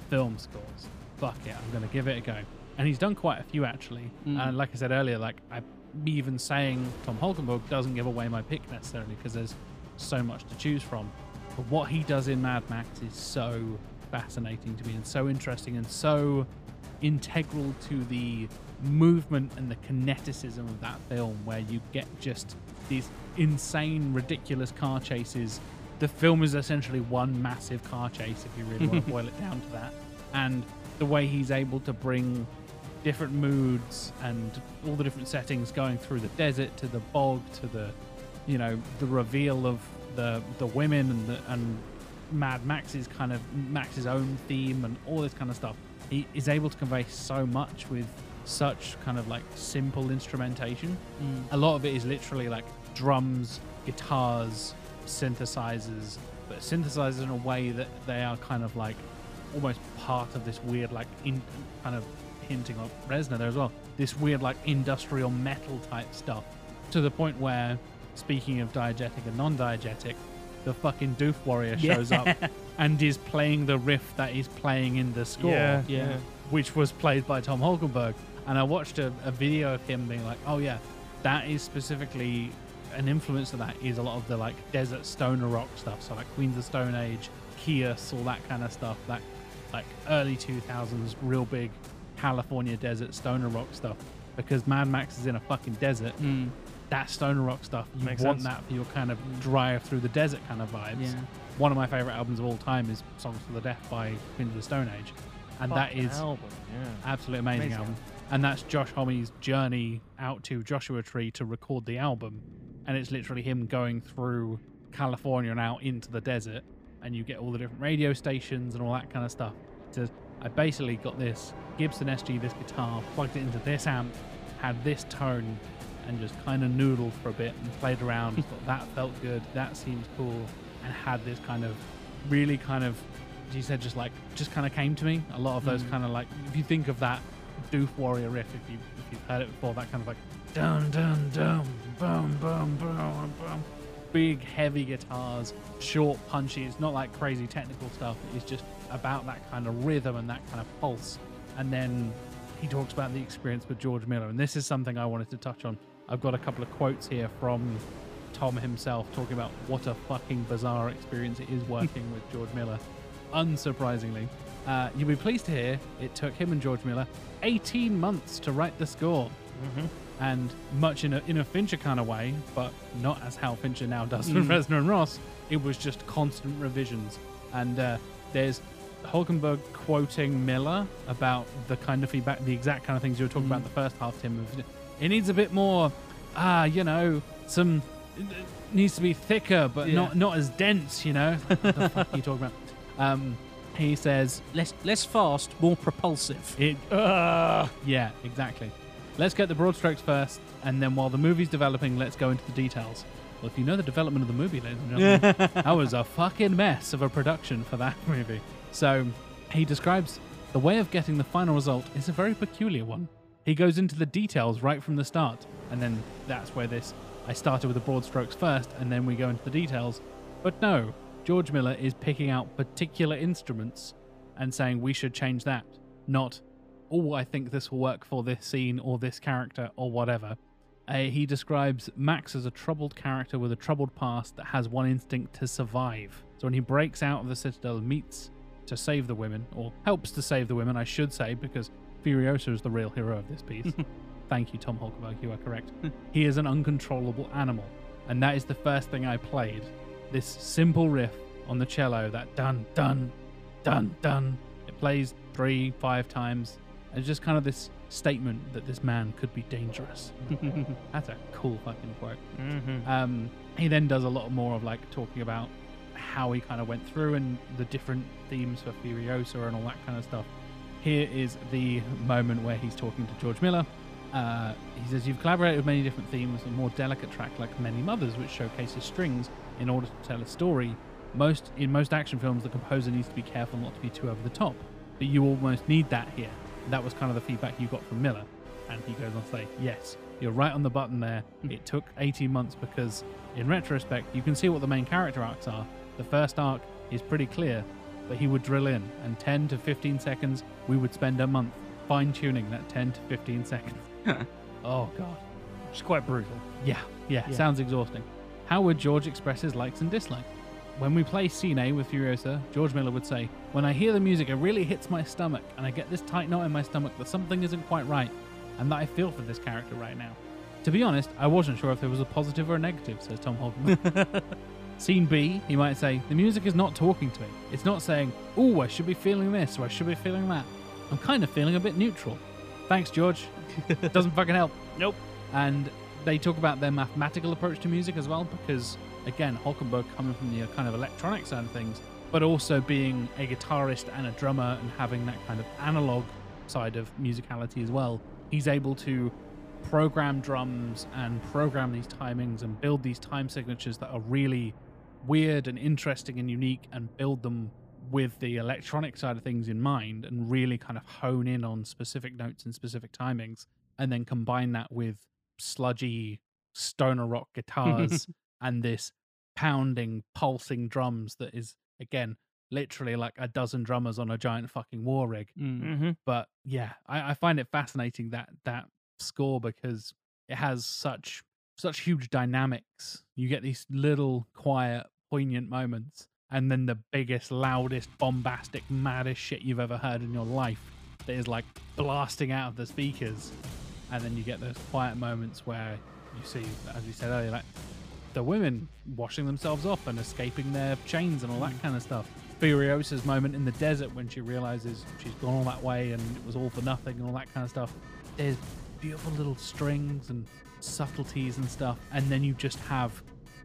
A: film scores. Fuck it, I'm gonna give it a go. And he's done quite a few actually.
C: Mm.
A: And like I said earlier, like I even saying Tom Holkenborg doesn't give away my pick necessarily because there's so much to choose from. But what he does in Mad Max is so fascinating to me and so interesting and so integral to the movement and the kineticism of that film where you get just these insane ridiculous car chases the film is essentially one massive car chase if you really want to boil it down to that and the way he's able to bring different moods and all the different settings going through the desert to the bog to the you know the reveal of the the women and the and Mad Max's kind of Max's own theme and all this kind of stuff. He is able to convey so much with such kind of like simple instrumentation.
C: Mm.
A: A lot of it is literally like drums, guitars, synthesizers, but synthesizers in a way that they are kind of like almost part of this weird like in kind of hinting of Reznor there as well. This weird like industrial metal type stuff to the point where speaking of diegetic and non-diegetic, the fucking Doof Warrior shows up and is playing the riff that he's playing in the score,
B: Yeah,
C: Yeah.
B: yeah.
A: which was played by Tom Holkenborg. And I watched a, a video of him being like, "Oh yeah, that is specifically an influence of that is a lot of the like desert stoner rock stuff. So like Queens of Stone Age, Kyuss, all that kind of stuff. That like early 2000s, real big California desert stoner rock stuff. Because Mad Max is in a fucking desert.
C: Mm.
A: That stoner rock stuff, you
B: Makes
A: want
B: sense.
A: that for your kind of drive through the desert kind of vibes.
C: Yeah.
A: One of my favorite albums of all time is Songs for the Deaf by Queens of the Stone Age, and that is
B: album. Yeah.
A: absolutely amazing,
B: Amazing
A: album. And that's Josh Homme's journey out to Joshua Tree to record the album, and it's literally him going through California and out into the desert, and you get all the different radio stations and all that kind of stuff. I basically got this Gibson SG, this guitar, plugged it into this amp, had this tone, and just kind of noodled for a bit and played around. thought that felt good, that seems cool, and had this kind of really kind of, as you said, just like just kind of came to me. A lot of those
C: Mm.
A: kind of like if you think of that Doof Warrior riff, if you if you've heard it before, that kind of like dun dun dun boom boom boom boom. Big heavy guitars, short punchy. It's not like crazy technical stuff. It's just about that kind of rhythm and that kind of pulse. And then he talks about the experience with George Miller, and this is something I wanted to touch on. I've got a couple of quotes here from Tom himself talking about what a fucking bizarre experience it is working with George Miller. Unsurprisingly, uh, you'll be pleased to hear it took him and George Miller 18 months to write the score. And much in a, in a Fincher kind of way, but not as how Fincher now does with Reznor and Ross, it was just constant revisions. And uh, there's Holkenborg quoting Miller about the kind of feedback, the exact kind of things you were talking about in the first half, Tim. It needs a bit more, ah, you know, some it needs to be thicker, but
C: Yeah.
A: not not as dense. You know, what the fuck are you talking about? Um, he says
C: Less less fast, more propulsive.
A: it. Uh, yeah, exactly. Let's get the broad strokes first, and then while the movie's developing, let's go into the details. Well, if you know the development of the movie, ladies and gentlemen, that was a fucking mess of a production for that movie. So he describes the way of getting the final result is a very peculiar one. He goes into the details right from the start, and then that's where this. I started with the broad strokes first, and then we go into the details. But no, George Miller is picking out particular instruments and saying we should change that, not oh, I think this will work for this scene or this character or whatever. Uh, he describes Max as a troubled character with a troubled past that has one instinct to survive. So when he breaks out of the Citadel and meets to save the women, or helps to save the women, I should say, because Furiosa is the real hero of this piece. Thank you, Tom Holkenborg, you are correct. he is an uncontrollable animal, and that is the first thing I played. This simple riff on the cello, that dun dun dun dun. It plays three, five times. It's just kind of this statement that this man could be dangerous. That's a cool fucking quote.
B: Mm-hmm.
A: Um, he then does a lot more of like talking about how he kind of went through and the different themes for Furiosa and all that kind of stuff. Here is the moment where he's talking to George Miller. Uh, he says, You've collaborated with many different themes, a more delicate track like Many Mothers, which showcases strings in order to tell a story. Most In most action films, the composer needs to be careful not to be too over the top, but you almost need that here. That was kind of the feedback you got from Miller. And he goes on to say, Yes, you're right on the button there. Hmm. It took 18 months because, in retrospect, you can see what the main character arcs are. The first arc is pretty clear, but he would drill in, and 10 to 15 seconds, we would spend a month fine tuning that 10 to 15 seconds. oh, God.
B: It's quite brutal.
A: Yeah, yeah,
B: Yeah.
A: sounds exhausting. How would George express his likes and dislikes? When we play Cine with Furiosa, George Miller would say, When I hear the music, it really hits my stomach, and I get this tight knot in my stomach that something isn't quite right, and that I feel for this character right now. To be honest, I wasn't sure if there was a positive or a negative, says Tom Holcomb. Scene B, he might say, The music is not talking to me. It's not saying, Oh, I should be feeling this, or I should be feeling that. I'm kind of feeling a bit neutral. Thanks, George. Doesn't fucking help.
B: Nope.
A: And they talk about their mathematical approach to music as well, because again, Holkenborg coming from the uh, kind of electronic side of things, but also being a guitarist and a drummer and having that kind of analog side of musicality as well, he's able to program drums and program these timings and build these time signatures that are really weird and interesting and unique and build them with the electronic side of things in mind and really kind of hone in on specific notes and specific timings and then combine that with sludgy stoner rock guitars and this pounding pulsing drums that is again literally like a dozen drummers on a giant fucking war rig
C: Mm.
B: Mm-hmm.
A: but yeah I, I find it fascinating that that score because it has such such huge dynamics you get these little quiet poignant moments and then the biggest loudest bombastic maddest shit you've ever heard in your life that is like blasting out of the speakers and then you get those quiet moments where you see as we said earlier like the women washing themselves off and escaping their chains and all that mm. kind of stuff. Furiosa's moment in the desert when she realizes she's gone all that way and it was all for nothing and all that kind of stuff. There's beautiful little strings and subtleties and stuff, and then you just have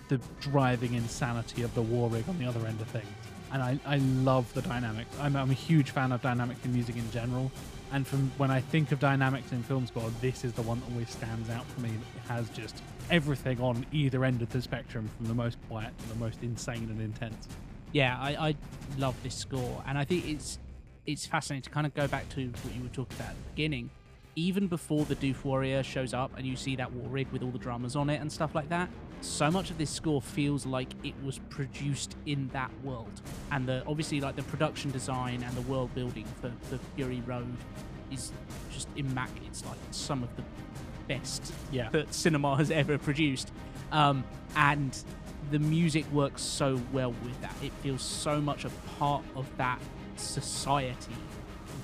A: the driving insanity of the war rig on the other end of things. And I, I love the dynamics. I'm, I'm a huge fan of dynamics in music in general. And from when I think of dynamics in film score, this is the one that always stands out for me. It has just everything on either end of the spectrum, from the most quiet to the most insane and intense.
C: yeah, I, I love this score, and I think it's it's fascinating to kind of go back to what you were talking about at the beginning. Even before the Doof Warrior shows up and you see that war rig with all the dramas on it and stuff like that, so much of this score feels like it was produced in that world. And the obviously like the production design and the world building for, for Fury Road is just immaculate. It's like some of the best
A: Yeah.
C: that cinema has ever produced. Um, and the music works so well with that. It feels so much a part of that society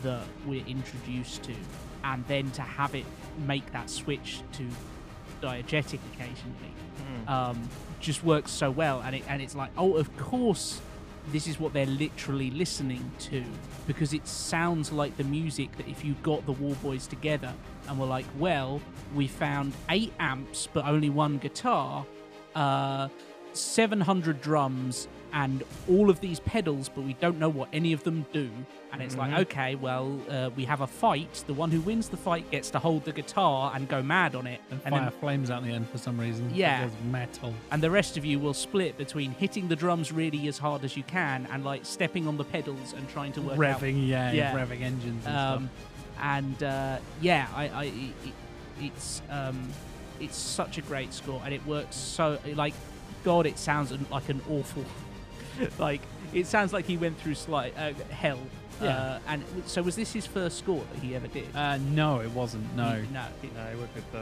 C: that we're introduced to. And then to have it make that switch to diegetic occasionally um, just works so well. And, it, and it's like, oh, of course, this is what they're literally listening to because it sounds like the music that if you got the War Boys together and were like, well, we found eight amps but only one guitar, uh, 700 drums, and all of these pedals, but we don't know what any of them do. And it's like, okay, well, uh, we have a fight. The one who wins the fight gets to hold the guitar and go mad on it.
A: And
C: and
A: fire
C: then
A: flames out the end for some reason.
C: Yeah.
A: It metal.
C: and the rest of you will split between hitting the drums really as hard as you can and like stepping on the pedals and trying to work out
A: Revving, yeah,
C: Yeah.
A: revving engines and
C: um, and uh, yeah, I, I it- it's um, it's such a great score, and it works so like God, it sounds like an awful, like it sounds like he went through slight uh, hell.
A: Yeah.
C: Uh, and so was this his first score that he ever did?
A: Uh, no, it wasn't. No.
C: He- no. he-
B: No, I worked with the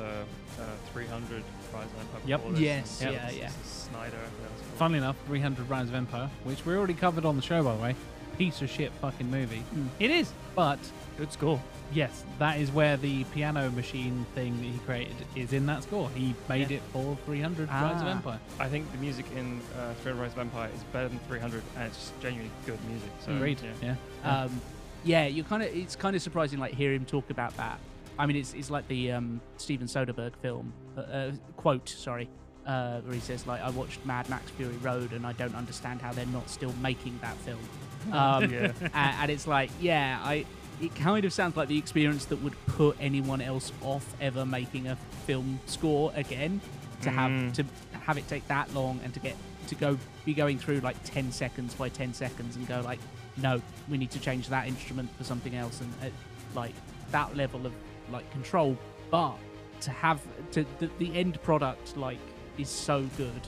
B: uh, 300 Rise of Empire.
A: Yep.
B: before
C: Yes,
B: and
C: yeah, yeah.
B: Snyder. that cool.
A: Funnily enough, 300 Rise of Empire, which we already covered on the show, by the way. Piece of shit fucking movie.
C: Mm.
A: It is. But
B: Good score.
A: yes, that is where the piano machine thing that he created is in that score. He made
C: Yeah.
A: it for 300 Rise of
C: Ah.
A: Empire.
B: I think the music in uh, 300 Rise of Empire is better than 300, and it's just genuinely good music. So,
A: Agreed.
B: yeah.
A: Yeah.
C: um, yeah, you kind of it's kind of surprising like hear him talk about that. I mean, it's it's like the um, Steven Soderbergh film uh, uh, quote, sorry, uh, where he says like, "I watched Mad Max Fury Road and I don't understand how they're not still making that film." Um,
B: Yeah.
C: and, and it's like, yeah, I. It kind of sounds like the experience that would put anyone else off ever making a film score again. To have
B: Mm.
C: to have it take that long and to get to go be going through like 10 seconds by 10 seconds and go like no we need to change that instrument for something else and uh, like that level of like control but to have to the, the end product like is so good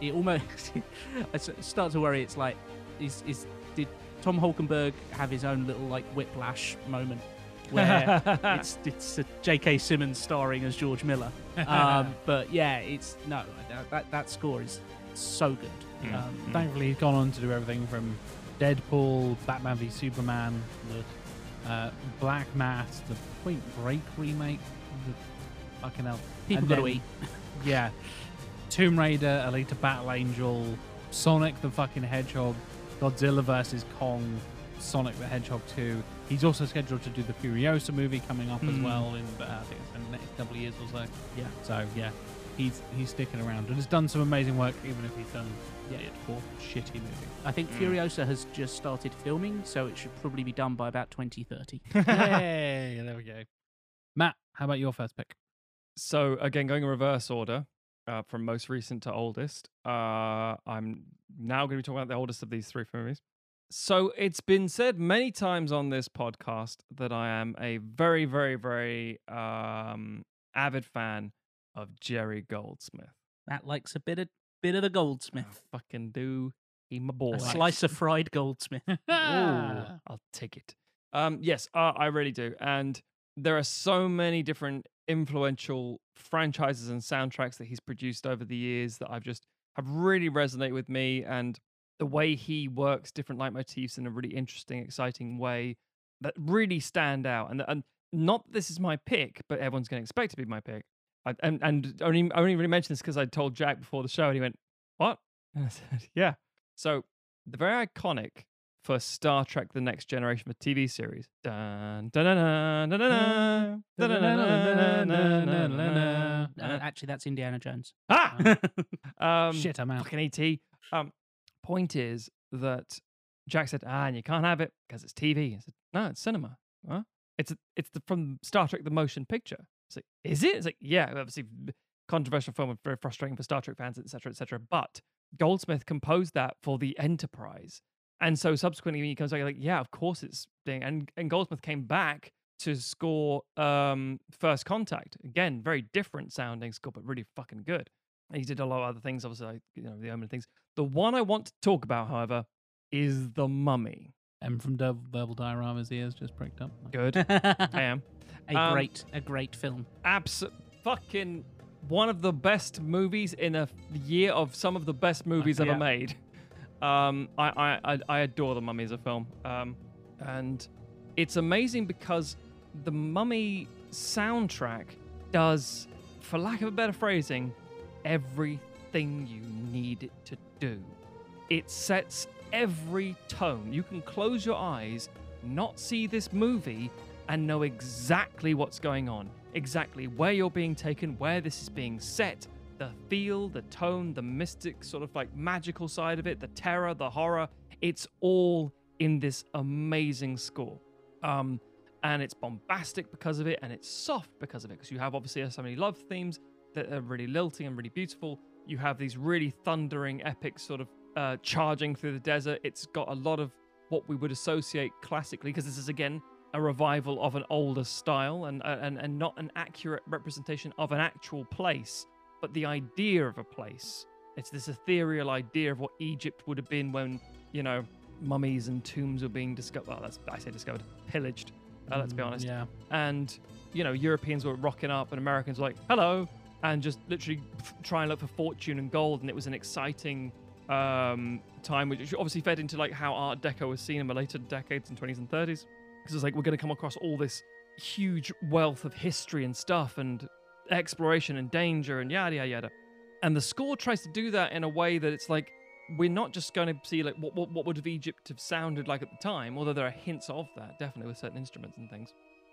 C: it almost i start to worry it's like is is did tom Holkenborg have his own little like whiplash moment where it's it's uh, J.K. Simmons starring as George Miller. Um, but yeah, it's no that- that that score is so good.
B: Mm.
C: Um,
A: Thankfully, he's gone on to do everything from Deadpool, Batman v Superman, the uh, Black Mass, the Point Break remake. The fucking hell.
C: people
A: And
C: got to
A: then-
C: eat.
A: Yeah. Tomb Raider, Alita Battle Angel, Sonic the fucking Hedgehog, Godzilla vs. Kong, Sonic the Hedgehog 2. He's also scheduled to do the Furiosa movie coming up as
C: Hmm.
A: well in, uh, I think it's in the next couple of years or so.
C: Yeah.
A: So, yeah, he's he's sticking around and has done some amazing work, even if he's done yeah, poor, shitty movie.
C: I think
B: Mm.
C: Furiosa has just started filming, so it should probably be done by about 2030.
A: Yay! There we go. Matt, how about your first pick?
B: So again, going in reverse order uh, from most recent to oldest. Uh, I'm now going to be talking about the oldest of these three movies. So it's been said many times on this podcast that I am a very, very, very um, avid fan of Jerry Goldsmith.
C: Matt likes a bit of bit of the
B: I
C: goldsmith,
B: fucking do. He my boy.
C: a slice of fried goldsmith.
B: Ooh, I'll take it. Um, yes, uh, I really do. And there are so many different influential franchises and soundtracks that he's produced over the years that I've just have really resonate with me. And the way he works different leitmotifs in a really interesting, exciting way that really stand out. And and not this is my pick, but everyone's going to expect to be my pick. I, and and only I only really mentioned this because I told Jack before the show, and he went, "What?" And I said, "Yeah." So the very iconic for Star Trek: The Next Generation, the TV series.
C: Actually, that's Indiana Jones.
B: Ah, um,
A: shit, I'm out.
B: Fucking ET. Um, point is that Jack said, "Ah, and you can't have it because it's TV." I said, "No, it's cinema. Huh? It's a, it's the, from Star Trek: The Motion Picture." It's like, is it? It's like, yeah, obviously controversial film and very frustrating for Star Trek fans, etc., etc. But Goldsmith composed that for the Enterprise and so subsequently, when he comes back, like, "Yeah, of course it's thing." And and Goldsmith came back to score um First Contact again, very different sounding score, but really fucking good. He did a lot of other things, obviously, like, you know, the Omen things. The one I want to talk about, however, is the Mummy.
A: M from Devil, Devil Diorama's ears just pricked up.
B: Good, I am. Um,
C: great, a great film.
B: Abs- fucking one of the best movies in a year of some of the best movies ever
A: Yeah.
B: made. Um, I, I, I, adore The Mummy as a film. Um, and it's amazing because the Mummy soundtrack does, for lack of a better phrasing, everything you need it to do. It sets every tone. You can close your eyes, not see this movie, and know exactly what's going on, exactly where you're being taken, where this is being set, the feel, the tone, the mystic sort of like magical side of it, the terror, the horror. It's all in this amazing score. Um, and it's bombastic because of it, and it's soft because of it, because you have obviously so many love themes that are really lilting and really beautiful. You have these really thundering, epic sort of uh, charging through the desert. It's got a lot of what we would associate classically, because this is again a revival of an older style and, uh, and and not an accurate representation of an actual place, but the idea of a place. It's this ethereal idea of what Egypt would have been when you know mummies and tombs were being discovered. Well, that's I say discovered, pillaged. Uh, let's be
A: Mm,
B: honest.
A: Yeah.
B: And you know Europeans were rocking up, and Americans were like hello, and just literally f- try and look for fortune and gold, and it was an exciting um, time, which obviously fed into like how Art Deco was seen in the later decades and 20s and 30s, because it's like we're going to come across all this huge wealth of history and stuff, and exploration and danger and yada yada yada. And the score tries to do that in a way that it's like we're not just going to see like what, what what would have Egypt have sounded like at the time, although there are hints of that definitely with certain instruments and things.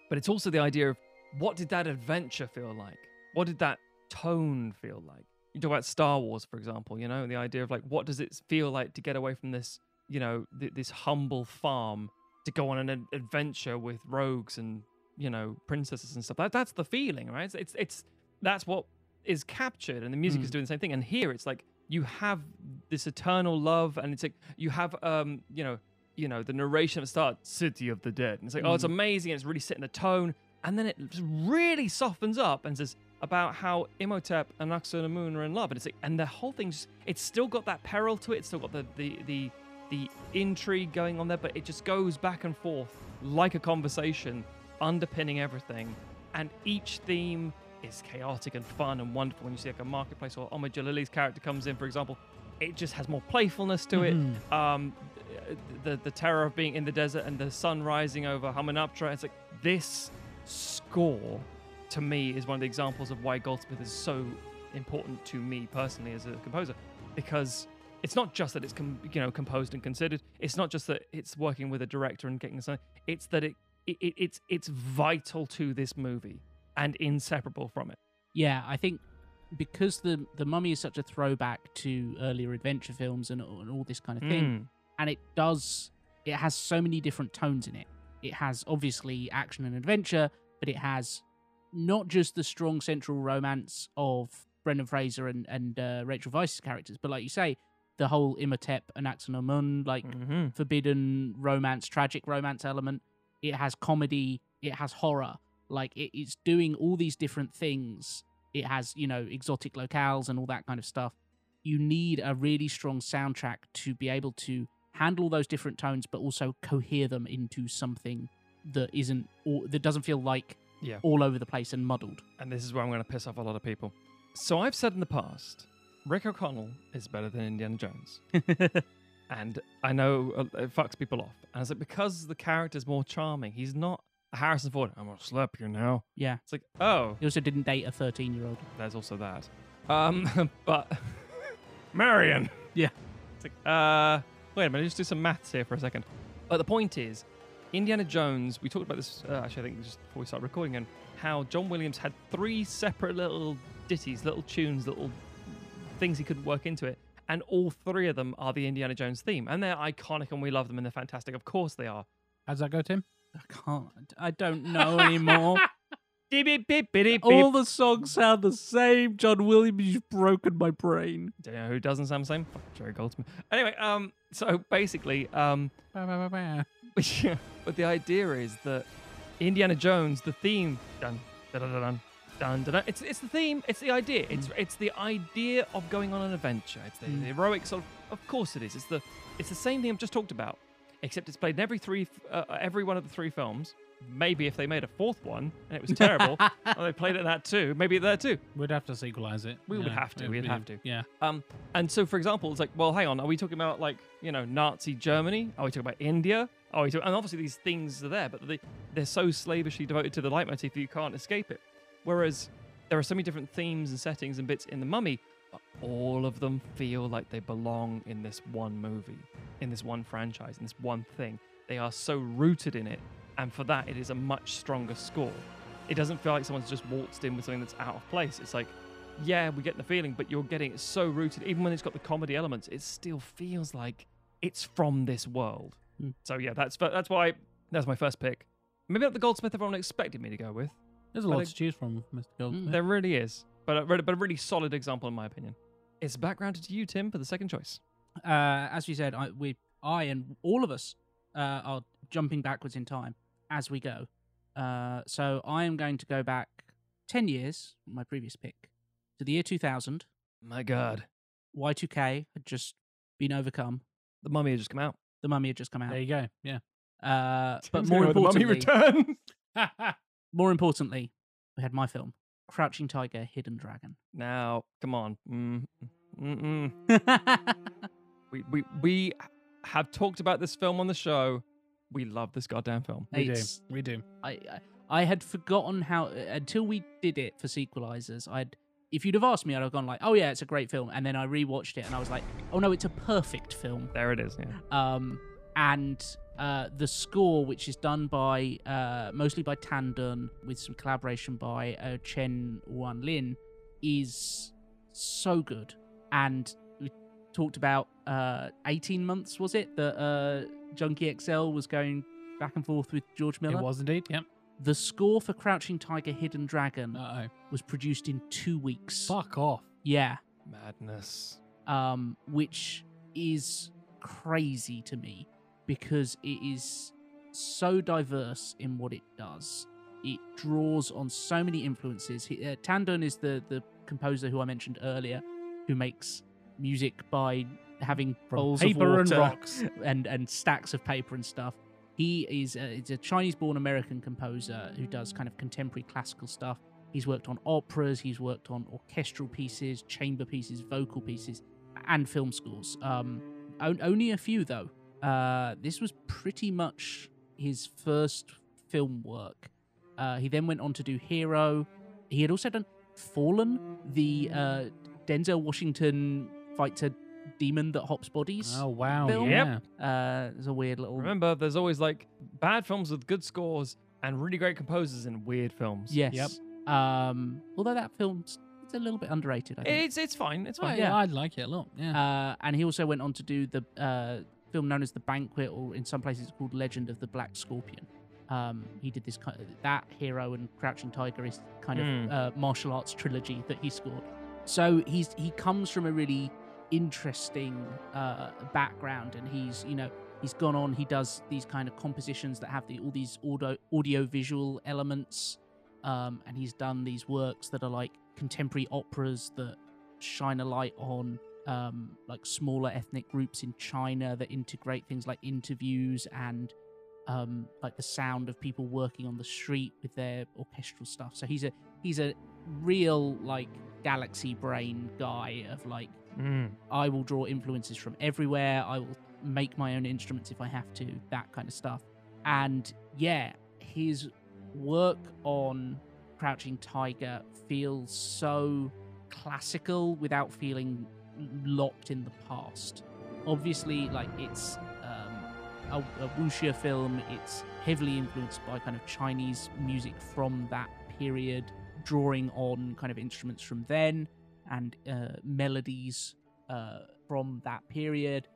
B: But it's also the idea of what did that adventure feel like? What did that tone feel like? You talk about Star Wars, for example, you know, the idea of like what does it feel like to get away from this, you know, th- this humble farm to go on an ad- adventure with rogues and you know princesses and stuff. That that's the feeling, right? It's it's, it's that's what is captured, and the music is
A: Mm.
B: doing the same thing. And here, it's like you have this eternal love, and it's like you have um you know you know the narration at the start, City of the Dead, and it's like oh it's
A: Mm.
B: amazing, and it's really setting the tone, and then it just really softens up and says about how Imhotep and Amun are in love, and it's like and the whole thing's it's still got that peril to it, it's still got the the the the intrigue going on there, but it just goes back and forth like a conversation, underpinning everything. And each theme is chaotic and fun and wonderful. When you see like a marketplace or Omid Djalili's character comes in, for example, it just has more playfulness to it. Um, the the terror of being in the desert and the sun rising over Hamunaptra. It's like this score to me is one of the examples of why Goldsmith is so important to me personally as a composer because it's not just that it's com- you know composed and considered it's not just that it's working with a director and getting something it's that it, it, it it's it's vital to this movie and inseparable from it
C: Yeah, I think because the the Mummy is such a throwback to earlier adventure films and, and all this kind of thing,
B: Mm.
C: and it does it has so many different tones in it. It has obviously action and adventure, but it has not just the strong central romance of Brendan Fraser and and uh, Rachel Weisz's characters, but like you say, the whole Imhotep and Anck-su-namun like
B: Mhm.
C: forbidden romance, tragic romance element. It has comedy. It has horror. Like it, it's doing all these different things. It has you know exotic locales and all that kind of stuff. You need a really strong soundtrack to be able to handle those different tones, but also cohere them into something that isn't or that doesn't feel like
B: Yeah.
C: all over the place and muddled.
B: and this is where i'm going to piss off a lot of people so i've said in the past rick o'connell is better than indiana jones and i know uh, it fucks people off and it's like because the character's more charming he's not harrison ford i'm gonna slap you now
C: Yeah.
B: it's like oh
C: He also didn't date a thirteen-year-old.
B: there's also that. Um, but Marion.
C: Yeah.
B: It's like, uh, wait a minute, just do some maths here for a second. But the point is, Indiana Jones. We talked about this uh, actually, I think just before we started recording, and how John Williams had three separate little ditties, little tunes, little things he could work into it, and all three of them are the Indiana Jones theme, and they're iconic, and we love them, and they're fantastic. Of course, they are.
A: How's that go, Tim?
C: I can't. I don't know anymore.
B: Beep, beep, beep, beep, beep.
C: All the songs sound the same. John Williams, you've broken my brain.
B: Do you know who doesn't sound the same? Jerry Goldsmith. Anyway, um, so basically, um,
A: Bah, bah, bah, bah.
B: but the idea is that Indiana Jones, the theme, dun dun dun dun dun dun. dun, it's it's the theme. It's the idea. It's it's the idea of going on an adventure. It's the,
C: Mm.
B: the heroic sort of. Of course, it is. It's the it's the same thing I've just talked about, except it's played in every three uh, every one of the three films. maybe if they made a fourth one and it was terrible, or they played it that too, maybe there too.
A: We'd have to sequelize it.
B: We would have to, we'd have to.
A: Yeah.
B: Um, and so, for example, it's like, well, hang on, are we talking about like you know Nazi Germany? Are we talking about India? Are we talking, and obviously these things are there, but they they're so slavishly devoted to the leitmotif that you can't escape it. Whereas there are so many different themes and settings and bits in the Mummy, but all of them feel like they belong in this one movie, in this one franchise, in this one thing. They are so rooted in it, and for that, it is a much stronger score. It doesn't feel like someone's just waltzed in with something that's out of place. It's like yeah, we get the feeling, but you're getting it so rooted. Even when it's got the comedy elements, it still feels like it's from this world.
C: Mm.
B: So yeah, that's that's why that's my first pick. Maybe not the Goldsmith everyone expected me to go with.
A: There's a lot to choose from, Mr. Goldsmith.
B: There really is, but a, but a really solid example in my opinion. It's backgrounded to you, Tim, for the second choice.
C: uh, as you said, I, we, I, and all of us uh, are jumping backwards in time as we go. Uh, so I am going to go back ten years, my previous pick, to the year 2000.
B: My God,
C: Y2K had just been overcome.
B: the Mummy had just come out.
C: The Mummy had just come out.
A: There you go. Yeah.
C: Uh, but more
B: gonna go with
C: importantly,
B: the Mummy returns.
C: more importantly, we had my film, Crouching Tiger, Hidden Dragon.
B: now, come on. Mm. We we we have talked about this film on the show. We love this goddamn film.
A: We
C: It's-
A: do. We do.
C: I, I I had forgotten how until we did it for sequelizers. I'd if you'd have asked me, I'd have gone like, "Oh yeah, it's a great film," and then I rewatched it and I was like, "Oh no, it's a perfect film."
B: There it is. Yeah.
C: Um, and uh, the score, which is done by uh, mostly by Tan Dun with some collaboration by uh, Chen Wan Lin, is so good. And we talked about uh, 18 months, was it, that uh, Junkie XL was going back and forth with George Miller?
A: It was indeed. Yep.
C: The score for Crouching Tiger, Hidden Dragon
A: Uh oh.
C: was produced in two weeks.
A: Fuck off.
C: Yeah,
B: Madness.
C: um, which is crazy to me because it is so diverse in what it does. It draws on so many influences. He, uh, Tan Dun is the the composer who I mentioned earlier, who makes music by having
A: From
C: bowls
A: paper
C: of
A: and rocks.
C: and and stacks of paper and stuff. He is a, a Chinese-born American composer who does kind of contemporary classical stuff. He's worked on operas, he's worked on orchestral pieces, chamber pieces, vocal pieces, and film scores. Um, on- only a few though. Uh, this was pretty much his first film work. Uh, he then went on to do Hero. He had also done Fallen, the uh, Denzel Washington fight to demon that hops bodies.
A: Oh wow.
C: Film?
A: Yeah.
C: Uh, it's a weird little.
B: Remember, there's always like bad films with good scores and really great composers in weird films.
C: Yes. Um, although that film's it's a little bit underrated. I think.
B: It's it's fine. It's
A: Oh,
B: fine.
A: yeah.
C: yeah.
A: I'd like it a lot. Yeah.
C: Uh, and he also went on to do the uh, film known as The Banquet, or in some places it's called Legend of the Black Scorpion. Um, he did this kind of, that hero and Crouching Tiger is kind
B: Hmm.
C: of uh, martial arts trilogy that he scored. So he's he comes from a really interesting uh, background, and he's you know he's gone on. He does these kind of compositions that have the all these audio audio visual elements, um, and he's done these works that are like contemporary operas that shine a light on um, like smaller ethnic groups in China that integrate things like interviews and um, like the sound of people working on the street with their orchestral stuff. So he's a he's a real like galaxy brain guy of like
B: Mm.
C: I will draw influences from everywhere. I will make my own instruments if I have to, that kind of stuff. And yeah, his work on Crouching Tiger feels so classical without feeling locked in the past. Obviously, like it's um, a, a wuxia film, it's heavily influenced by kind of Chinese music from that period, drawing on kind of instruments from then and uh, melodies uh, from that period,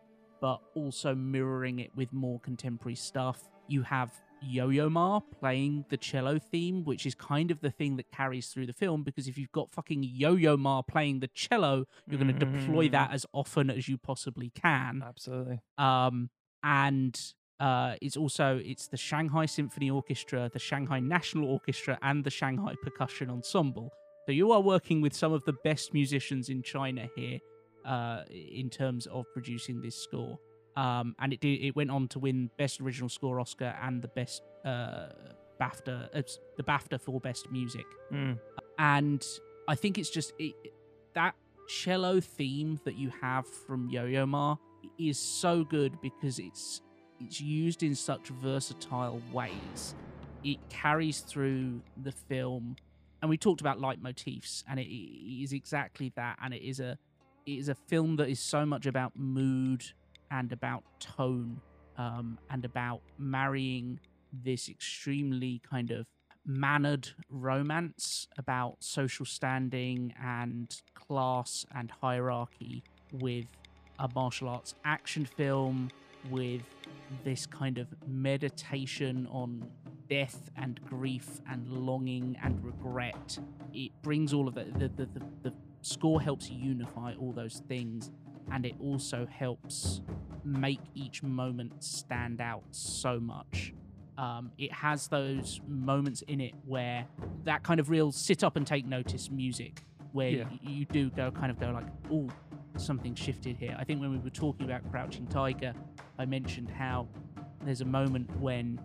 C: but also mirroring it with more contemporary stuff. You have Yo Yo Ma playing the cello theme, which is kind of the thing that carries through the film because if you've got fucking Yo Yo Ma playing the cello, you're going to deploy that as often as you possibly can
B: Absolutely.
C: um, and uh, it's also it's the Shanghai Symphony Orchestra, the Shanghai National Orchestra, and the Shanghai Percussion Ensemble. So you are working with some of the best musicians in China here, uh, in terms of producing this score. Um, and it did, it went on to win Best Original Score Oscar and the Best uh, BAFTA, uh, the BAFTA for Best Music,
B: Mm.
C: and I think it's just it, that cello theme that you have from Yo-Yo Ma is so good because it's it's used in such versatile ways. It carries through the film, and we talked about leitmotifs, and it, it is exactly that. And it is a it is a film that is so much about mood and about tone, um, and about marrying this extremely kind of mannered romance about social standing and class and hierarchy with a martial arts action film with this kind of meditation on death and grief and longing and regret. It brings all of the the, the, the, the score helps unify all those things and it also helps make each moment stand out so much. Um, it has those moments in it where that kind of real sit up and take notice music, where
B: Yeah.
C: y- you do go kind of go like, oh, something shifted here. I think when we were talking about Crouching Tiger, I mentioned how there's a moment when,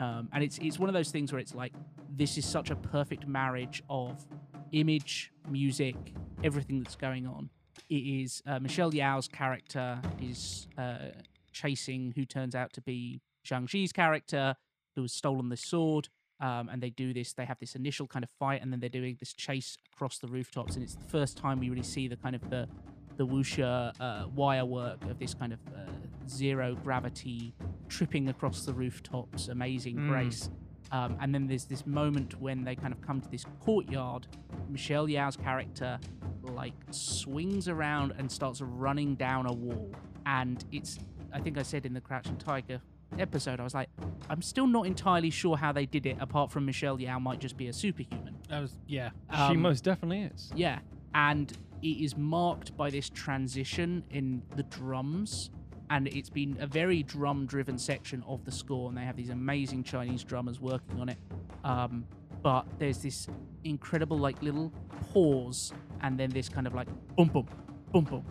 C: um, and it's it's one of those things where it's like this is such a perfect marriage of image, music, everything that's going on. It is uh, Michelle Yeoh's character is uh, chasing who turns out to be Zhang Ziyi's character, who has stolen the sword. Um, and they do this. They have this initial kind of fight, and then they're doing this chase across the rooftops. And it's the first time we really see the kind of the the wuxia uh, wire work of this kind of uh, zero gravity tripping across the rooftops, amazing
B: Mm.
C: grace. Um, and then there's this moment when they kind of come to this courtyard. Michelle Yeoh's character like swings around and starts running down a wall. And it's, I think I said in the Crouching Tiger episode, I was like, I'm still not entirely sure how they did it, apart from Michelle Yeoh might just be a superhuman.
A: That was yeah.
B: she
C: Um,
B: most definitely is.
C: yeah, and it is marked by this transition in the drums, and it's been a very drum-driven section of the score, and they have these amazing Chinese drummers working on it. Um, but there's this incredible like little pause, and then this kind of like boom, boom, boom, boom,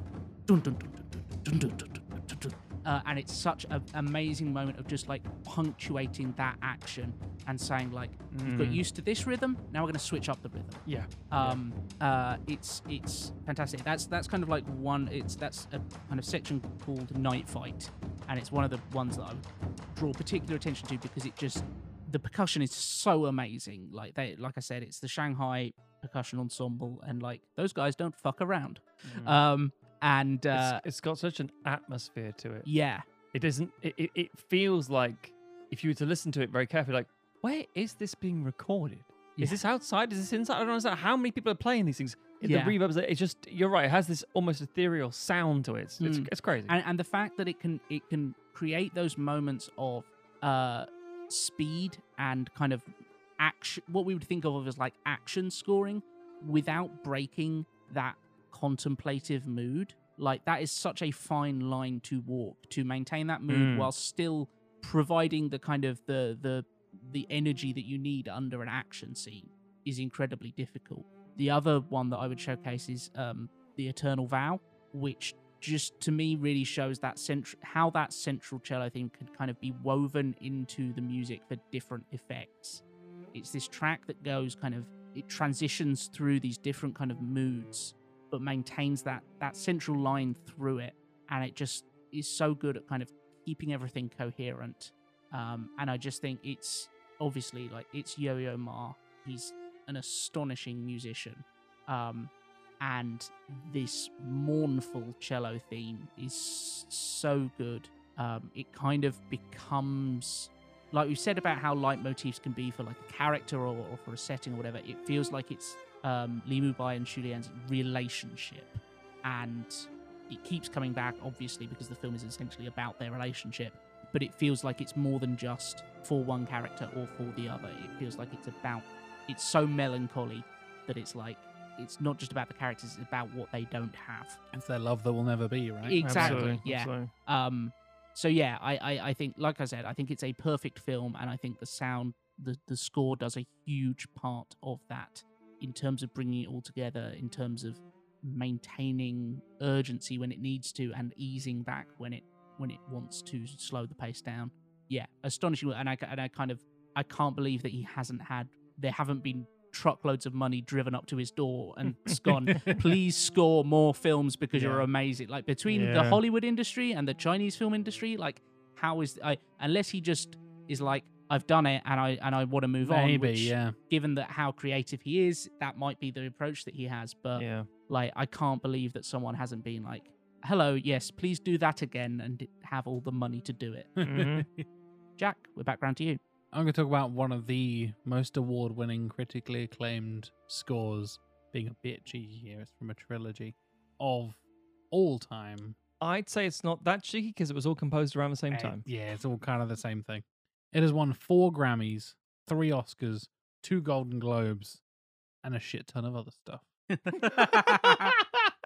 C: dun dun dun Uh, and it's such an amazing moment of just like punctuating that action and saying like we've got
B: Mm.
C: used to this rhythm now we're going to switch up the rhythm.
B: Yeah.
C: um uh it's it's fantastic. That's that's kind of like one it's that's a kind of section called night fight and it's one of the ones that i would draw particular attention to because it just the percussion is so amazing. Like they like i said it's the shanghai percussion ensemble and like those guys don't fuck around. Um and uh
B: it's, it's got such an atmosphere to it.
C: yeah
B: It isn't. It, it, it feels like if you were to listen to it very carefully, like where is this being recorded?
C: Yeah.
B: Is this outside? Is this inside? I don't understand how many people are playing these things.
C: Yeah.
B: The reverbs. It's just you're right. It has this almost ethereal sound to it. It's, it's,
C: Mm.
B: it's crazy.
C: and, and the fact that it can it can create those moments of uh speed and kind of action what we would think of as like action scoring without breaking that contemplative mood like that is such a fine line to walk to maintain that mood
B: Mm.
C: while still providing the kind of the the the energy that you need under an action scene is incredibly difficult the other one that i would showcase is um the eternal vow which just to me really shows that central how that central cello theme can kind of be woven into the music for different effects. It's this track that goes kind of it transitions through these different kind of moods, but maintains that that central line through it, and it just is so good at kind of keeping everything coherent. Um, and I just think it's obviously like it's Yo-Yo Ma. He's an astonishing musician. Um, and this mournful cello theme is so good. Um, it kind of becomes like we said about how leitmotifs can be for like a character or, or for a setting or whatever. It feels like it's um, Li Mubai and Shu Lien's relationship, and it keeps coming back, obviously, because the film is essentially about their relationship. But it feels like it's more than just for one character or for the other. It feels like it's about. It's so melancholy that it's like it's not just about the characters; it's about what they don't have.
A: It's their love that will never be, right?
C: Exactly.
B: Absolutely,
C: Yeah.
B: absolutely.
C: Um. So yeah, I, I I think, like I said, I think it's a perfect film, and I think the sound, the the score does a huge part of that in terms of bringing it all together, in terms of maintaining urgency when it needs to, and easing back when it when it wants to slow the pace down. Yeah, astonishing, and I and I kind of I can't believe that he hasn't had. There haven't been truckloads of money driven up to his door and it's gone. Please score more films because you're amazing. Like between the Hollywood industry and the Chinese film industry, like how is I unless he just is like I've done it and I and I want to move on.
A: Maybe,
C: Which,
A: yeah.
C: Given that how creative he is, that might be the approach that he has. But
B: Yeah.
C: like I can't believe that someone hasn't been like, "Hello, yes, please do that again," and have all the money to do it.
B: Mhm.
C: Jack, we're back round to you.
A: I'm going to talk about one of the most award winning, critically acclaimed scores, being a bit cheeky here. It's from a trilogy of all time.
B: I'd say it's not that cheeky because it was all composed around the same
A: Eh,
B: time.
A: Yeah, it's all kind of the same thing. It has won four Grammys, three Oscars, two Golden Globes, and a shit ton of other stuff.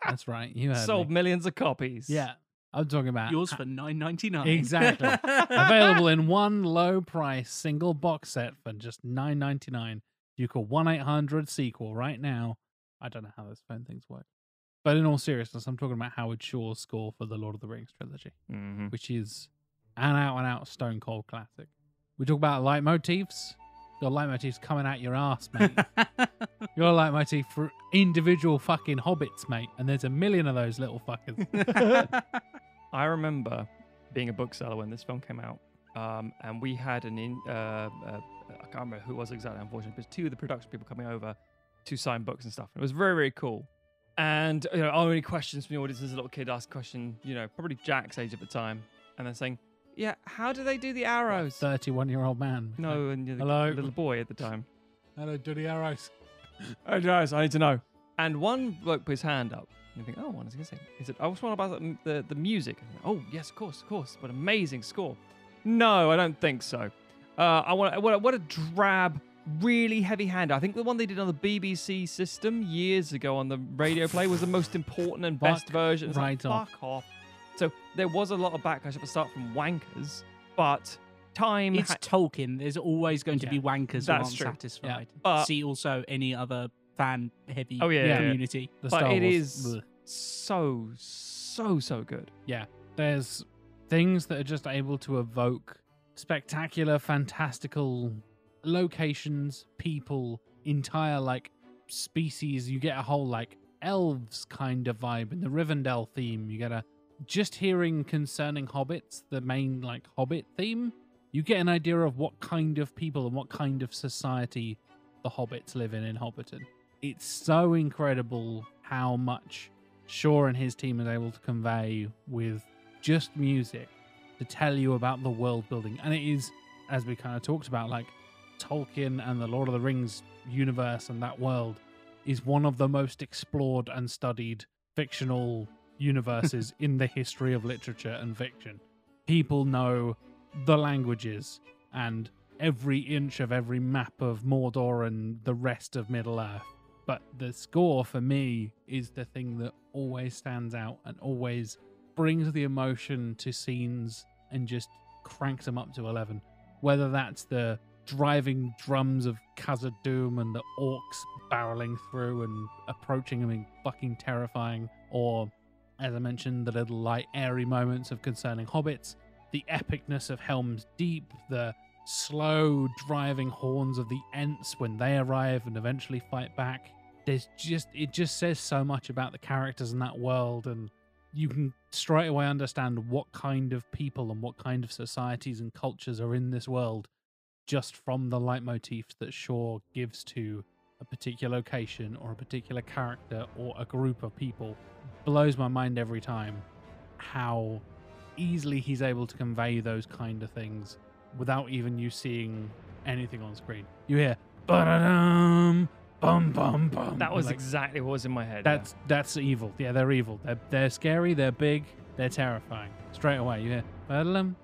A: That's right. You heard
B: Sold
A: me.
B: millions of copies.
A: Yeah. I'm talking about
C: Yours for nine ninety nine.
A: Exactly. Available in one low price single box set for just nine ninety nine. You call one eight hundred sequel right now. I don't know how those phone things work. But in all seriousness, I'm talking about Howard Shore's score for the Lord of the Rings trilogy,
B: Mhm.
A: which is an out and out stone cold classic. We talk about leitmotifs. Your leitmotifs coming out your ass, mate. Your leitmotif for individual fucking hobbits, mate. And there's a million of those little fuckers.
B: I remember being a bookseller when this film came out, um, and we had an in. Uh, uh, I can't remember who it was exactly, unfortunately, but two of the production people coming over to sign books and stuff. It was very, very cool. And you know, only questions from the audience as a little kid asked a question, you know, probably Jack's age at the time, and then saying, "Yeah, how do they do the arrows?"
A: 31 year old man.
B: No, and you're the
A: Hello.
B: little boy at the time.
A: Hello, do the arrows.
B: Oh, guys, I need to know. And one bloke put his hand up. And you think, oh, what is he going to say? He said, I was wondering about the, the, the music. And oh, yes, of course, of course. What amazing score. No, I don't think so. Uh, I want what, a- what a drab, really heavy hand. I think the one they did on the BBC system years ago on the radio play was the most important and best
A: Fuck
B: version. It's like,
A: right off.
B: Fuck off. So there was a lot of backlash at the start from wankers, but time.
C: It's
B: ha-
C: Tolkien. There's always going to be wankers who aren't
B: true.
C: satisfied.
B: But-
C: See also any other fan heavy
B: Oh, yeah, yeah, yeah.
C: community.
A: The
B: but
A: Star
B: it
A: Wars-
B: is
A: Ugh.
B: so, so, so good.
A: Yeah. There's things that are just able to evoke spectacular, fantastical locations, people, entire like species. You get a whole like elves kind of vibe in the Rivendell theme. You get a just hearing concerning hobbits, the main like hobbit theme, you get an idea of what kind of people and what kind of society the hobbits live in in Hobbiton. It's so incredible how much Shore and his team is able to convey with just music to tell you about the world building. And it is, as we kind of talked about, like Tolkien and the Lord of the Rings universe and that world is one of the most explored and studied fictional universes in the history of literature and fiction. People know the languages and every inch of every map of Mordor and the rest of Middle Earth. But the score for me is the thing that always stands out and always brings the emotion to scenes and just cranks them up to 11. Whether that's the driving drums of Khazad Doom and the orcs barreling through and approaching them being fucking terrifying, or as I mentioned, the little light airy moments of concerning hobbits, the epicness of Helm's Deep, the slow driving horns of the Ents when they arrive and eventually fight back. There's just it just says so much about the characters in that world and you can straight away understand what kind of people and what kind of societies and cultures are in this world just from the leitmotifs that Shore gives to a particular location or a particular character or a group of people blows my mind every time how easily he's able to convey those kind of things without even you seeing anything on screen. You hear bum bum bum.
B: That was
A: like,
B: exactly what was in my head. yeah.
A: that's that's evil. Yeah, they're evil. They're they're scary. They're big. They're terrifying. Straight away, you hear dum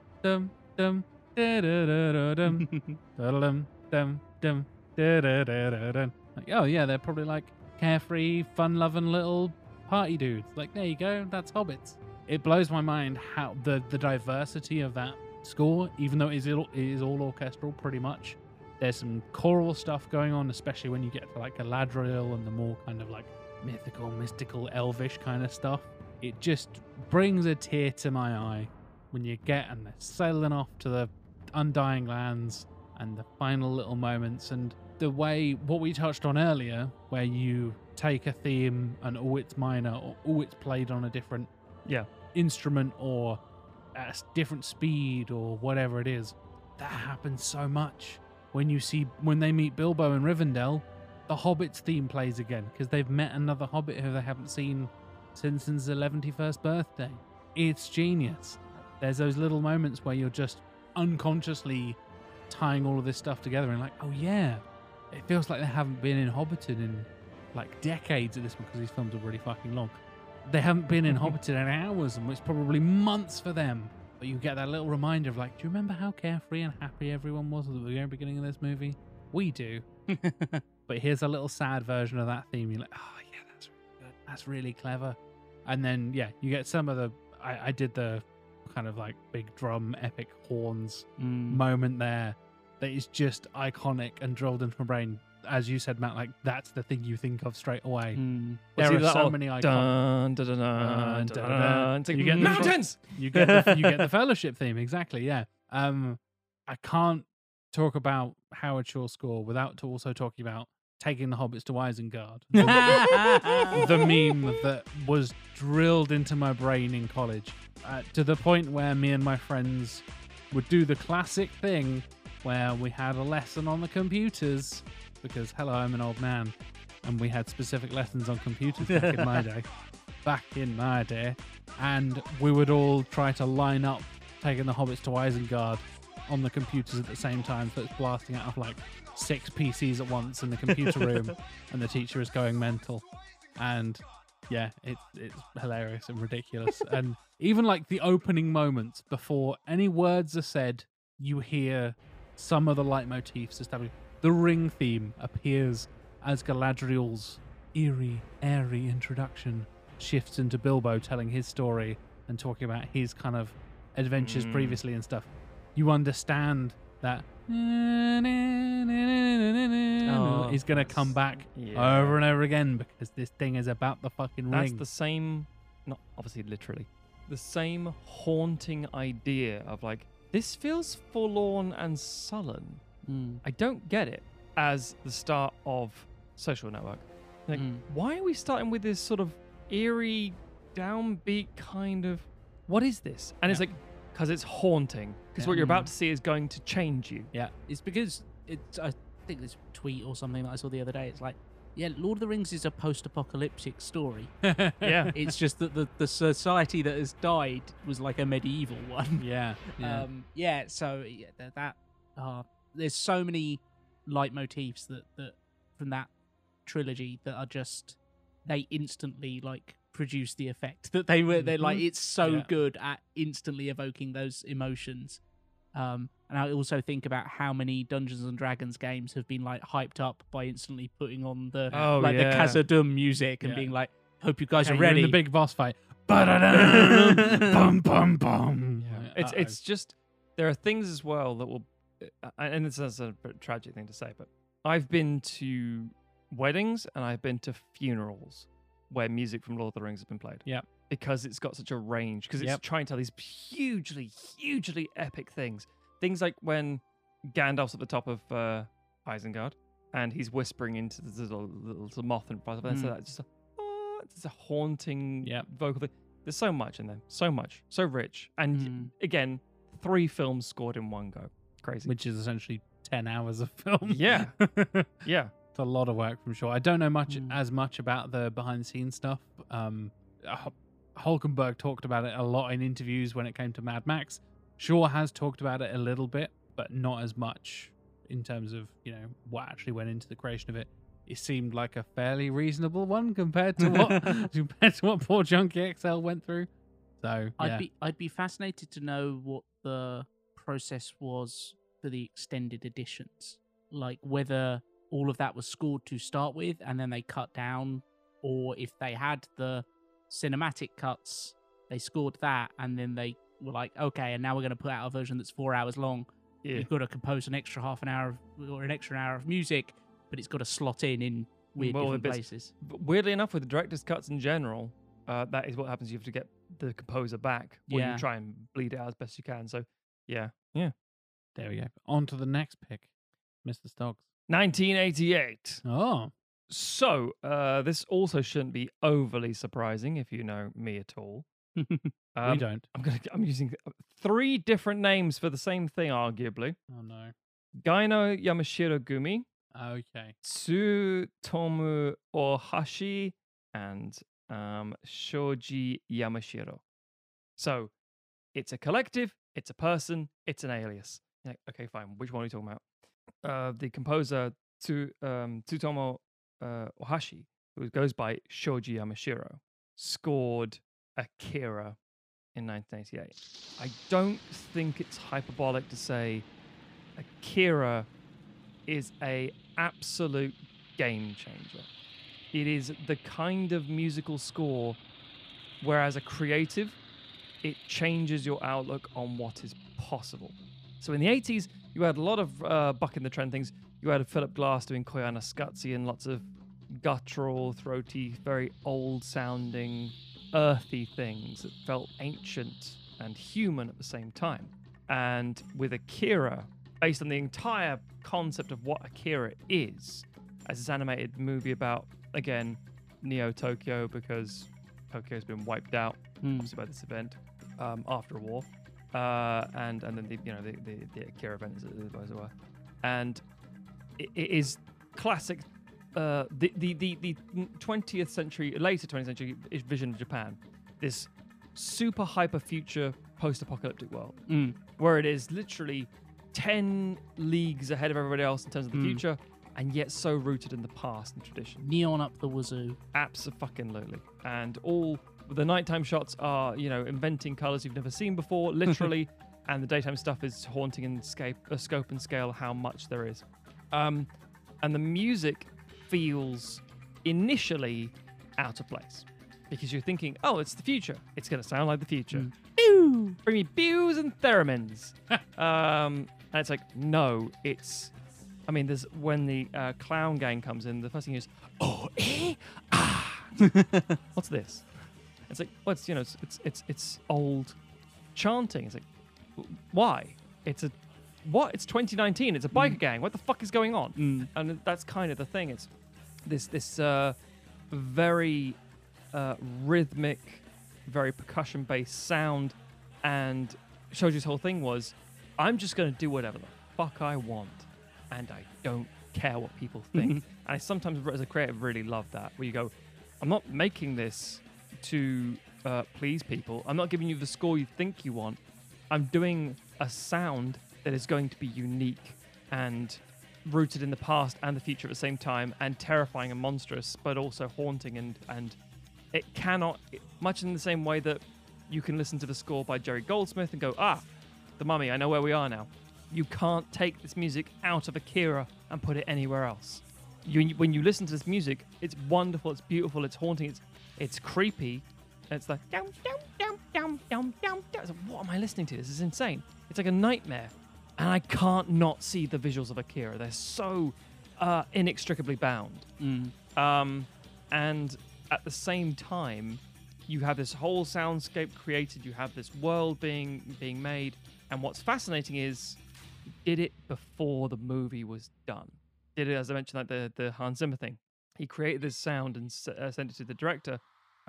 A: dum da-da-da-da-dum, da-da-dum, dum dum da-da-da-da-dum. Like, oh yeah, they're probably like carefree, fun-loving little party dudes. Like there you go. That's hobbits. It blows my mind how the the diversity of that score, even though it is it is all orchestral, pretty much. There's some choral stuff going on, especially when you get to like Galadriel and the more kind of like mythical, mystical, elvish kind of stuff. It just brings a tear to my eye when you get and they're sailing off to the undying lands and the final little moments and the way what we touched on earlier, where you take a theme and all it's minor or oh it's played on a different
B: Yeah.
A: instrument or at a different speed or whatever it is. That happens so much when you see when they meet Bilbo in Rivendell. The Hobbit's theme plays again because they've met another Hobbit who they haven't seen since his 11st birthday. It's genius. There's those little moments where you're just unconsciously tying all of this stuff together and like, oh yeah, it feels like they haven't been in Hobbiton in like decades at this point because these films are really fucking long. They haven't been in Hobbiton in hours and it's probably months for them. But you get that little reminder of like, do you remember how carefree and happy everyone was at the very beginning of this movie? We do. but here's a little sad version of that theme. You're like, oh yeah, that's really good. That's really clever. And then yeah, you get some of the. I, I did the kind of like big drum epic horns
C: Mm.
A: moment there that is just iconic and drilled into my brain. As you said, Matt, like that's the thing you think of straight away.
C: Mm.
A: There are so many
B: like,
A: You get the-
B: mountains.
A: You get the, you get the fellowship theme exactly. Yeah. Um, I can't talk about Howard Shore's score without to also talking about taking the hobbits to Isengard. The, the meme that was drilled into my brain in college uh, to the point where me and my friends would do the classic thing where we had a lesson on the computers because hello i'm an old man and we had specific lessons on computers back in my day. Back in my day and we would all try to line up taking the hobbits to isengard on the computers at the same time so it's blasting out of like six pcs at once in the computer room and the teacher is going mental. And yeah it's it's hilarious and ridiculous. And even like the opening moments before any words are said you hear some of the leitmotifs established the ring theme appears as galadriel's eerie airy introduction shifts into bilbo telling his story and talking about his kind of adventures
B: Mm.
A: previously and stuff you understand that
B: Oh,
A: is going to come back
B: yeah.
A: over and over again because this thing is about the fucking
B: That's
A: ring.
B: the same, not obviously literally, the same haunting idea of like, this feels forlorn and sullen.
C: Mm.
B: I don't get it as the start of Social Network. Like,
C: Mm.
B: why are we starting with this sort of eerie, downbeat kind of, what is this? And it's like, because it's haunting. Because what you're about to see is going to change you.
A: yeah.
C: It's because it's. I think this tweet or something that I saw the other day. It's like, yeah, Lord of the Rings is a post-apocalyptic story.
B: Yeah.
C: it's just that the the society that has died was like a medieval one.
A: yeah. Yeah.
C: Um, yeah. So yeah, that, that uh, there's so many leitmotifs that that from that trilogy that are just they instantly like produce the effect that they were. They're like
B: Mhm.
C: it's so
A: Yeah.
C: good at instantly evoking those emotions. Um, and I also think about how many Dungeons and Dragons games have been like hyped up by instantly putting on the
B: Oh,
C: like
B: yeah.
C: the Khazad-dûm music and
A: Yeah.
C: being like, "Hope you guys
A: Okay,
C: are
A: you're in
C: ready."
A: the big boss fight. Bum bum bum.
B: Yeah. It's
A: uh-oh.
B: it's just there are things as well that will, uh, and this is a tragic thing to say, but I've been to weddings and I've been to funerals where music from Lord of the Rings has been played.
A: Yep.
B: Because it's got such a range. Because it's
A: Yep.
B: trying to tell these hugely, hugely epic things. Things like when Gandalf's at the top of uh, Isengard and he's whispering into the little, little, moth and stuff. And so
C: Mm.
B: that's just a, oh, it's a haunting
A: Yep.
B: vocal thing. There's so much in there, so much, so rich, and
C: Mm.
B: again, three films scored in one go. Crazy.
A: which is essentially 10 hours of film.
B: Yeah. Yeah it's
A: a lot of work from Shore I don't know much
C: Mm.
A: as much about the behind the scenes stuff. Um, H- Holkenborg talked about it a lot in interviews when it came to Mad Max. Shore has talked about it a little bit, but not as much in terms of, you know, what actually went into the creation of it. It seemed like a fairly reasonable one compared to what compared to what poor Junkie XL went through. So
C: I'd
A: yeah.
C: be I'd be fascinated to know what the process was for the extended editions. Like whether all of that was scored to start with and then they cut down, or if they had the cinematic cuts, they scored that and then they were like, okay, and now we're going to put out a version that's four hours long.
B: Yeah.
C: You've got to compose an extra half an hour of, or an extra hour of music, but it's got to slot in in weird
B: Well,
C: different places.
B: But weirdly enough, with the director's cuts in general, uh, that is what happens. You have to get the composer back, or
C: Yeah.
B: you try and bleed it out as best you can. So, yeah, yeah.
A: There we go. On to the next pick. Mr. Stoggs.
B: 1988.
A: Oh,
B: So, uh, this also shouldn't be overly surprising if you know me at all.
A: we
B: Um,
A: don't.
B: I'm gonna. I'm using three different names for the same thing, arguably.
A: Oh no.
B: Geinoh Yamashirogumi,
A: Okay.
B: Tsutomu Ohashi, and um, Shoji Yamashiro. So, it's a collective, it's a person, it's an alias. Yeah, okay, fine. Which one are we talking about? Uh, the composer Tsu, um, Tsutomu uh, Ohashi, who goes by Shoji Yamashiro, scored Akira in 1988. I don't think it's hyperbolic to say Akira is a absolute game changer. It is the kind of musical score where as a creative it changes your outlook on what is possible. So in the 80s you had a lot of uh, buck in the trend things. You had Philip Glass doing Koyana and lots of guttural, throaty, very old sounding, earthy things that felt ancient and human at the same time. And with Akira, based on the entire concept of what Akira is, as this animated movie about, again, Neo Tokyo, because Tokyo's been wiped out,
C: Mm.
B: obviously, by this event um, after a war. Uh, and and then the you know the, the, the Akira event as it, as it were, and it, it is classic uh, the, the the the 20th century later 20th century vision of Japan this super hyper future post-apocalyptic world
C: Mm.
B: where it is literally 10 leagues ahead of everybody else in terms of the
C: Mm.
B: future and yet so rooted in the past and tradition
C: Neon up the wazoo.
B: Absolutely. And all the nighttime shots are, you know, inventing colors you've never seen before, literally. and the daytime stuff is haunting in scape, uh, scope and scale how much there is. Um, and the music feels initially out of place because you're thinking, oh, it's the future. It's going to sound like the future. Pew! Bring me pews and theremins. um, and it's like, no, it's. I mean, there's when the uh, clown gang comes in, the first thing is, oh, eh, ah. What's this? It's like, well, it's you know, it's it's it's, it's old chanting. It's like, why? It's a what? It's 2019. It's a biker gang. What the fuck is going on?
C: Mm.
B: And that's kind of the thing. It's this this uh, very uh, rhythmic, very percussion based sound, and Shoji's whole thing was, I'm just going to do whatever the fuck I want, and I don't care what people think. and I sometimes, as a creative, really love that, where you go, I'm not making this to uh, please people. I'm not giving you the score you think you want. I'm doing a sound that is going to be unique and rooted in the past and the future at the same time, and terrifying and monstrous, but also haunting and and it cannot much in the same way that you can listen to the score by Jerry Goldsmith and go, ah, the mummy, I know where we are now. You can't take this music out of Akira and put it anywhere else. You, when you listen to this music, it's wonderful, it's beautiful, it's haunting, it's it's creepy. It's like, dum, dum, dum, dum, dum, dum, dum. It's like, what am I listening to? This is insane. It's like a nightmare. And I can't not see the visuals of Akira. They're so uh, inextricably bound.
C: Mm.
B: Um, and at the same time, you have this whole soundscape created. You have this world being being made. And what's fascinating is, did it before the movie was done? Did it, as I mentioned, like the the Hans Zimmer thing? He created this sound and s- uh, sent it to the director,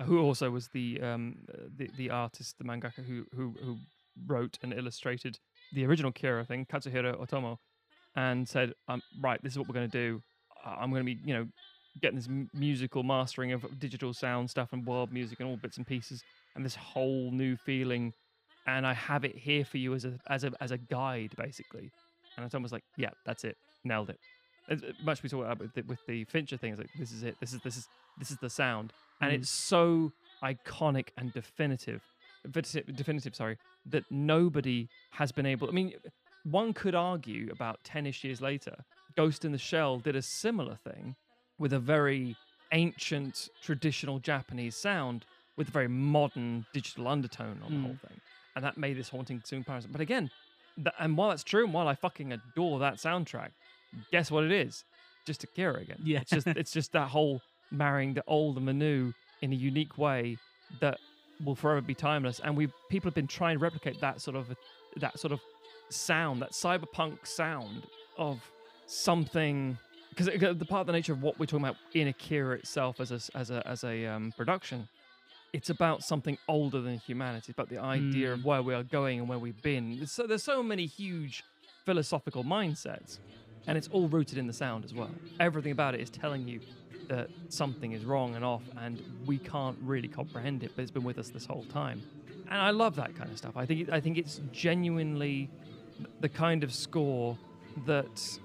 B: who also was the um uh, the the artist, the mangaka who who who wrote and illustrated the original Kira thing, Katsuhiro Otomo, and said, um, "Right, this is what we're going to do. I'm going to be, you know, getting this m- musical mastering of digital sound stuff and world music and all bits and pieces, and this whole new feeling. And I have it here for you as a as a as a guide, basically." And Otomo was like, "Yeah, that's it, nailed it." As much we talk about with the, with the Fincher thing, it's like this is it. This is this is this is the sound, and
C: Mm.
B: it's so iconic and definitive, definitive, definitive. Sorry, that nobody has been able. I mean, one could argue about 10ish years later, Ghost in the Shell did a similar thing with a very ancient, traditional Japanese sound with a very modern digital undertone on the hmm. whole thing. And that made this haunting comparison. But again, th- and while that's true, and while I fucking adore that soundtrack, guess what it is? Just Akira again.
C: Yeah.
B: It's just it's just that whole marrying the old and the new in a unique way that will forever be timeless. And we people have been trying to replicate that sort of that sort of sound, that cyberpunk sound of something because the part of the nature of what we're talking about in Akira itself as a as a as a um, production, it's about something older than humanity. It's about the idea of where we are going and where we've been. So there's so many huge philosophical mindsets, and it's all rooted in the sound as well. Everything about it is telling you that something is wrong and off, and we can't really comprehend it, but it's been with us this whole time. And I love that kind of stuff. I think I think it's genuinely the kind of score that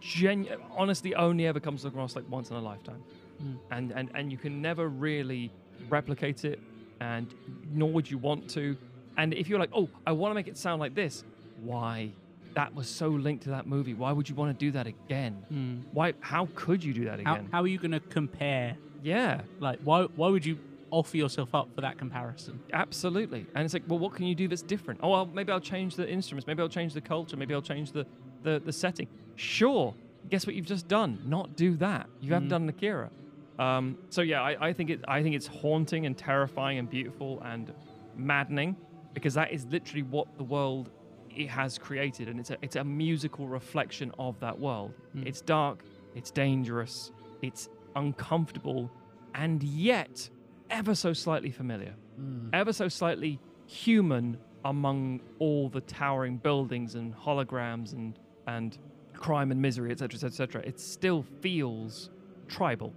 B: genu- honestly only ever comes across like once in a lifetime, hmm. and and and you can never really replicate it, and nor would you want to. And if you're like, oh, I want to make it sound like this, why? That was so linked to that movie. Why would you want to do that again? Why? How could you do that
C: How,
B: again?
C: how are you going to compare?
B: yeah,
C: Like, why why would you offer yourself up for that comparison?
B: absolutely. And it's like, well, what can you do that's different? Oh, well, maybe I'll change the instruments. Maybe I'll change the culture. Maybe I'll change the the, the setting. Sure. Guess what you've just done? Not do that. You haven't done Akira. Um, so yeah, I, I think it. I think it's haunting and terrifying and beautiful and maddening because that is literally what the world it has created, and it's a it's a musical reflection of that world. Hmm. It's dark, it's dangerous, it's uncomfortable, and yet ever so slightly familiar, hmm. ever so slightly human among all the towering buildings and holograms and and crime and misery, etc., etc., etc. It still feels tribal.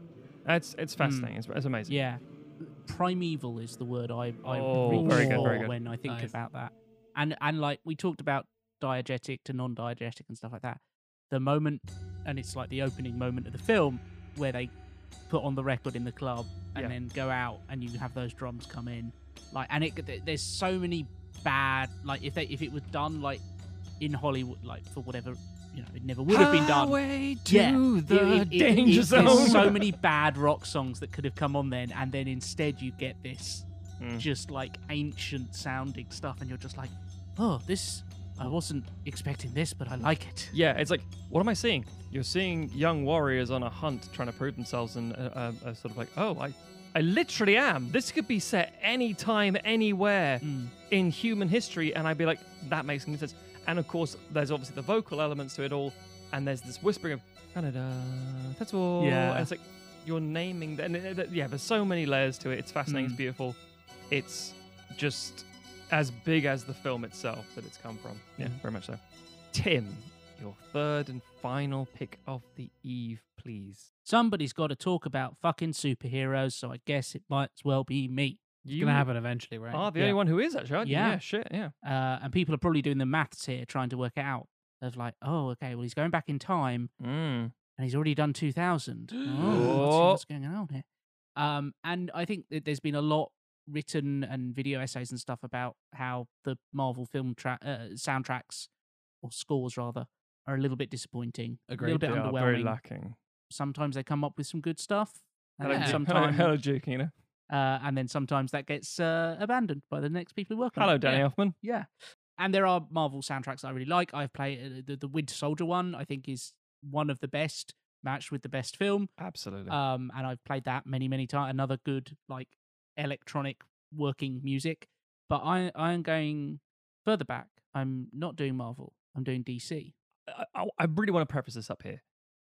B: It's it's fascinating. It's, it's amazing.
C: Yeah, primeval is the word I I
B: Oh, very good, very good.
C: when I think about that. And and like we talked about diegetic to non-diegetic and stuff like that. The moment, and it's like the opening moment of the film where they put on the record in the club and
B: Yeah.
C: then go out and you have those drums come in, like and it there's so many bad like if they if it was done like in Hollywood like for whatever you know it never would have been done
B: Highway to
C: yeah,
B: the
C: it- it- it-
B: danger
C: it-
B: zone.
C: There's so many bad rock songs that could have come on then, and then instead you get this
B: Mm.
C: just like ancient sounding stuff, and you're just like, oh, this. I wasn't expecting this, but I like it.
B: Yeah, it's like, what am I seeing? You're seeing young warriors on a hunt trying to prove themselves, and uh, uh, uh, sort of like, oh, I, I literally am. This could be set anytime, anywhere
C: Mm.
B: in human history, and I'd be like, that makes sense. And of course, there's obviously the vocal elements to it all, and there's this whispering of Kaneda, that's all.
C: Yeah.
B: and it's like you're naming, and it- yeah, there's so many layers to it. It's fascinating.
C: Mm.
B: It's beautiful. It's just as big as the film itself that it's come from. Yeah, very much so. Tim, your third and final pick of the eve, please.
C: Somebody's got to talk about fucking superheroes, so I guess it might as well be me.
A: It's
B: You
A: gonna happen eventually, right?
B: are the
C: Yeah.
B: only one who is actually. aren't you?
C: Yeah.
B: yeah, shit, yeah.
C: Uh, and people are probably doing the maths here, trying to work it out. Of like, oh, okay, well, he's going back in time,
B: Mm.
C: and he's already done 2000. oh,
B: Oh.
C: what's, what's going on here? Um, and I think that there's been a lot written and video essays and stuff about how the Marvel film tra- uh, soundtracks or scores rather are a little bit disappointing, a little bit
B: They are very lacking.
C: sometimes they come up with some good stuff, and
B: Hello,
C: then sometimes,
B: hello, hello, Duke, you know.
C: uh, and then sometimes that gets uh, abandoned by the next people who work on
B: Hello,
C: it.
B: Danny
C: Yeah.
B: Elfman.
C: Yeah. And there are Marvel soundtracks I really like. I've played uh, the, the Winter Soldier one, I think is one of the best, matched with the best film.
B: Absolutely.
C: Um, and I've played that many, many times. Another good, like, electronic working music. But I, I am going further back. I'm not doing Marvel, I'm doing DC.
B: I, I, I really want to preface this up here.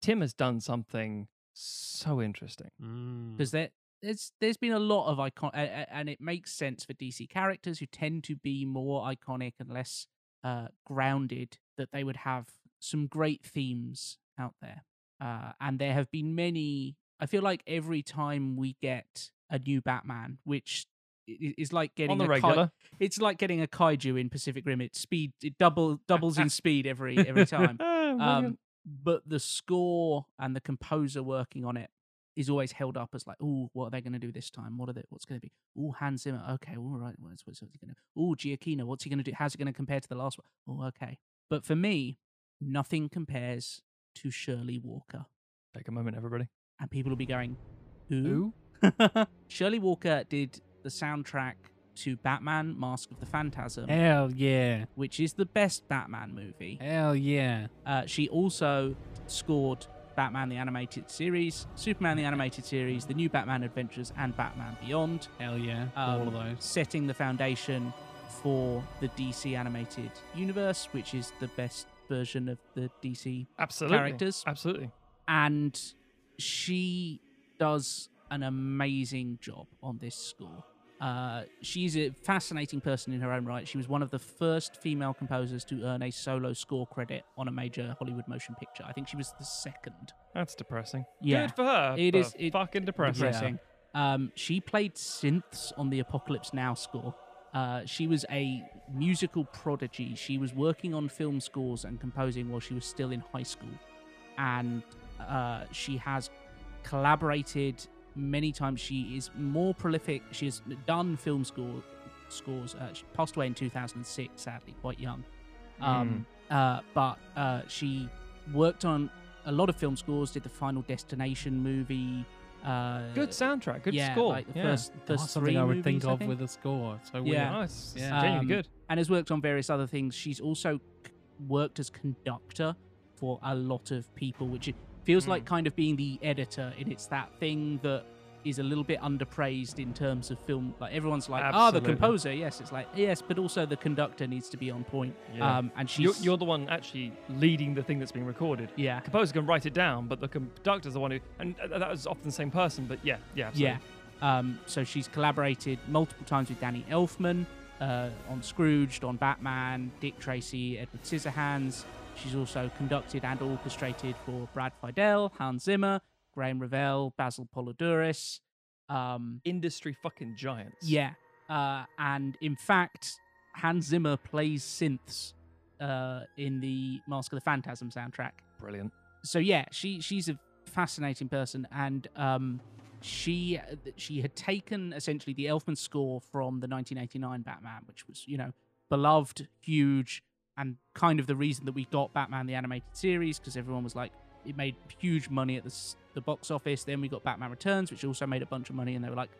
B: Tim has done something so interesting.
A: Mm.
C: because there there's there's been a lot of icon a- a- and it makes sense for DC characters who tend to be more iconic and less uh, grounded that they would have some great themes out there. Uh, and there have been many. I feel like every time we get a new Batman, which is like getting
B: On the regular.
C: it's like getting a kaiju in Pacific Rim. It speed it double doubles in speed every every time. Um, but the score and the composer working on it is always held up as like, oh, what are they going to do this time? What are they? What's going to be? Oh, Hans Zimmer. Okay, all right. What's, what's, what's he going to? Oh, Giacchino. What's he going to do? How's it going to compare to the last one? Oh, okay. But for me, nothing compares to Shirley Walker.
B: Take a moment, everybody.
C: And people will be going, who? Shirley Walker did the soundtrack to Batman: Mask of the Phantasm,
A: Hell yeah.
C: which is the best Batman movie.
A: Hell yeah.
C: Uh, she also scored Batman the Animated Series, Superman the Animated Series, The New Batman Adventures, and Batman Beyond,
A: Hell yeah.
C: um,
A: All of those.
C: setting the foundation for the DC animated universe, which is the best version of the DC
B: Absolutely.
C: characters.
B: Absolutely.
C: and she does an amazing job on this score. Uh, she's a fascinating person in her own right. She was one of the first female composers to earn a solo score credit on a major Hollywood motion picture. I think she was the second.
B: That's depressing.
C: Yeah.
B: Good for her.
C: It is it-
B: fucking depressing.
C: Depressing. Um, she played synths on the Apocalypse Now score. Uh, she was a musical prodigy. She was working on film scores and composing while she was still in high school. And uh, she has collaborated many times. She is more prolific. She has done film score scores. Uh, she passed away in 2006, sadly, quite young. Um, uh, but uh, she worked on a lot of film scores. Did the Final Destination movie. Uh,
B: Good soundtrack. Good
C: yeah,
B: score.
C: Like the
B: yeah.
C: first,
A: Not
C: first
A: something
C: three
A: I would think
C: movies, I
A: of
C: think.
A: with a score. So
C: Yeah.
A: weird.
B: It's, it's
A: Yeah.
B: genuinely
C: Um,
B: good.
C: and has worked on various other things. She's also c- worked as conductor for a lot of people, which it feels
B: Hmm.
C: like kind of being the editor. And it's that thing that is a little bit underpraised in terms of film. Like everyone's like, ah, the composer. Yes, it's like yes, but also the conductor needs to be on point.
B: Yeah.
C: Um, and
B: You're, you're the one actually leading the thing that's being recorded.
C: yeah,
B: The composer can write it down, but the conductor's the one who, and that was often the same person. But yeah, yeah, absolutely.
C: Yeah. Um, so she's collaborated multiple times with Danny Elfman uh, on Scrooged, on Batman, Dick Tracy, Edward Scissorhands. She's also conducted and orchestrated for Brad Fiedel, Hans Zimmer, Graeme Revell, Basil Poledouris. Um,
B: Industry fucking giants.
C: yeah. Uh, and in fact, Hans Zimmer plays synths uh, in the Mask of the Phantasm soundtrack
B: Brilliant.
C: so yeah, she she's a fascinating person, and um, she she had taken essentially the Elfman score from the 1989 Batman, which was you know beloved, huge, and kind of the reason that we got Batman the animated series because everyone was like it made huge money at the the box office. Then we got Batman Returns, which also made a bunch of money, and they were like,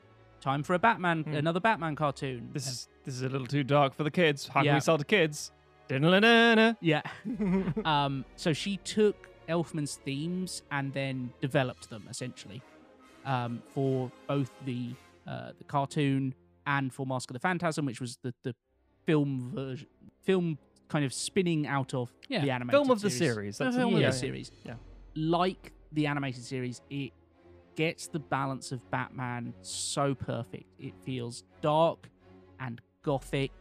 C: time for a Batman,
B: Hmm.
C: another Batman cartoon.
B: This is this is a little too dark for the kids. How can we sell to kids?
C: Yeah. um, so she took Elfman's themes and then developed them essentially um, for both the uh, the cartoon and for Mask of the Phantasm, which was the the film version, film kind of spinning out of
A: Yeah,
C: the animated
B: Film of the
C: series.
B: series.
C: The
B: That's
C: film
B: yeah,
C: of the series.
B: Yeah.
C: Like the animated series, it gets the balance of Batman so perfect. It feels dark and gothic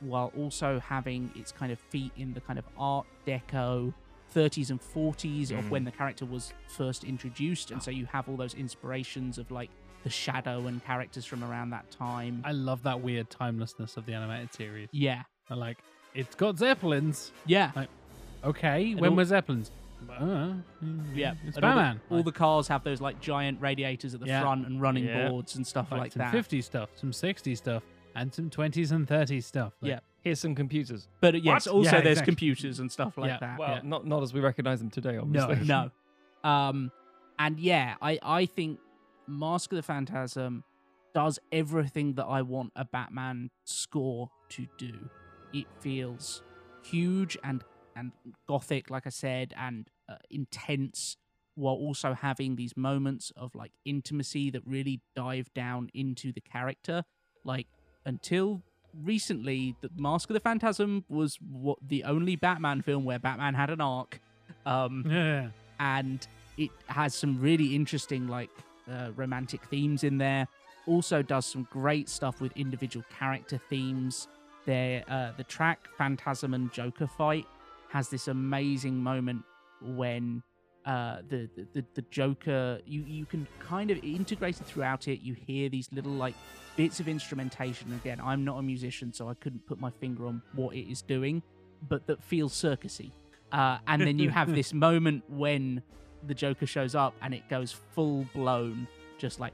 C: while also having its kind of feet in the kind of art deco 30s and 40s of
B: Mm.
C: when the character was first introduced and so you have all those inspirations of like the shadow and characters from around that time
A: I love that weird timelessness of the animated series.
C: yeah
A: I like it's got zeppelins.
C: yeah
A: Okay,
C: And
A: when
C: all-
A: were zeppelins? Uh,
C: yeah
A: it's
C: And all the-
A: Batman.
C: all the, cars have those like giant radiators at the
A: Yeah.
C: front and running
B: Yeah.
C: boards and stuff
A: like,
C: like,
A: some
C: that
A: 50s stuff, some 60s stuff, and some 20s and 30s stuff. Like,
C: Yeah.
B: Here's some computers.
C: but uh, yes
A: What?
C: also
A: Yeah,
C: there's
A: exactly.
C: computers and stuff like
A: Yeah,
C: that
B: Well,
A: Yeah.
B: not not as we recognize them today, obviously.
C: no. Um, and yeah, I I think Mask of the Phantasm does everything that I want a Batman score to do. It feels huge and and gothic, like I said, and uh, intense, while also having these moments of like intimacy that really dive down into the character. Like until recently, the Mask of the Phantasm was what the only Batman film where Batman had an arc. Um,
A: Yeah.
C: and it has some really interesting like uh, romantic themes in there also does some great stuff with individual character themes there uh, the track phantasm and joker fight has this amazing moment when uh, the, the- the the joker you you can kind of integrated throughout it you hear these little like bits of instrumentation again i'm not a musician so i couldn't put my finger on what it is doing but that feels circusy uh, and then you have this moment when the Joker shows up and it goes full blown, just like.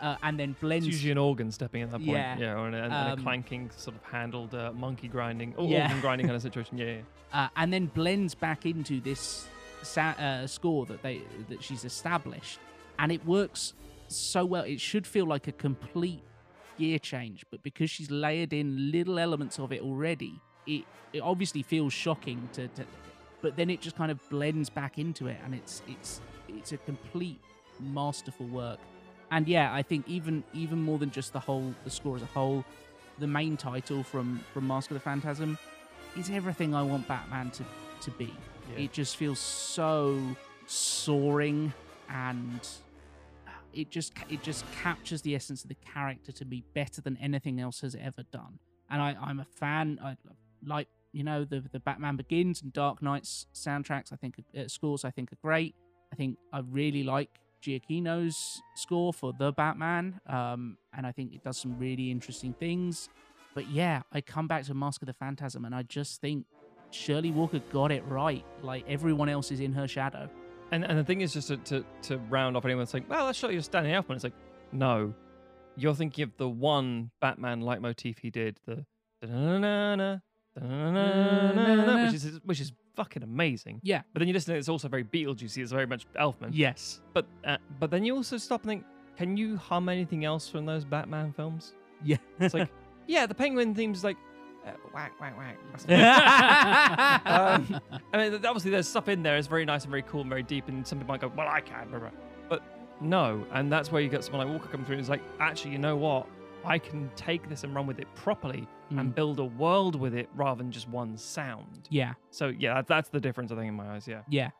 C: Uh, and then
B: It's
C: blends.
B: usually an organ stepping at that point.
C: Yeah.
B: Yeah, or an, and, and
C: Um,
B: a clanking, sort of handled uh, monkey grinding, or
C: Yeah.
B: organ grinding kind of situation. Yeah, yeah.
C: uh, and then blends back into this sa- uh, score that they that she's established, and it works so well. It should feel like a complete gear change, but because she's layered in little elements of it already, it it obviously feels shocking to, to but then it just kind of blends back into it, and it's it's it's a complete masterful work. And yeah, I think even even more than just the whole the score as a whole, the main title from from Mask of the Phantasm is everything I want Batman to to be.
B: Yeah.
C: It just feels so soaring and it just it just captures the essence of the character to be better than anything else has ever done. And I, I'm a fan. I like you know the the Batman Begins and Dark Knight's soundtracks. I think uh, scores I think are great. I think I really like Giacchino's score for the Batman, um, and I think it does some really interesting things. But yeah, I come back to Mask of the Phantasm, and I just think Shirley Walker got it right. Like everyone else is in her shadow.
B: And and the thing is just to, to, to round off anyone saying, well, you're standing up when it's like, no. You're thinking of the one Batman leitmotif he did, the which is which is fucking amazing.
C: Yeah.
B: But then you listen to it, it's also very Beetlejuicy, it's very much Elfman.
C: Yes.
B: But uh, but then you also stop and think, can you hum anything else from those Batman films?
C: Yeah.
B: It's like, yeah, the penguin theme's like uh, whack whack whack. um, I mean, obviously there's stuff in there. It's very nice and very cool and very deep. And some people might go, well, I can, blah, blah. but no. And that's where you get someone like Walker come through. and It's like, actually, you know what? I can take this and run with it properly and
C: Mm.
B: build a world with it rather than just one sound.
C: Yeah.
B: So yeah, that, that's the difference I think in my eyes. Yeah.
C: Yeah.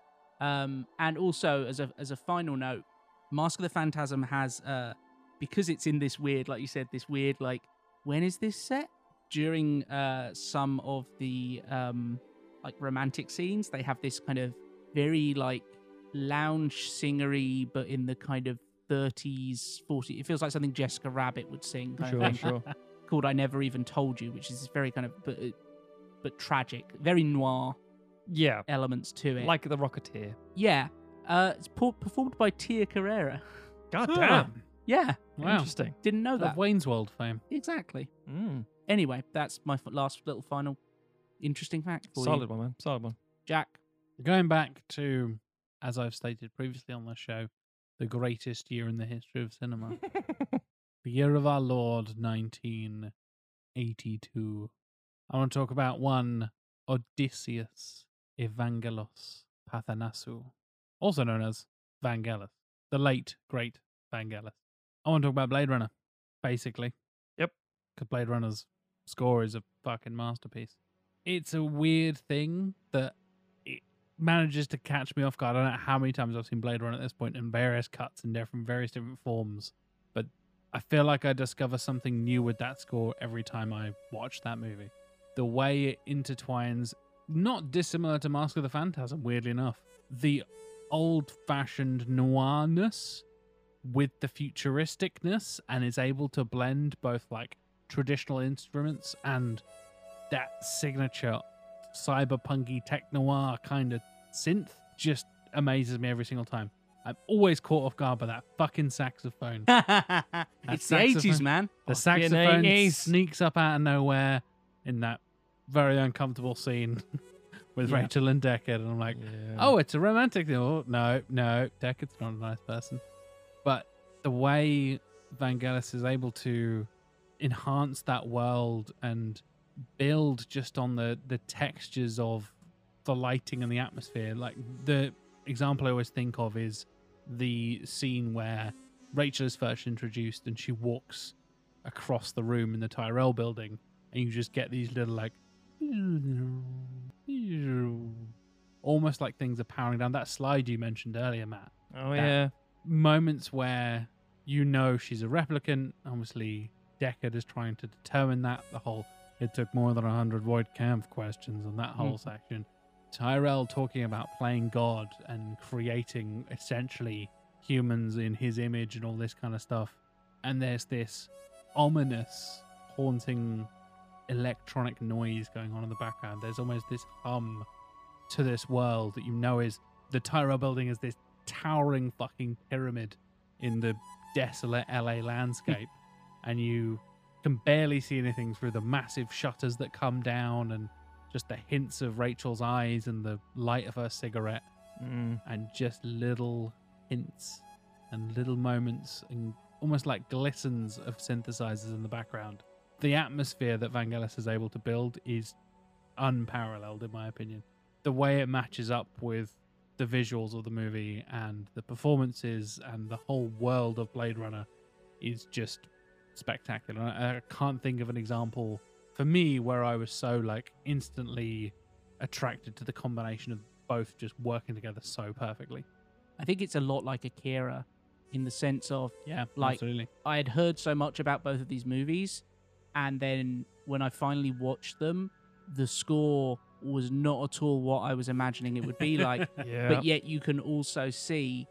C: Um, and also as a as a final note, Mask of the Phantasm has uh because it's in this weird, like you said, this weird like when is this set? During uh some of the um like romantic scenes, they have this kind of very like lounge singery, but in the kind of 30s, 40s. It feels like something Jessica Rabbit would sing. Kind
B: Sure,
C: of thing,
B: sure.
C: Called "I Never Even Told You," which is very kind of but but tragic, very noir
B: Yeah.
C: elements to it.
B: Like the Rocketeer.
C: Yeah. Uh, it's por- performed by Tia Carrere.
B: God damn.
C: Yeah.
A: Wow.
B: Interesting.
C: Didn't know
A: Of
C: that.
A: Wayne's World fame.
C: Exactly.
B: Mm.
C: Anyway, that's my f- last little final interesting fact for
B: Solid
C: you.
B: one, man. Solid one.
C: Jack.
A: Going back to, as I've stated previously on the show, the greatest year in the history of cinema. the year of our Lord, 1982. I want to talk about one Odysseus Evangelos Papathanassiou, also known as Vangelis, the late, great Vangelis. I want to talk about Blade Runner, basically.
B: Yep.
A: Because Blade Runner's score is a fucking masterpiece. It's a weird thing that manages to catch me off guard. I don't know how many times I've seen Blade Runner at this point in various cuts and different various different forms, but I feel like I discover something new with that score every time I watch that movie. The way it intertwines, not dissimilar to Mask of the Phantasm, weirdly enough, the old fashioned noirness with the futuristicness and is able to blend both like traditional instruments and that signature cyberpunky tech noir kind of synth just amazes me every single time. I'm always caught off guard by that fucking saxophone.
C: it's the 80s, man.
A: The saxophone
B: 80s.
A: sneaks up out of nowhere in that very uncomfortable scene with
C: Yeah.
A: Rachel and Deckard, and I'm like, oh, it's a romantic thing. Oh, no, no, Deckard's not a nice person. But the way Vangelis is able to enhance that world and build just on the the textures of the lighting and the atmosphere, like the example I always think of is the scene where Rachel is first introduced and she walks across the room in the Tyrell building, and you just get these little like almost like things are powering down. That slide you mentioned earlier, Matt.
B: Oh yeah.
A: Moments where you know she's a replicant. Obviously, Deckard is trying to determine that. The whole it took more than a hundred Voight-Kampff questions on that hmm. whole section. Tyrell talking about playing God and creating essentially humans in his image and all this kind of stuff. And there's this ominous, haunting electronic noise going on in the background. There's almost this hum to this world that you know is the Tyrell building is this towering fucking pyramid in the desolate LA landscape. and you can barely see anything through the massive shutters that come down and just the hints of Rachel's eyes and the light of her cigarette
B: Mm.
A: and just little hints and little moments and almost like glistens of synthesizers in the background. The atmosphere that Vangelis is able to build is unparalleled, in my opinion. The way it matches up with the visuals of the movie and the performances and the whole world of Blade Runner is just spectacular. I, I can't think of an example for me where I was so like instantly attracted to the combination of both just working together so perfectly.
C: I think it's a lot like Akira in the sense of
A: Yeah,
C: Like-
A: absolutely.
C: I had heard so much about both of these movies, and then when I finally watched them, the score was not at all what I was imagining it would be like.
B: Yeah.
C: But yet, you can also see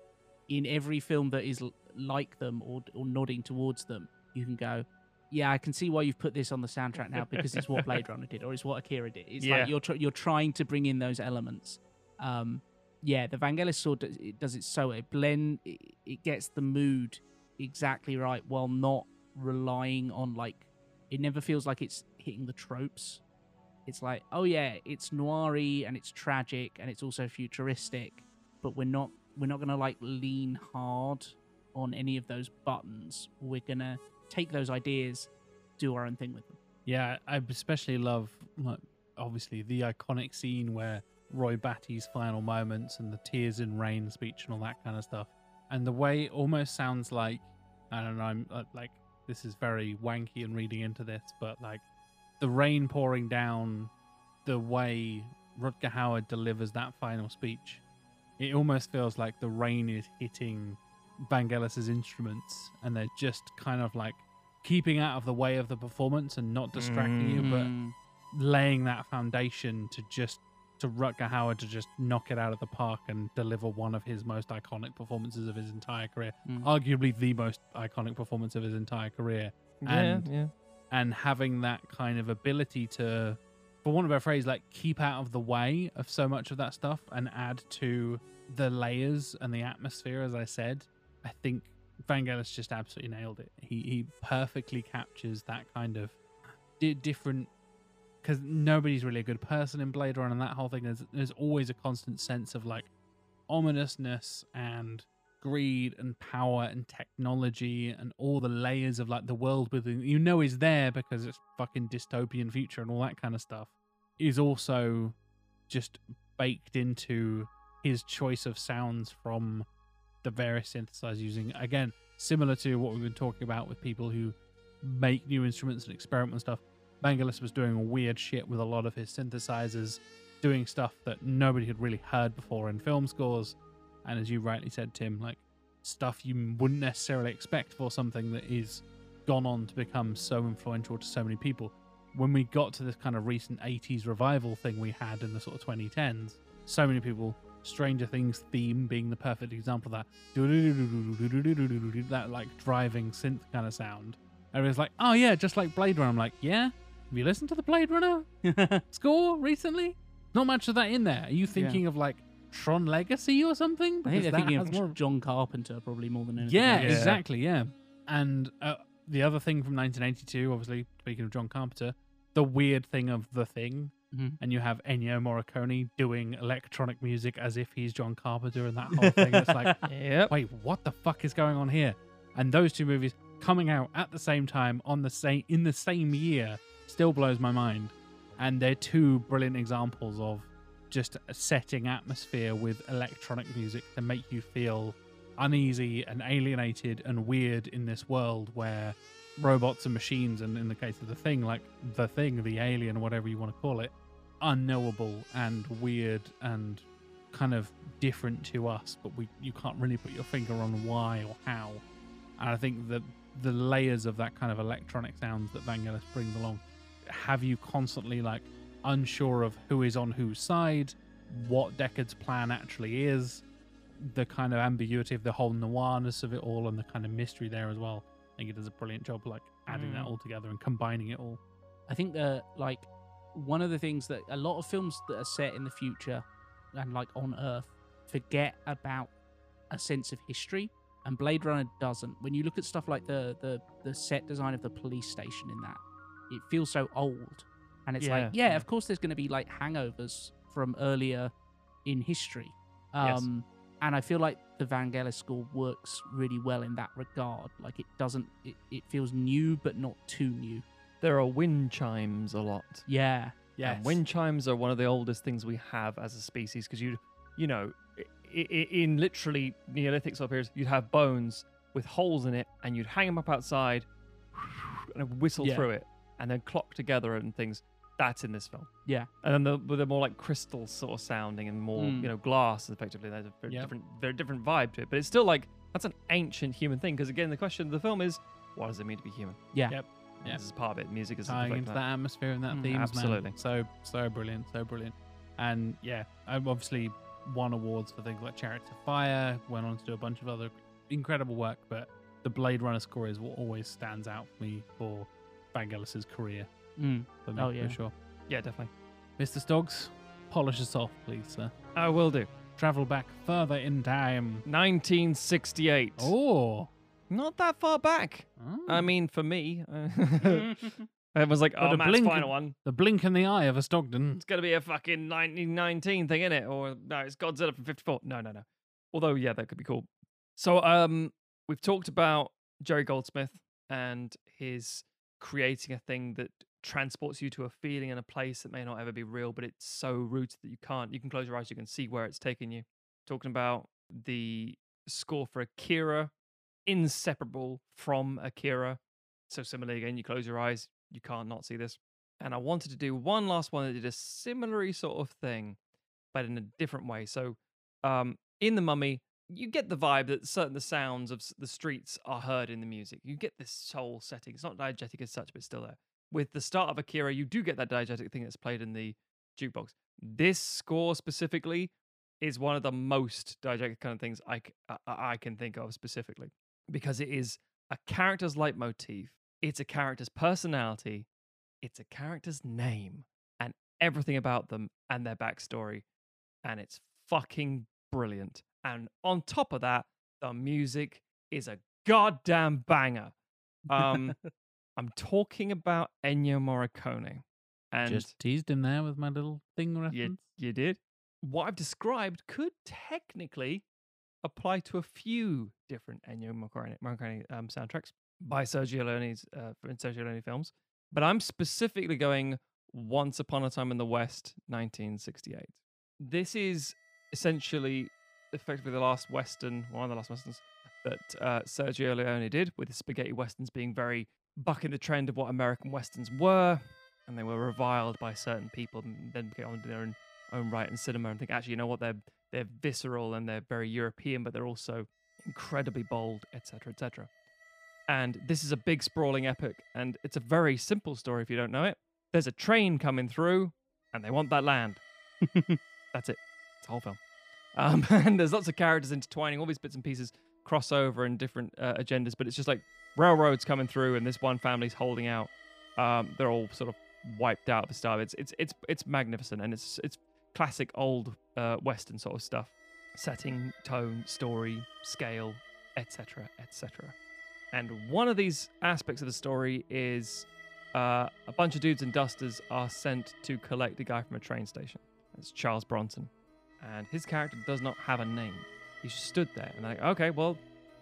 C: in every film that is like them or, or nodding towards them, you can go, yeah, I can see why you've put this on the soundtrack now because it's what Blade Runner did or it's what Akira did. It's
B: Yeah.
C: like you're tr- you're trying to bring in those elements. Um, yeah, the Vangelis sword does it, does it so it blend it, it gets the mood exactly right while not relying on like it never feels like it's hitting the tropes. It's like, oh yeah, it's noiry and it's tragic and it's also futuristic, but we're not we're not gonna like lean hard on any of those buttons. We're gonna take those ideas, do our own thing with them.
A: Yeah, I especially love like obviously the iconic scene where Roy Batty's final moments and the tears in rain speech and all that kind of stuff. And the way it almost sounds like I don't know, I'm uh, like this is very wanky and reading into this, but like the rain pouring down, the way Rutger Hauer delivers that final speech, it almost feels like the rain is hitting Vangelis's instruments and they're just kind of like keeping out of the way of the performance and not distracting you, but
C: Mm.
A: laying that foundation to just to Rutger Hauer to just knock it out of the park and deliver one of his most iconic performances of his entire career,
C: Mm.
A: arguably the most iconic performance of his entire career,
B: yeah,
A: and-
B: yeah.
A: and having that kind of ability to, for want of a phrase, like keep out of the way of so much of that stuff and add to the layers and the atmosphere. As I said, I think Vangelis just absolutely nailed it. He he perfectly captures that kind of di- different because nobody's really a good person in Blade Runner and that whole thing. There's there's always a constant sense of like ominousness and greed and power and technology and all the layers of like the world within you know is there because it's fucking dystopian future and all that kind of stuff is also just baked into his choice of sounds from the various synthesizers using again similar to what we've been talking about with people who make new instruments and experiment with stuff Vangelis was doing weird shit with a lot of his synthesizers doing stuff that nobody had really heard before in film scores. And as you rightly said tim like stuff you wouldn't necessarily expect for something that is gone on to become so influential to so many people. When we got to this kind of recent 80s revival thing we had in the sort of 2010s so many people stranger things theme being the perfect example of that that like driving synth kind of sound everyone's like oh yeah just like blade runner i'm like yeah have you listened to the blade runner score recently not much of that in there are you thinking of like tron legacy or something
C: I think
A: Because
C: they're
A: that
C: thinking
A: has
C: of
A: more-
C: John Carpenter probably more than anything.
A: yeah,
C: else.
B: Yeah.
A: exactly. Yeah. And uh, the other thing from 1982, obviously, speaking of John Carpenter, the weird thing of the thing,
C: Mhm.
A: and you have Ennio Morricone doing electronic music as if he's John Carpenter and that whole thing. It's like,
B: Yep.
A: wait, what the fuck is going on here? And those two movies coming out at the same time on the same in the same year still blows my mind. And they're two brilliant examples of just setting atmosphere with electronic music to make you feel uneasy and alienated and weird in this world where robots and machines and in the case of the thing like the thing the alien whatever you want to call it unknowable and weird and kind of different to us but we you can't really put your finger on why or how. And i think that the layers of that kind of electronic sounds that vangelis brings along have you constantly like unsure of who is on whose side what Deckard's plan actually is the kind of ambiguity of the whole noirness of it all and the kind of mystery there as well i think it does a brilliant job like adding that
C: Mm.
A: all together and combining it all
C: I think that like one of the things that a lot of films that are set in the future and like on Earth forget about a sense of history, and Blade Runner doesn't. When you look at stuff like the the the set design of the police station in that, it feels so old, and it's like
B: Yeah.
C: yeah, of course there's going to be like hangovers from earlier in history.
B: Yes.
C: And I feel like the Vangelis score works really well in that regard. Like it doesn't, it, it feels new but not too new.
B: There are wind chimes a lot.
C: Yeah,
B: yeah. wind chimes are one of the oldest things we have as a species because you, you know, in literally Neolithic sort of periods, you'd have bones with holes in it and you'd hang them up outside and whistle
C: Yeah.
B: through it. and then clock together and things. That's in this film.
C: Yeah.
B: And then the with the more like crystal sort of sounding and more
C: Mm.
B: you know glass effectively. There's a very
A: Yep.
B: different, very different vibe to it. But it's still like that's an ancient human thing. Because again, the question of the film is, what does it mean to be human?
C: Yeah.
A: Yep.
B: And
A: Yeah.
B: This is part of it. Music is
A: tying
B: reflecting
A: into that atmosphere and that
C: Mm,
A: themes,
B: absolutely.
A: Man. So so brilliant, so brilliant. And yeah, I've obviously won awards for things like Chariots of Fire. Went on to do a bunch of other incredible work, but the Blade Runner score is what always stands out for me for Vangelis's career.
C: Mm.
A: For me,
C: Oh, yeah.
A: for sure.
B: Yeah, definitely.
A: Mr. Stoggs, polish us off, please, sir.
B: I will do.
A: Travel back further in time.
B: 1968.
A: Oh,
B: Not that far back. I
A: Oh.
B: mean, for me, it was like, oh,
A: a
B: Matt's
A: blink-
B: final one.
A: the blink in the eye of a Stogden.
B: It's gonna be a fucking 1919 thing, innit? Or no, it's Godzilla from 54. No, no, no. Although, yeah, that could be cool. So, um, we've talked about Jerry Goldsmith and his creating a thing that transports you to a feeling and a place that may not ever be real, but it's so rooted that you can't. You can close your eyes, you can see where it's taking you. Talking about the score for Akira, inseparable from Akira. So similarly, again, you close your eyes, you can't not see this. And I wanted to do one last one that did a similar sort of thing, but in a different way. So, um, in the Mummy, you get the vibe that certain the sounds of the streets are heard in the music. You get this soul setting. It's not diegetic as such, but still there. With the start of Akira, you do get that diegetic thing that's played in the jukebox. This score specifically is one of the most diegetic kind of things I I can think of specifically because it is a character's leitmotif. It's a character's personality. It's a character's name and everything about them and their backstory. And it's fucking brilliant. And on top of that, the music is a goddamn banger. Um, I'm talking about Ennio Morricone. And
A: Just teased him there with my little thing reference.
B: you, you did. What I've described could technically apply to a few different Ennio Morricone, Morricone um, soundtracks by Sergio Leone's uh, in Sergio Leone films. But I'm specifically going Once Upon a Time in the West, 1968. This is essentially, effectively, the last Western, one of the last Westerns that uh, Sergio Leone did, with his spaghetti Westerns being very bucking the trend of what American Westerns were and they were reviled by certain people and then get on their own, own right in cinema and think actually you know what? They're they're visceral and they're very European but they're also incredibly bold etc etc and this is a big sprawling epic and it's a very simple story if you don't know it. There's a train coming through and they want that land. That's it. It's a whole film. Um, and there's lots of characters intertwining all these bits and pieces cross over and different uh, agendas but it's just like railroads coming through and this one family's holding out um, they're all sort of wiped out the start. It's it's it's it's magnificent and it's it's classic old uh, western sort of stuff. Setting, tone, story, scale, etc., etc. And one of these aspects of the story is uh, a bunch of dudes in dusters are sent to collect a guy from a train station. It's Charles Bronson, and his character does not have a name. He stood there and like, okay, well,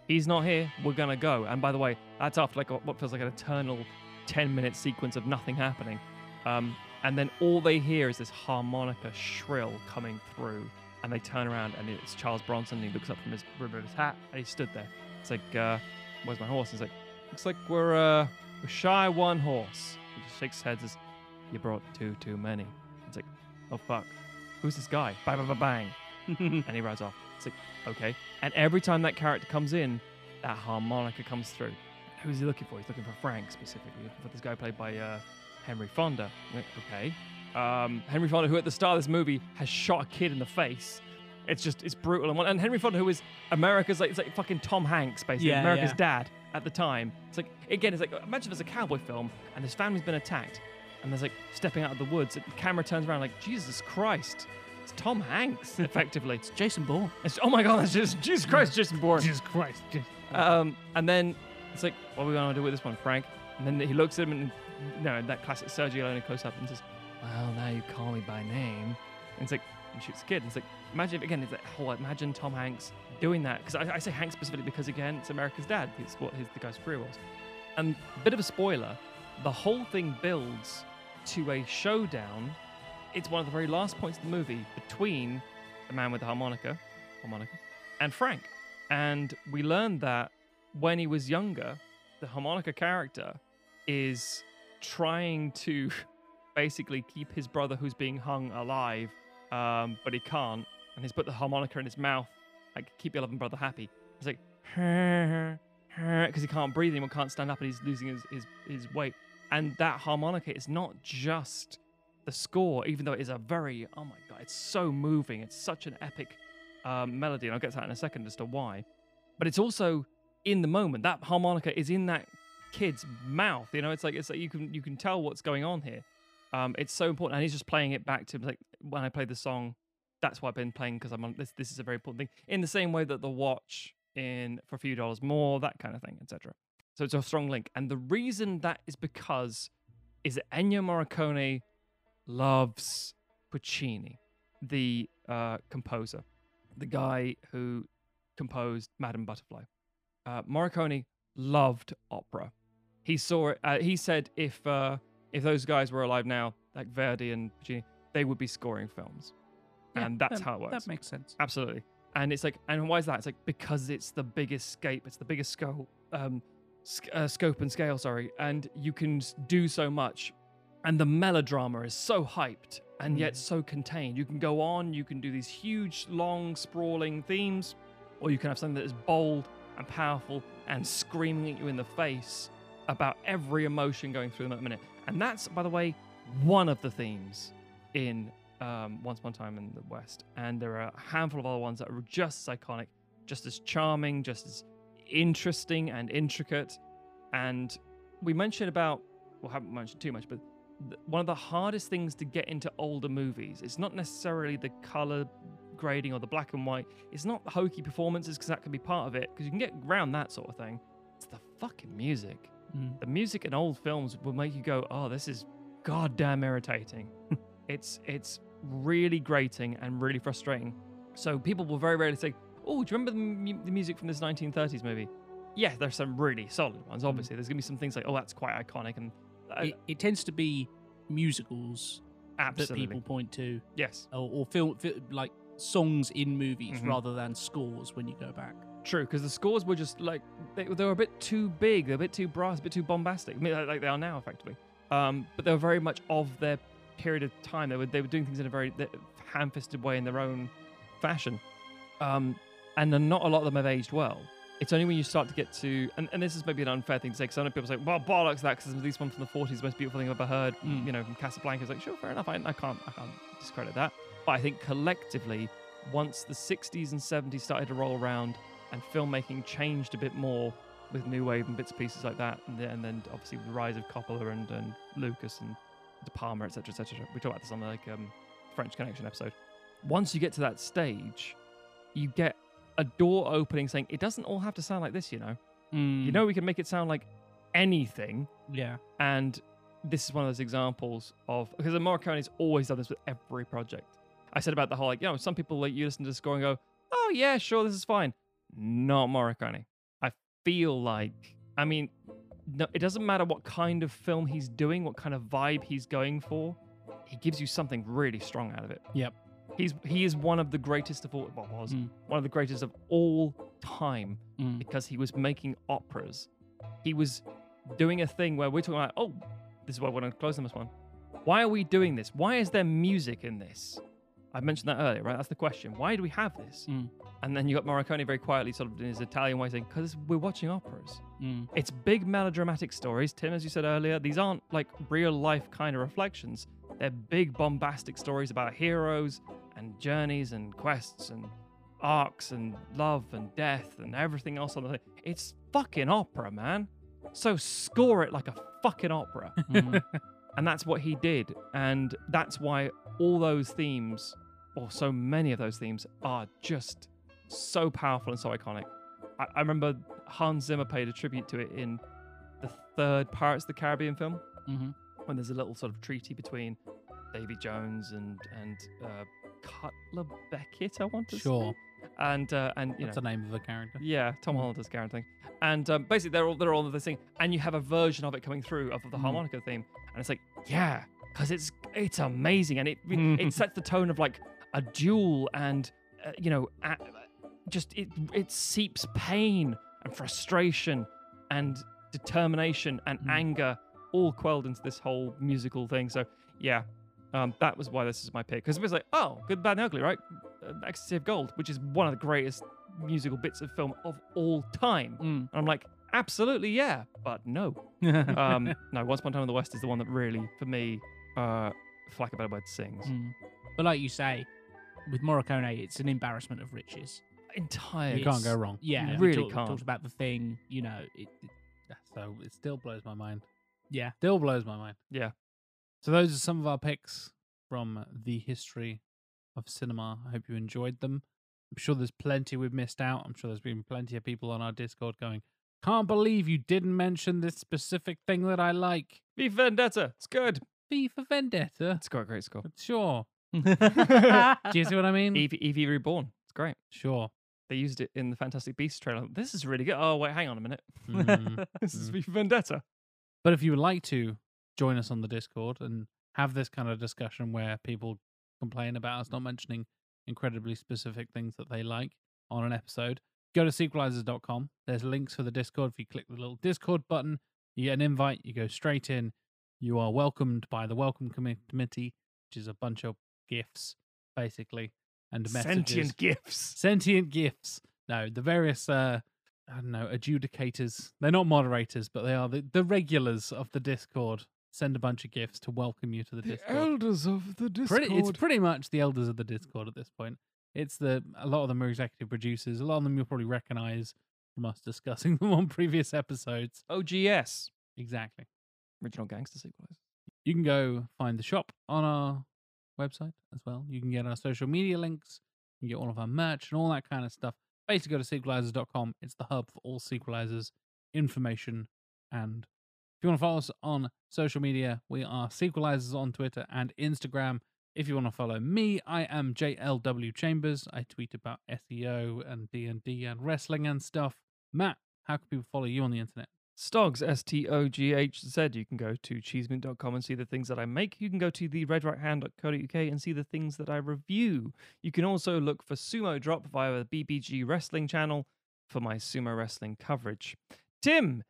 B: he's not here. We're gonna go. And by the way, that's after like a- what feels like an eternal 10 minute sequence of nothing happening. Um, and then all they hear is this harmonica shrill coming through. And they turn around and it's Charles Bronson. And he looks up from his rim of his hat and he stood there. It's like, uh, where's my horse? He's like, looks like we're, uh, we're shy one horse. He just shakes his head and says, You brought two too many. It's like, Oh fuck. Who's this guy? Bang, bang, bang, bang. and he rides off. It's like, okay. And every time that character comes in, that harmonica comes through. Who's he looking for? He's looking for Frank specifically, looking for this guy played by uh, Henry Fonda. Like, Okay. Um, Henry Fonda, who at the start of this movie has shot a kid in the face. It's just, it's brutal. And, one- and Henry Fonda, who is America's, like, it's like fucking Tom Hanks, basically,
C: Yeah,
B: America's
C: yeah.
B: dad at the time. It's like, again, it's like, imagine there's a cowboy film and his family's been attacked and there's like stepping out of the woods. The camera turns around, like, Jesus Christ. It's Tom Hanks, effectively.
C: It's Jason Bourne.
B: It's, oh my God, that's just, Jesus Christ, Jason Bourne.
A: Jesus Christ.
B: Um, and then it's like, what are we going to do with this one, Frank? And then he looks at him and, you know, that classic Sergio Leone close up and says, well, now you call me by name. And it's like, and shoots the kid. And it's like, imagine, if, again, it's like, whole, imagine Tom Hanks doing that. Because I, I say Hanks specifically because, again, it's America's dad. It's what his, the guy's career was. And a bit of a spoiler, the whole thing builds to a showdown. It's one of the very last points of the movie between the man with the harmonica, harmonica, and Frank. And we learned that when he was younger, the harmonica character is trying to basically keep his brother who's being hung alive, um, but he can't, and he's put the harmonica in his mouth, like keep your loving brother happy. It's like because he can't breathe anymore, can't stand up, and he's losing his, his his weight. And that harmonica is not just the score, even though it is a very oh my god, it's so moving. It's such an epic um, melody, and I'll get to that in a second as to why. But it's also in the moment. That harmonica is in that kid's mouth. You know, it's like it's like you can you can tell what's going on here. Um, it's so important, and he's just playing it back to like when I played the song. That's why I've been playing because I'm on this. This is a very important thing. In the same way that the watch in for a few dollars more, that kind of thing, etc. So it's a strong link, and the reason that is because is that Ennio Morricone loves Puccini, the uh, composer, the guy who composed Madame Butterfly. Uh, Morricone loved opera. He saw it. Uh, he said if uh, if those guys were alive now, like Verdi and Puccini, they would be scoring films,
C: Yeah,
B: and that's
C: that-
B: how it works.
C: That makes sense.
B: Absolutely. And it's like, and why is that? It's like because it's the biggest scope. it's the biggest scope, um, sc- uh, scope and scale. Sorry, and you can do so much, and the melodrama is so hyped and yet so contained. You can go on, you can do these huge, long, sprawling themes, or you can have something that is bold and powerful and screaming at you in the face about every emotion going through them at the minute. And that's, by the way, one of the themes in um, Once Upon a Time in the West. And there are a handful of other ones that are just as iconic, just as charming, just as interesting and intricate. And we mentioned about, well, haven't mentioned too much, but one of the hardest things to get into older movies, it's not necessarily the color grading or the black and white. It's not the hokey performances because that can be part of it because you can get around that sort of thing. It's the fucking music.
C: Mm.
B: The music in old films will make you go, "Oh, this is goddamn irritating." it's it's really grating and really frustrating. So people will very rarely say, "Oh, do you remember the, mu- the music from this 1930s movie?" Yeah, there's some really solid ones. Obviously, there's gonna be some things like, "Oh, that's quite iconic," and
C: It, it tends to be musicals
B: absolutely,
C: that people point to,
B: yes,
C: or, or film, fi- like songs in movies
B: Mhm.
C: rather than scores when you go back.
B: True, because the scores were just like they, they were a bit too big, they're a bit too brass, a bit too bombastic. I mean, like, they are now, effectively. Um, but they were very much of their period of time. They were they were doing things in a very ham-fisted way in their own fashion, um, and not a lot of them have aged well. It's only when you start to get to, and, and this is maybe an unfair thing to say, because some people say, well, bollocks that, because this one from the 40s, the most beautiful thing I've ever heard,
C: Mm.
B: you know, from Casablanca. It's like, sure, fair enough. I, I can't, I can't discredit that. But I think collectively, once the 60s and 70s started to roll around and filmmaking changed a bit more with new wave and bits and pieces like that, and then, and then obviously the rise of Coppola and, and Lucas and De Palma, etc., etc. We talked about this on the like um, French Connection episode. Once you get to that stage, you get a door opening saying it doesn't all have to sound like this. You know, you mm. know, we can make it sound like anything.
C: yeah,
B: And this is one of those examples of because the Morricone's always done this with every project. I said about the whole like, you know, some people like you listen to the score and go, "Oh yeah, sure, this is fine." Not Morricone. I feel like, I mean, no, it doesn't matter what kind of film he's doing, what kind of vibe he's going for. He gives you something really strong out of it.
A: Yep.
B: He's he is one of the greatest of all. Well, was
C: Mm.
B: one of the greatest of all time
C: Mm.
B: because he was making operas. He was doing a thing where we're talking about, oh, this is why I want to close on this one. Why are we doing this? Why is there music in this? I mentioned that earlier, right? That's the question. Why do we have this?
C: Mm.
B: And then you got Morricone very quietly, sort of in his Italian way, saying, because we're watching operas.
C: Mm.
B: It's big melodramatic stories. Tim, as you said earlier, these aren't like real life kind of reflections. They're big bombastic stories about heroes and journeys and quests and arcs and love and death and everything else on the thing. It's fucking opera, man. So score it like a fucking opera.
C: Mhm.
B: and that's what he did. And that's why all those themes, or so many of those themes, are just so powerful and so iconic. I, I remember Hans Zimmer paid a tribute to it in the third Pirates of the Caribbean film,
C: Mhm.
B: when there's a little sort of treaty between Davy Jones and and uh, Cutler Beckett, I want to
A: Sure.
B: say. And uh, and you
A: That's
B: know,
A: the name of the character.
B: yeah, Tom Hollander's character thing. And um, basically, they're all they're all this thing, and you have a version of it coming through of the
A: Mm.
B: harmonica theme, and it's like, yeah, because it's it's amazing, and it it sets the tone of like a duel, and uh, you know, just it it seeps pain and frustration and determination and
A: Mm.
B: anger all quelled into this whole musical thing. So yeah, um, that was why this is my pick. Because it was like, oh, Good, Bad, and Ugly, right? Uh, Ecstasy of Gold, which is one of the greatest musical bits of film of all time.
C: Mm.
B: And I'm like, absolutely, yeah, but no. Um, no, Once Upon a Time in the West is the one that really, for me, uh, Flack a Better Bird sings.
C: Mm. But like you say, with Morricone, it's an embarrassment of riches.
B: Entirely.
A: You can't go wrong.
C: Yeah,
B: You really
C: talk-
B: can't.
C: Talks about the thing, you know. It, it-
A: So it still blows my mind.
C: yeah.
A: Still blows my mind.
B: Yeah.
A: So those are some of our picks from the history of cinema. I hope you enjoyed them. I'm sure there's plenty we've missed out. I'm sure there's been plenty of people on our Discord going, "Can't believe you didn't mention this specific thing that I like."
B: V for Vendetta. It's good.
A: V for Vendetta.
B: It's got a great score.
A: Sure. Do you see what I mean?
B: Evie, Evie Reborn. It's great.
A: Sure.
B: They used it in the Fantastic Beasts trailer. This is really good. Oh, wait, hang on a minute.
A: Mm,
B: this is
A: mm.
B: V for Vendetta.
A: But if you would like to join us on the Discord and have this kind of discussion where people complain about us not mentioning incredibly specific things that they like on an episode, go to sequelizers.com. There's links for the Discord. If you click the little Discord button, you get an invite, you go straight in. You are welcomed by the welcome committee, which is a bunch of gifts, basically, and messages.
B: Sentient gifts.
A: Sentient gifts. No, the various uh I don't know, adjudicators. They're not moderators, but they are the, the regulars of the Discord. Send a bunch of gifts to welcome you to the, Discord.
B: elders of the Discord.
A: Pretty, it's pretty much the elders of the Discord at this point. It's the a lot of them are executive producers. A lot of them you'll probably recognize from us discussing them on previous episodes.
B: OGS.
A: Exactly.
B: Original Gangster Sequelizers.
A: You can go find the shop on our website as well. You can get our social media links. You can get all of our merch and all that kind of stuff. Basically, go to sequelizers.com. It's the hub for all sequelizers information. And you want to follow us on social media, we are sequelizers on Twitter and Instagram. If you want to follow me, I am JLW Chambers. I tweet about SEO and D&D and wrestling and stuff. Matt, how can people follow you on the internet?
B: Stogs, S T O G H Z. You can go to cheesemint.com and see the things that I make. You can go to the redrighthand.co.uk and see the things that I review. You can also look for Sumo Drop via the BBG Wrestling channel for my sumo wrestling coverage. Tim,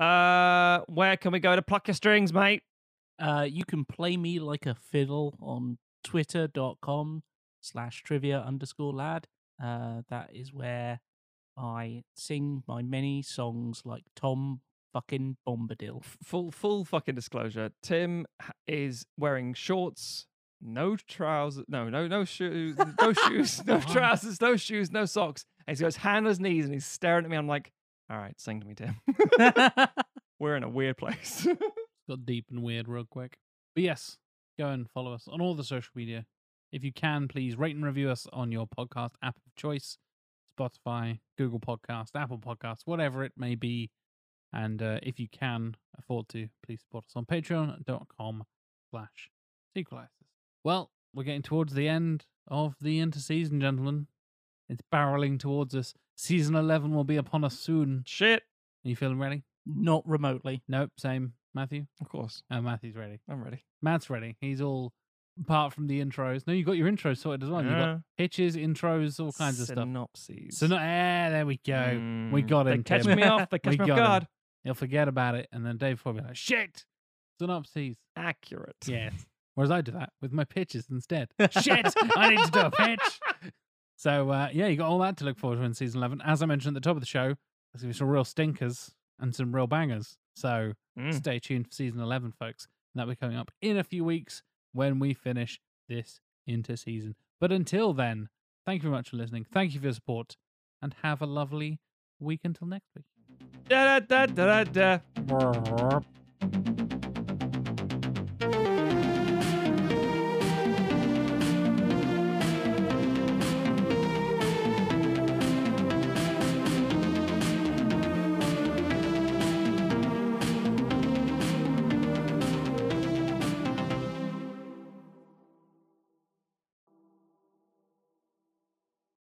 B: uh, where can we go to pluck your strings, mate?
C: Uh, you can play me like a fiddle on twitter.com slash trivia underscore lad. Uh, that is where I sing my many songs like Tom fucking Bombadil.
B: Full, full fucking disclosure. Tim is wearing shorts, no trousers, no, no, no shoes, no shoes, no trousers, no shoes, no socks. And he's got his hand on his knees and he's staring at me. I'm like, all right, sing to me, Tim. We're in a weird place.
A: got deep and weird real quick. But yes, go and follow us on all the social media. If you can, please rate and review us on your podcast app of choice Spotify, Google Podcast, Apple Podcasts, whatever it may be. And uh, if you can afford to, please support us on patreon.com slash sequelizers. Well, we're getting towards the end of the interseason, gentlemen. It's barreling towards us. Season 11 will be upon us soon.
B: Shit.
A: Are you feeling ready?
C: Not remotely.
A: Nope, same. Matthew?
B: Of course.
A: Oh, Matthew's ready.
B: I'm ready.
A: Matt's ready. He's all apart from the intros. No, you got your intros sorted as well. You
B: Yeah.
A: got pitches, intros, all kinds of stuff.
B: Synopses.
A: So no, eh, there we go. we
B: Mm,
A: got
B: they
A: him.
B: catch
A: Tim.
B: me off. They catch
A: We
B: me off
A: got him.
B: guard.
A: He'll forget about it, and then Dave will be like, "Shit, synopses."
B: Accurate.
A: Yes. Whereas I do that with my pitches instead. Shit, I need to do a pitch. So uh, yeah, you got all that to look forward to in season eleven. As I mentioned at the top of the show, there's gonna be some real stinkers and some real bangers. So
B: Mm.
A: stay tuned for season eleven, folks. And that'll be coming up in a few weeks when we finish this interseason. But until then, thank you very much for listening. Thank you for your support, and have a lovely week until next week.
B: Da da da da da. da.